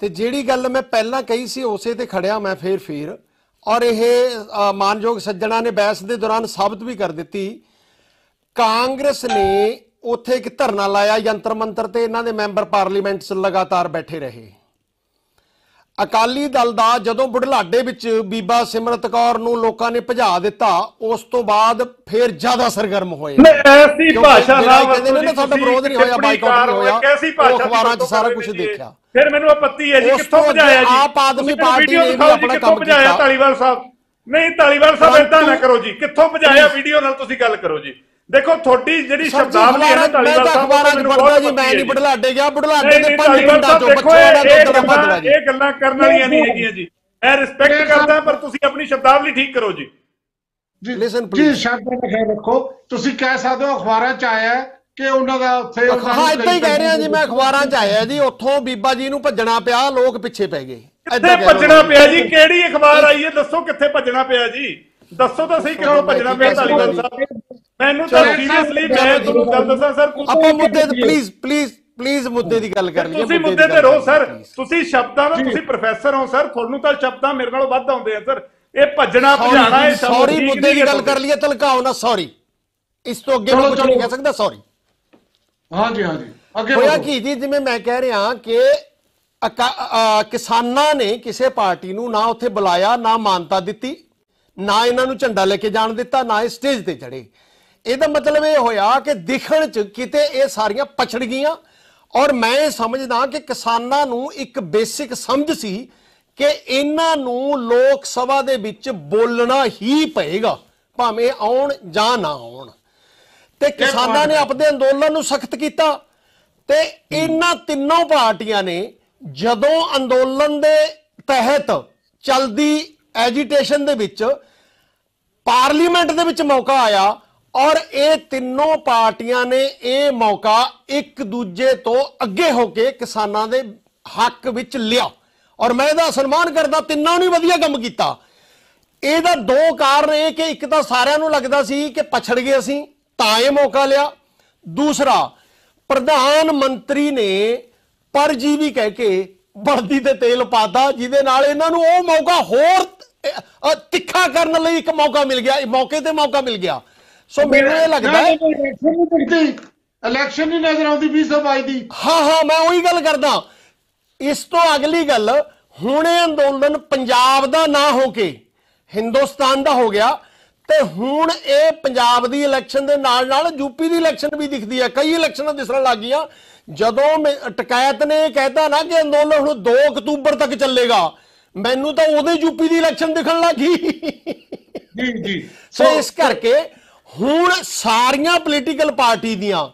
ਤੇ ਜਿਹੜੀ ਗੱਲ ਮੈਂ ਪਹਿਲਾਂ ਕਹੀ ਸੀ ਉਸੇ ਤੇ ਖੜਿਆ ਮੈਂ ਫੇਰ ਫੇਰ। ਔਰ ਇਹ ਮਾਨਯੋਗ ਸੱਜਣਾ ਨੇ ਬਹਿਸ ਦੇ ਦੌਰਾਨ ਸਾਬਤ ਵੀ ਕਰ ਦਿੱਤੀ। ਕਾਂਗਰਸ ਨੇ ਉੱਥੇ ਇੱਕ ਧਰਨਾ ਲਾਇਆ ਯੰਤਰ ਮੰਤਰ ਤੇ ਇਹਨਾਂ ਦੇ ਮੈਂਬਰ ਪਾਰਲੀਮੈਂਟ 'ਚ ਲਗਾਤਾਰ ਬੈਠੇ ਰਹੇ। ਅਕਾਲੀ ਦਲ ਦਾ ਜਦੋਂ ਬੁਢਲਾਡੇ ਵਿੱਚ ਬੀਬਾ ਸਿਮਰਤ ਕੌਰ ਨੂੰ ਲੋਕਾਂ ਨੇ ਭਜਾ ਦਿੱਤਾ ਉਸ ਤੋਂ ਬਾਅਦ ਫੇਰ ਜ਼ਿਆਦਾ ਸਰਗਰਮ ਹੋਏ। ਨਹੀਂ ਐਸੀ ਭਾਸ਼ਾ ਜਿਹੜਾ ਨਾ ਕਹਿੰਦੇ ਨੇ ਨਾ ਸਾਡਾ ਵਿਰੋਧ ਨਹੀਂ ਹੋਇਆ ਬਾਈਕਾਟ ਨਹੀਂ ਹੋਇਆ ਕੈਸੀ ਭਾਸ਼ਾ ਅਖਬਾਰਾਂ 'ਚ ਸਾਰਾ ਕੁਝ। ਦੇਖਿਆ। ਫਿਰ ਮੈਨੂੰ ਆਪੱਤੀ ਹੈ ਜੀ ਕਿੱਥੋਂ ਭਜਾਇਆ ਜੀ? ਆਪ ਆਦਮੀ ਪਾਰਟੀ ਨੇ ਵੀ ਆਪਣਾ ਕਿੱਥੋਂ ਕੰਮ ਭਜਾਇਆ। ਧਾਲੀਵਾਲ ਸਾਹਿਬ? ਨਹੀਂ ਧਾਲੀਵਾਲ ਸਾਹਿਬ ਏਦਾਂ ਨਾ ਕਰੋ ਜੀ ਕਿੱਥੋਂ ਭਜਾਇਆ ਵੀਡੀਓ ਨਾਲ ਤੁਸੀਂ ਗੱਲ ਕਰੋ ਜੀ। ਦੇਖੋ ਤੁਹਾਡੀ ਜਿਹੜੀ ਸ਼ਬਦਾਵਲੀ ਹੈ ਨਾ ਮੈਂ ਧਾਲੀਵਾਲ ਤਾਂ ਸਾਹਿਬ ਅਖਬਾਰਾਂ 'ਚ ਪੜਦਾ ਜੀ ਮੈਂ ਨਹੀਂ ਬੁਢਲਾਡੇ ਗਿਆ ਬੁਢਲਾਡੇ ਦੇ ਨਹੀਂ ਪੰਜ ਧਾਲੀਵਾਲ ਮਿੰਟਾਂ ਸਾਹਿਬ ਚੋਂ ਦੇਖੋ ਬੱਚਿਆਂ ਦਾ ਇਹ ਦੁੱਧ ਭੱਜਣਾ ਗੱਲਾਂ ਜੀ। ਇਹ ਗੱਲਾਂ ਕਰਨ ਵਾਲੀਆਂ ਨਹੀਂ ਹੈਗੀਆਂ ਜੀ। ਮੈਂ ਰਿਸਪੈਕਟ ਕਰਦਾ ਪਰ ਤੁਸੀਂ ਆਪਣੀ ਸ਼ਬਦਾਵਲੀ ਠੀਕ ਕਰੋ ਜੀ। ਜੀ Listen, ਜੀ. ਸ਼ਬਦਾਂ ਦਾ ਖਿਆਲ ਰੱਖੋ। ਤੁਸੀਂ ਕਹਿ ਸਕਦੇ ਹੋ ਅਖਬਾਰਾਂ 'ਚ ਆਇਆ ਕਿ ਉਹਨਾਂ ਦਾ ਉੱਥੇ ਹਾਂ ਇਦਾਂ ਹੀ ਕਹਿ ਰਿਹਾ ਜੀ ਮੈਂ ਅਖਬਾਰਾਂ 'ਚ ਆਇਆ ਜੀ ਉੱਥੋਂ ਬੀਬਾ ਜੀ ਨੂੰ ਭੱਜਣਾ ਪਿਆ ਲੋਕ ਪਿੱਛੇ ਪੈ ਗਏ। ਕਿੱਥੇ ਭੱਜਣਾ ਪਿਆ ਜੀ? ਕਿਹੜੀ ਅਖਬਾਰ ਆਈ ਹੈ? ਦੱਸੋ ਕਿੱਥੇ ਭੱਜਣਾ ਪਿਆ ਜੀ? ਦੱਸੋ ਤਾਂ ਸਹੀ ਕਿੱਥੋਂ ਭੱਜਣਾ ਪਿਆ ਧਾਲੀਵਾਲ। ਸਾਹਿਬ। ਮੈਨੂੰ ਤਾਂ ਸੀਰੀਅਸਲੀ ਮੈਂ ਤੁਹਾਨੂੰ ਗੱਲ ਦੱਸਾਂ ਸਰ ਆਪਾਂ ਮੁੱਦੇ ਤੇ ਪਲੀਜ਼ ਪਲੀਜ਼ ਪਲੀਜ਼ ਮੁੱਦੇ ਦੀ ਗੱਲ ਕਰ ਲਈਏ ਤੁਸੀਂ ਮੁੱਦੇ ਤੇ ਰਹੋ ਸਰ। ਤੁਸੀਂ ਸ਼ਬਦਾਂ ਦਾ ਤੁਸੀਂ ਪ੍ਰੋਫੈਸਰ ਹੋ ਸਰ। ਤੁਹਾਨੂੰ ਤਾਂ ਸ਼ਬਦਾਂ ਮੇਰੇ ਨਾਲੋਂ ਵੱਧ ਆਉਂਦੇ ਆ ਸਰ। ਇਹ ਭੱਜਣਾ ਭਜਾਣਾ ਇਹ ਠੀਕ ਮੁੱਦੇ ਦੀ ਗੱਲ ਕਰ। ਲਈਏ ਤਲਕਾਓ ਨਾ ਸੌਰੀ ਇਸ ਤੋਂ ਅੱਗੇ ਮੈਂ ਕੁਝ ਨਹੀਂ। ਕਹਿ ਸਕਦਾ ਸੌਰੀ ਹਾਂਜੀ ਹਾਂਜੀ। ਅੱਗੇ ਹੋਇਆ। ਕੀ ਜੀ? ਜਿਵੇਂ ਮੈਂ ਕਹਿ ਰਿਹਾ ਕਿ ਕਿਸਾਨਾਂ ਨੇ ਕਿਸੇ ਪਾਰਟੀ ਨੂੰ ਨਾ ਉੱਥੇ ਬੁਲਾਇਆ ਨਾ ਮਾਨਤਾ ਦਿੱਤੀ ਨਾ ਇਹਨਾਂ ਨੂੰ ਝੰਡਾ ਲੈ ਕੇ ਜਾਣ ਦਿੱਤਾ ਨਾ ਇਹ ਸਟੇਜ ਤੇ ਚੜੇ ਇਹਦਾ ਮਤਲਬ ਇਹ ਹੋਇਆ ਕਿ ਦਿਖਣ ਚ ਕਿਤੇ ਇਹ ਸਾਰੀਆਂ ਪਛੜ ਗਈਆਂ। ਔਰ ਮੈਂ ਇਹ ਸਮਝਦਾ ਕਿ ਕਿਸਾਨਾਂ ਨੂੰ ਇੱਕ ਬੇਸਿਕ ਸਮਝ ਸੀ ਕਿ ਇਹਨਾਂ ਨੂੰ ਲੋਕ ਸਭਾ ਦੇ ਵਿੱਚ ਬੋਲਣਾ ਹੀ ਪਏਗਾ ਭਾਵੇਂ ਆਉਣ ਜਾਂ ਨਾ ਆਉਣ। ਤੇ ਕਿਸਾਨਾਂ ਨੇ ਆਪਣੇ ਅੰਦੋਲਨ ਨੂੰ ਸਖਤ ਕੀਤਾ। ਤੇ ਇਹਨਾਂ ਤਿੰਨੋਂ ਪਾਰਟੀਆਂ ਨੇ ਜਦੋਂ ਅੰਦੋਲਨ ਦੇ ਤਹਿਤ ਚਲਦੀ ਐਜੀਟੇਸ਼ਨ ਦੇ ਵਿੱਚ ਪਾਰਲੀਮੈਂਟ ਦੇ ਵਿੱਚ ਮੌਕਾ ਆਇਆ ਔਰ ਇਹ ਤਿੰਨੋਂ ਪਾਰਟੀਆਂ ਨੇ ਇਹ ਮੌਕਾ ਇੱਕ ਦੂਜੇ ਤੋਂ ਅੱਗੇ ਹੋ ਕੇ ਕਿਸਾਨਾਂ ਦੇ ਹੱਕ ਵਿੱਚ ਲਿਆ। ਔਰ ਮੈਂ ਇਹਦਾ ਸਨਮਾਨ ਕਰਦਾ ਤਿੰਨਾਂ ਨੇ ਵਧੀਆ ਕੰਮ ਕੀਤਾ। ਇਹਦਾ ਦੋ ਕਾਰਨ ਇਹ ਕਿ ਇੱਕ ਤਾਂ ਸਾਰਿਆਂ ਨੂੰ ਲੱਗਦਾ ਸੀ ਕਿ ਪਛੜ ਗਏ ਅਸੀਂ ਤਾਂ ਇਹ ਮੌਕਾ ਲਿਆ। ਦੂਸਰਾ ਪ੍ਰਧਾਨ ਮੰਤਰੀ ਨੇ ਪਰਜੀਵੀ ਕਹਿ ਕੇ ਬਲਦੀ ਤੇ ਤੇਲ ਪਾਤਾ ਜਿਹਦੇ ਨਾਲ ਇਹਨਾਂ ਨੂੰ ਉਹ ਮੌਕਾ ਹੋਰ ਅ, ਅ, ਤਿੱਖਾ ਕਰਨ ਲਈ ਇੱਕ ਮੌਕਾ ਮਿਲ ਗਿਆ ਇਹ ਮੌਕੇ ਤੇ ਮੌਕਾ ਮਿਲ ਗਿਆ। ਸੋ ਮੈਨੂੰ ਇਹ ਲੱਗਦਾ ਹੈ ਇਲੈਕਸ਼ਨ ਨਹੀਂ ਦਿਖਦੀ ਇਲੈਕਸ਼ਨ ਨਹੀਂ ਨਜ਼ਰ ਆਉਂਦੀ 2022 ਦੀ। ਹਾਂ ਹਾਂ ਮੈਂ ਉਹੀ ਗੱਲ ਕਰਦਾ। ਇਸ ਤੋਂ ਅਗਲੀ ਗੱਲ ਹੁਣ ਇਹ ਅੰਦੋਲਨ ਪੰਜਾਬ ਦਾ ਨਾ ਹੋ ਕੇ ਹਿੰਦੁਸਤਾਨ ਦਾ ਹੋ ਗਿਆ ਤੇ ਹੁਣ ਇਹ ਪੰਜਾਬ ਦੀ ਇਲੈਕਸ਼ਨ ਦੇ ਨਾਲ ਨਾਲ ਯੂਪੀ ਦੀ ਇਲੈਕਸ਼ਨ ਵੀ ਦਿਖਦੀ ਹੈ। ਕਈ ਇਲੈਕਸ਼ਨਾਂ ਦਿਸਣ ਲੱਗ ਗਈਆਂ। ਜਦੋਂ ਟਕਾਇਤ ਨੇ ਕਹਿਤਾ ਨਾ ਕਿ ਅੰਦੋਲਨ ਹੁਣ 2 ਅਕਤੂਬਰ ਤੱਕ ਚੱਲੇਗਾ। ਮੈਨੂੰ ਤਾਂ ਉਹਦੇ ਯੂਪੀ ਦੀ ਇਲੈਕਸ਼ਨ ਦਿਖਣ ਲੱਗੀ ਜੀ ਜੀ। ਸੋ ਇਸ ਕਰਕੇ ਹੁਣ ਸਾਰੀਆਂ ਪੋਲੀਟੀਕਲ ਪਾਰਟੀ ਦੀਆਂ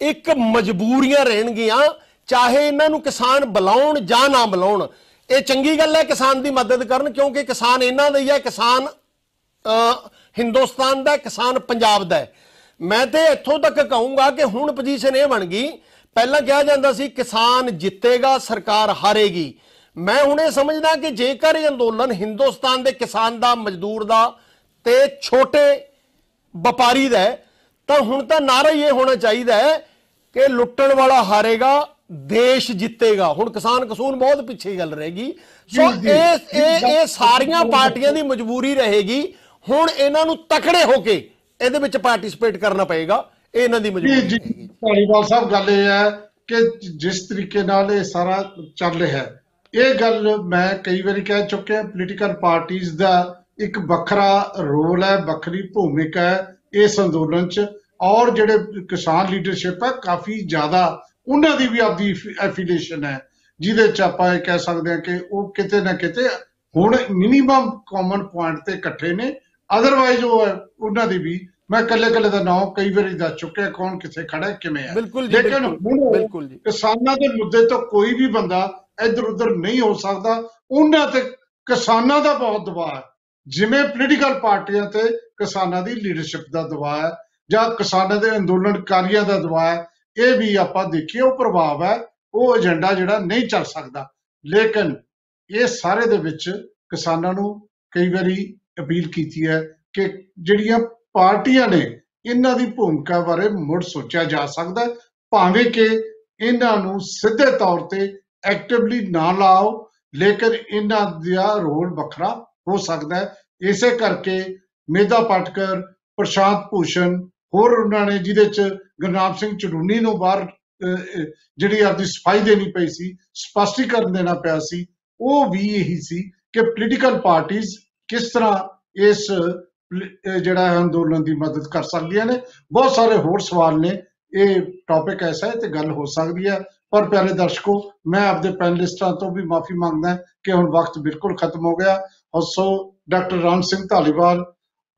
ਇੱਕ ਮਜਬੂਰੀਆਂ ਰਹਿਣਗੀਆਂ ਚਾਹੇ ਇਹਨਾਂ ਨੂੰ ਕਿਸਾਨ ਬੁਲਾਉਣ ਜਾਂ ਨਾ ਬੁਲਾਉਣ। ਇਹ ਚੰਗੀ ਗੱਲ ਹੈ ਕਿਸਾਨ ਦੀ ਮਦਦ ਕਰਨ ਕਿਉਂਕਿ ਕਿਸਾਨ ਇਹਨਾਂ ਦਾ ਹੀ ਹੈ ਕਿਸਾਨ ਅ, ਹਿੰਦੁਸਤਾਨ ਦਾ ਹੈ, ਕਿਸਾਨ ਪੰਜਾਬ ਦਾ ਹੈ। ਮੈਂ ਤੇ ਇੱਥੋਂ ਤੱਕ ਕਹੂੰਗਾ ਕਿ ਹੁਣ ਪੋਜੀਸ਼ਨ ਇਹ ਬਣ ਗਈ ਪਹਿਲਾਂ ਕਿਹਾ ਜਾਂਦਾ ਸੀ ਕਿਸਾਨ ਜਿੱਤੇਗਾ ਸਰਕਾਰ ਹਾਰੇਗੀ। ਮੈਂ ਹੁਣ ਇਹ ਸਮਝਦਾ ਕਿ ਜੇਕਰ ਇਹ ਅੰਦੋਲਨ ਹਿੰਦੁਸਤਾਨ ਦੇ ਕਿਸਾਨ ਦਾ ਮਜ਼ਦੂਰ ਦਾ ਤੇ ਛੋਟੇ ਵਪਾਰੀ ਦਾ ਤਾਂ ਹੁਣ ਤਾਂ ਨਾਰਾ ਹੀ ਇਹ ਹੋਣਾ ਚਾਹੀਦਾ ਹੈ ਕਿ ਲੁੱਟਣ ਵਾਲਾ ਹਾਰੇਗਾ ਦੇਸ਼ ਜਿੱਤੇਗਾ। ਹੁਣ ਕਿਸਾਨ ਕਸੂਨ ਬਹੁਤ ਪਿੱਛੇ ਗੱਲ ਰਹੇਗੀ। ਸੋ ਜੀ, ਜੀ। ਇਹ ਇਹ ਇਹ ਸਾਰੀਆਂ ਪਾਰਟੀਆਂ ਦੀ ਮਜਬੂਰੀ ਰਹੇਗੀ। ਹੁਣ ਇਹਨਾਂ ਨੂੰ ਤਕੜੇ ਹੋ ਕੇ ਇਹਦੇ ਵਿੱਚ ਪਾਰਟਿਸਿਪੇਟ ਕਰਨਾ ਪਏਗਾ। ਇਹ ਇਹਨਾਂ ਦੀ ਜੀ ਮਜਬੂਰੀ ਜੀ ਰਹੇਗੀ। ਧਾਲੀਵਾਲ ਸਾਹਿਬ ਗੱਲ ਇਹ ਹੈ ਕਿ ਜਿਸ ਤਰੀਕੇ ਨਾਲ ਇਹ ਸਾਰਾ ਚੱਲ ਰਿਹਾ ਹੈ। ਇਹ ਗੱਲ ਮੈਂ ਕਈ ਵਾਰੀ ਕਹਿ ਚੁੱਕਿਆ ਪੋਲੀਟੀਕਲ ਪਾਰਟੀਆਂ ਦਾ ਇੱਕ ਵੱਖਰਾ ਰੋਲ ਹੈ ਵੱਖਰੀ ਭੂਮਿਕਾ ਹੈ ਇਸ ਅੰਦੋਲਨ 'ਚ। ਔਰ ਜਿਹੜੇ ਕਿਸਾਨ ਲੀਡਰਸ਼ਿਪ ਹੈ ਕਾਫੀ ਜ਼ਿਆਦਾ ਉਹਨਾਂ ਦੀ ਵੀ ਆਪਦੀ ਐਫੀਲੀਏਸ਼ਨ ਹੈ ਜਿਹਦੇ 'ਚ ਆਪਾਂ ਇਹ ਕਹਿ ਸਕਦੇ ਹਾਂ ਕਿ ਉਹ ਕਿਤੇ ਨਾ ਕਿਤੇ ਹੁਣ ਮਿਨੀਮਮ ਕਾਮਨ ਪੁਆਇੰਟ ਤੇ ਇਕੱਠੇ ਨੇ। ਅਦਰਵਾਈਜ਼ ਉਹ ਉਹਨਾਂ ਦੀ ਵੀ। ਮੈਂ ਕੱਲੇ ਕੱਲੇ ਦਾ ਨਾਮ ਕਈ ਵਾਰੀ ਦੱਸ ਚੁੱਕਿਆ ਕੌਣ ਕਿੱਥੇ ਖੜਾ ਹੈ, ਕਿਵੇਂ ਹੈ। ਲੇਕਿਨ ਹੁਣ ਬਿਲਕੁਲ ਜੀ। ਕਿਸਾਨਾਂ ਦੇ ਮੁੱਦੇ ਤੋਂ ਕੋਈ ਵੀ ਬੰਦਾ ਇੱਧਰ ਉੱਧਰ ਨਹੀਂ ਹੋ ਸਕਦਾ। ਉਹਨਾਂ ਤੇ ਕਿਸਾਨਾਂ ਦਾ ਬਹੁਤ ਦਬਾਅ ਹੈ। ਜਿਵੇਂ ਪੋਲੀਟੀਕਲ ਪਾਰਟੀਆਂ ਤੇ ਕਿਸਾਨਾਂ ਦੀ ਲੀਡਰਸ਼ਿਪ ਦਾ ਦਬਾਅ ਹੈ ਜਾਂ ਕਿਸਾਨਾਂ ਦੇ ਅੰਦੋਲਨਕਾਰੀਆਂ ਦਾ ਦਬਾਅ ਹੈ ਇਹ ਵੀ ਆਪਾਂ ਦੇਖੀਏ ਉਹ ਪ੍ਰਭਾਵ ਹੈ ਉਹ ਏਜੰਡਾ ਜਿਹੜਾ ਨਹੀਂ ਚੱਲ ਸਕਦਾ। ਲੇਕਿਨ ਇਹ ਸਾਰੇ ਦੇ ਵਿੱਚ ਕਿਸਾਨਾਂ ਨੂੰ ਕਈ ਵਾਰੀ ਅਪੀਲ ਕੀਤੀ ਹੈ ਕਿ ਜਿਹੜੀਆਂ ਪਾਰਟੀਆਂ ਨੇ ਇਹਨਾਂ ਦੀ ਭੂਮਿਕਾ ਬਾਰੇ ਮੁੜ ਸੋਚਿਆ ਜਾ ਸਕਦਾ ਹੈ, ਭਾਵੇਂ ਕਿ ਇਹਨਾਂ ਨੂੰ ਸਿੱਧੇ ਤੌਰ ਤੇ ਐਕਟਿਵਲੀ ਨਾ ਲਾਓ ਲੇਕਿਨ ਇਹਨਾਂ ਦਾ ਰੋਲ ਵੱਖਰਾ ਹੋ ਸਕਦਾ ਹੈ। ਇਸੇ ਕਰਕੇ ਮੇਧਾ ਪਾਟਕਰ ਪ੍ਰਸ਼ਾਂਤ ਭੂਸ਼ਣ ਹੋਰ ਉਹਨਾਂ ਨੇ ਜਿਹਦੇ ਚ ਗੁਰਨਾਮ ਸਿੰਘ ਚੜੂਨੀ ਨੂੰ ਬਾਹਰ ਅਹ, ਅਹ, ਜਿਹੜੀ ਆਪਦੀ ਸਫ਼ਾਈ ਦੇਣੀ ਪਈ ਸੀ ਸਪਸ਼ਟੀਕਰਨ ਦੇਣਾ ਪਿਆ ਸੀ ਉਹ ਵੀ ਇਹੀ ਸੀ ਕਿ ਪੋਲੀਟੀਕਲ ਪਾਰਟੀਆਂ ਕਿਸ ਤਰ੍ਹਾਂ ਇਸ ਪਲ- ਇਹ ਜਿਹੜਾ ਹੈ ਅੰਦੋਲਨ ਦੀ ਮਦਦ ਕਰ ਸਕਦੀਆਂ ਨੇ। ਬਹੁਤ ਸਾਰੇ ਹੋਰ ਸਵਾਲ ਨੇ। ਇਹ ਟੌਪਿਕ ਐਸਾ ਹੈ ਤੇ ਗੱਲ ਹੋ ਸਕਦੀ ਹੈ। ਪਰ ਪਿਆਰੇ ਦਰਸ਼ਕੋ ਮੈਂ ਆਪਦੇ ਪੈਨਲਿਸਟਾਂ ਤੋਂ ਵੀ ਮਾਫੀ ਮੰਗਦਾ ਕਿ ਹੁਣ ਵਕਤ ਬਿਲਕੁਲ ਖਤਮ ਹੋ ਗਿਆ। ਹਸੋ ਡਾਕਟਰ ਰਾਮ ਸਿੰਘ ਧਾਲੀਵਾਲ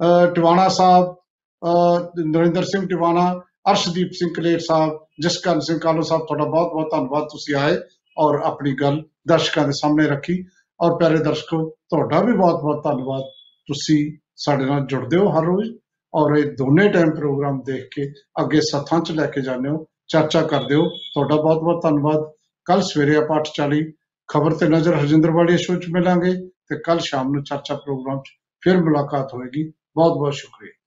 ਅਹ ਟਿਵਾਣਾ ਸਾਹਿਬ ਅਹ ਨਰਿੰਦਰ ਸਿੰਘ ਟਿਵਾਣਾ ਅਰਸ਼ਦੀਪ ਸਿੰਘ ਕਲੇਰ ਸਾਹਿਬ ਜਸਕਰਨ ਸਿੰਘ ਕਾਲੋ ਸਾਹਿਬ ਤੁਹਾਡਾ ਬਹੁਤ ਬਹੁਤ ਧੰਨਵਾਦ ਤੁਸੀਂ ਆਏ ਔਰ ਆਪਣੀ ਗੱਲ ਦਰਸ਼ਕਾਂ ਦੇ ਸਾਹਮਣੇ ਰੱਖੀ ਔਰ ਪਿਆਰੇ ਦਰਸ਼ਕੋ ਤੁਹਾਡਾ ਵੀ ਬਹੁਤ ਬਹੁਤ ਧੰਨਵਾਦ ਤੁਸੀਂ ਸਾਡੇ ਨਾਲ ਜੁੜਦੇ ਹੋ ਹਰ ਰੋਜ਼ ਔਰ ਇਹ ਦੋਨੇ ਟਾਈਮ ਪ੍ਰੋਗਰਾਮ ਦੇਖ ਕੇ ਅੱਗੇ ਸੱਥਾਂ 'ਚ ਲੈ ਕੇ ਜਾਂਦੇ ਹੋ ਚਰਚਾ ਕਰਦੇ ਹੋ ਤੁਹਾਡਾ ਬਹੁਤ ਬਹੁਤ ਧੰਨਵਾਦ ਕੱਲ ਸਵੇਰੇ ਆਪਾਂ 8:40 ਖਬਰ ਤੇ ਨਜ਼ਰ ਹਰਜਿੰਦਰ ਵਾਲੀਆ ਸ਼ੋਅ 'ਚ ਮਿਲਾਂਗੇ। ਤੇ ਕੱਲ ਸ਼ਾਮ ਨੂੰ ਚਰਚਾ ਪ੍ਰੋਗਰਾਮ 'ਚ ਫਿਰ ਮੁਲਾਕਾਤ ਹੋਏਗੀ। ਬਹੁਤ ਬਹੁਤ ਸ਼ੁਕਰੀਆ।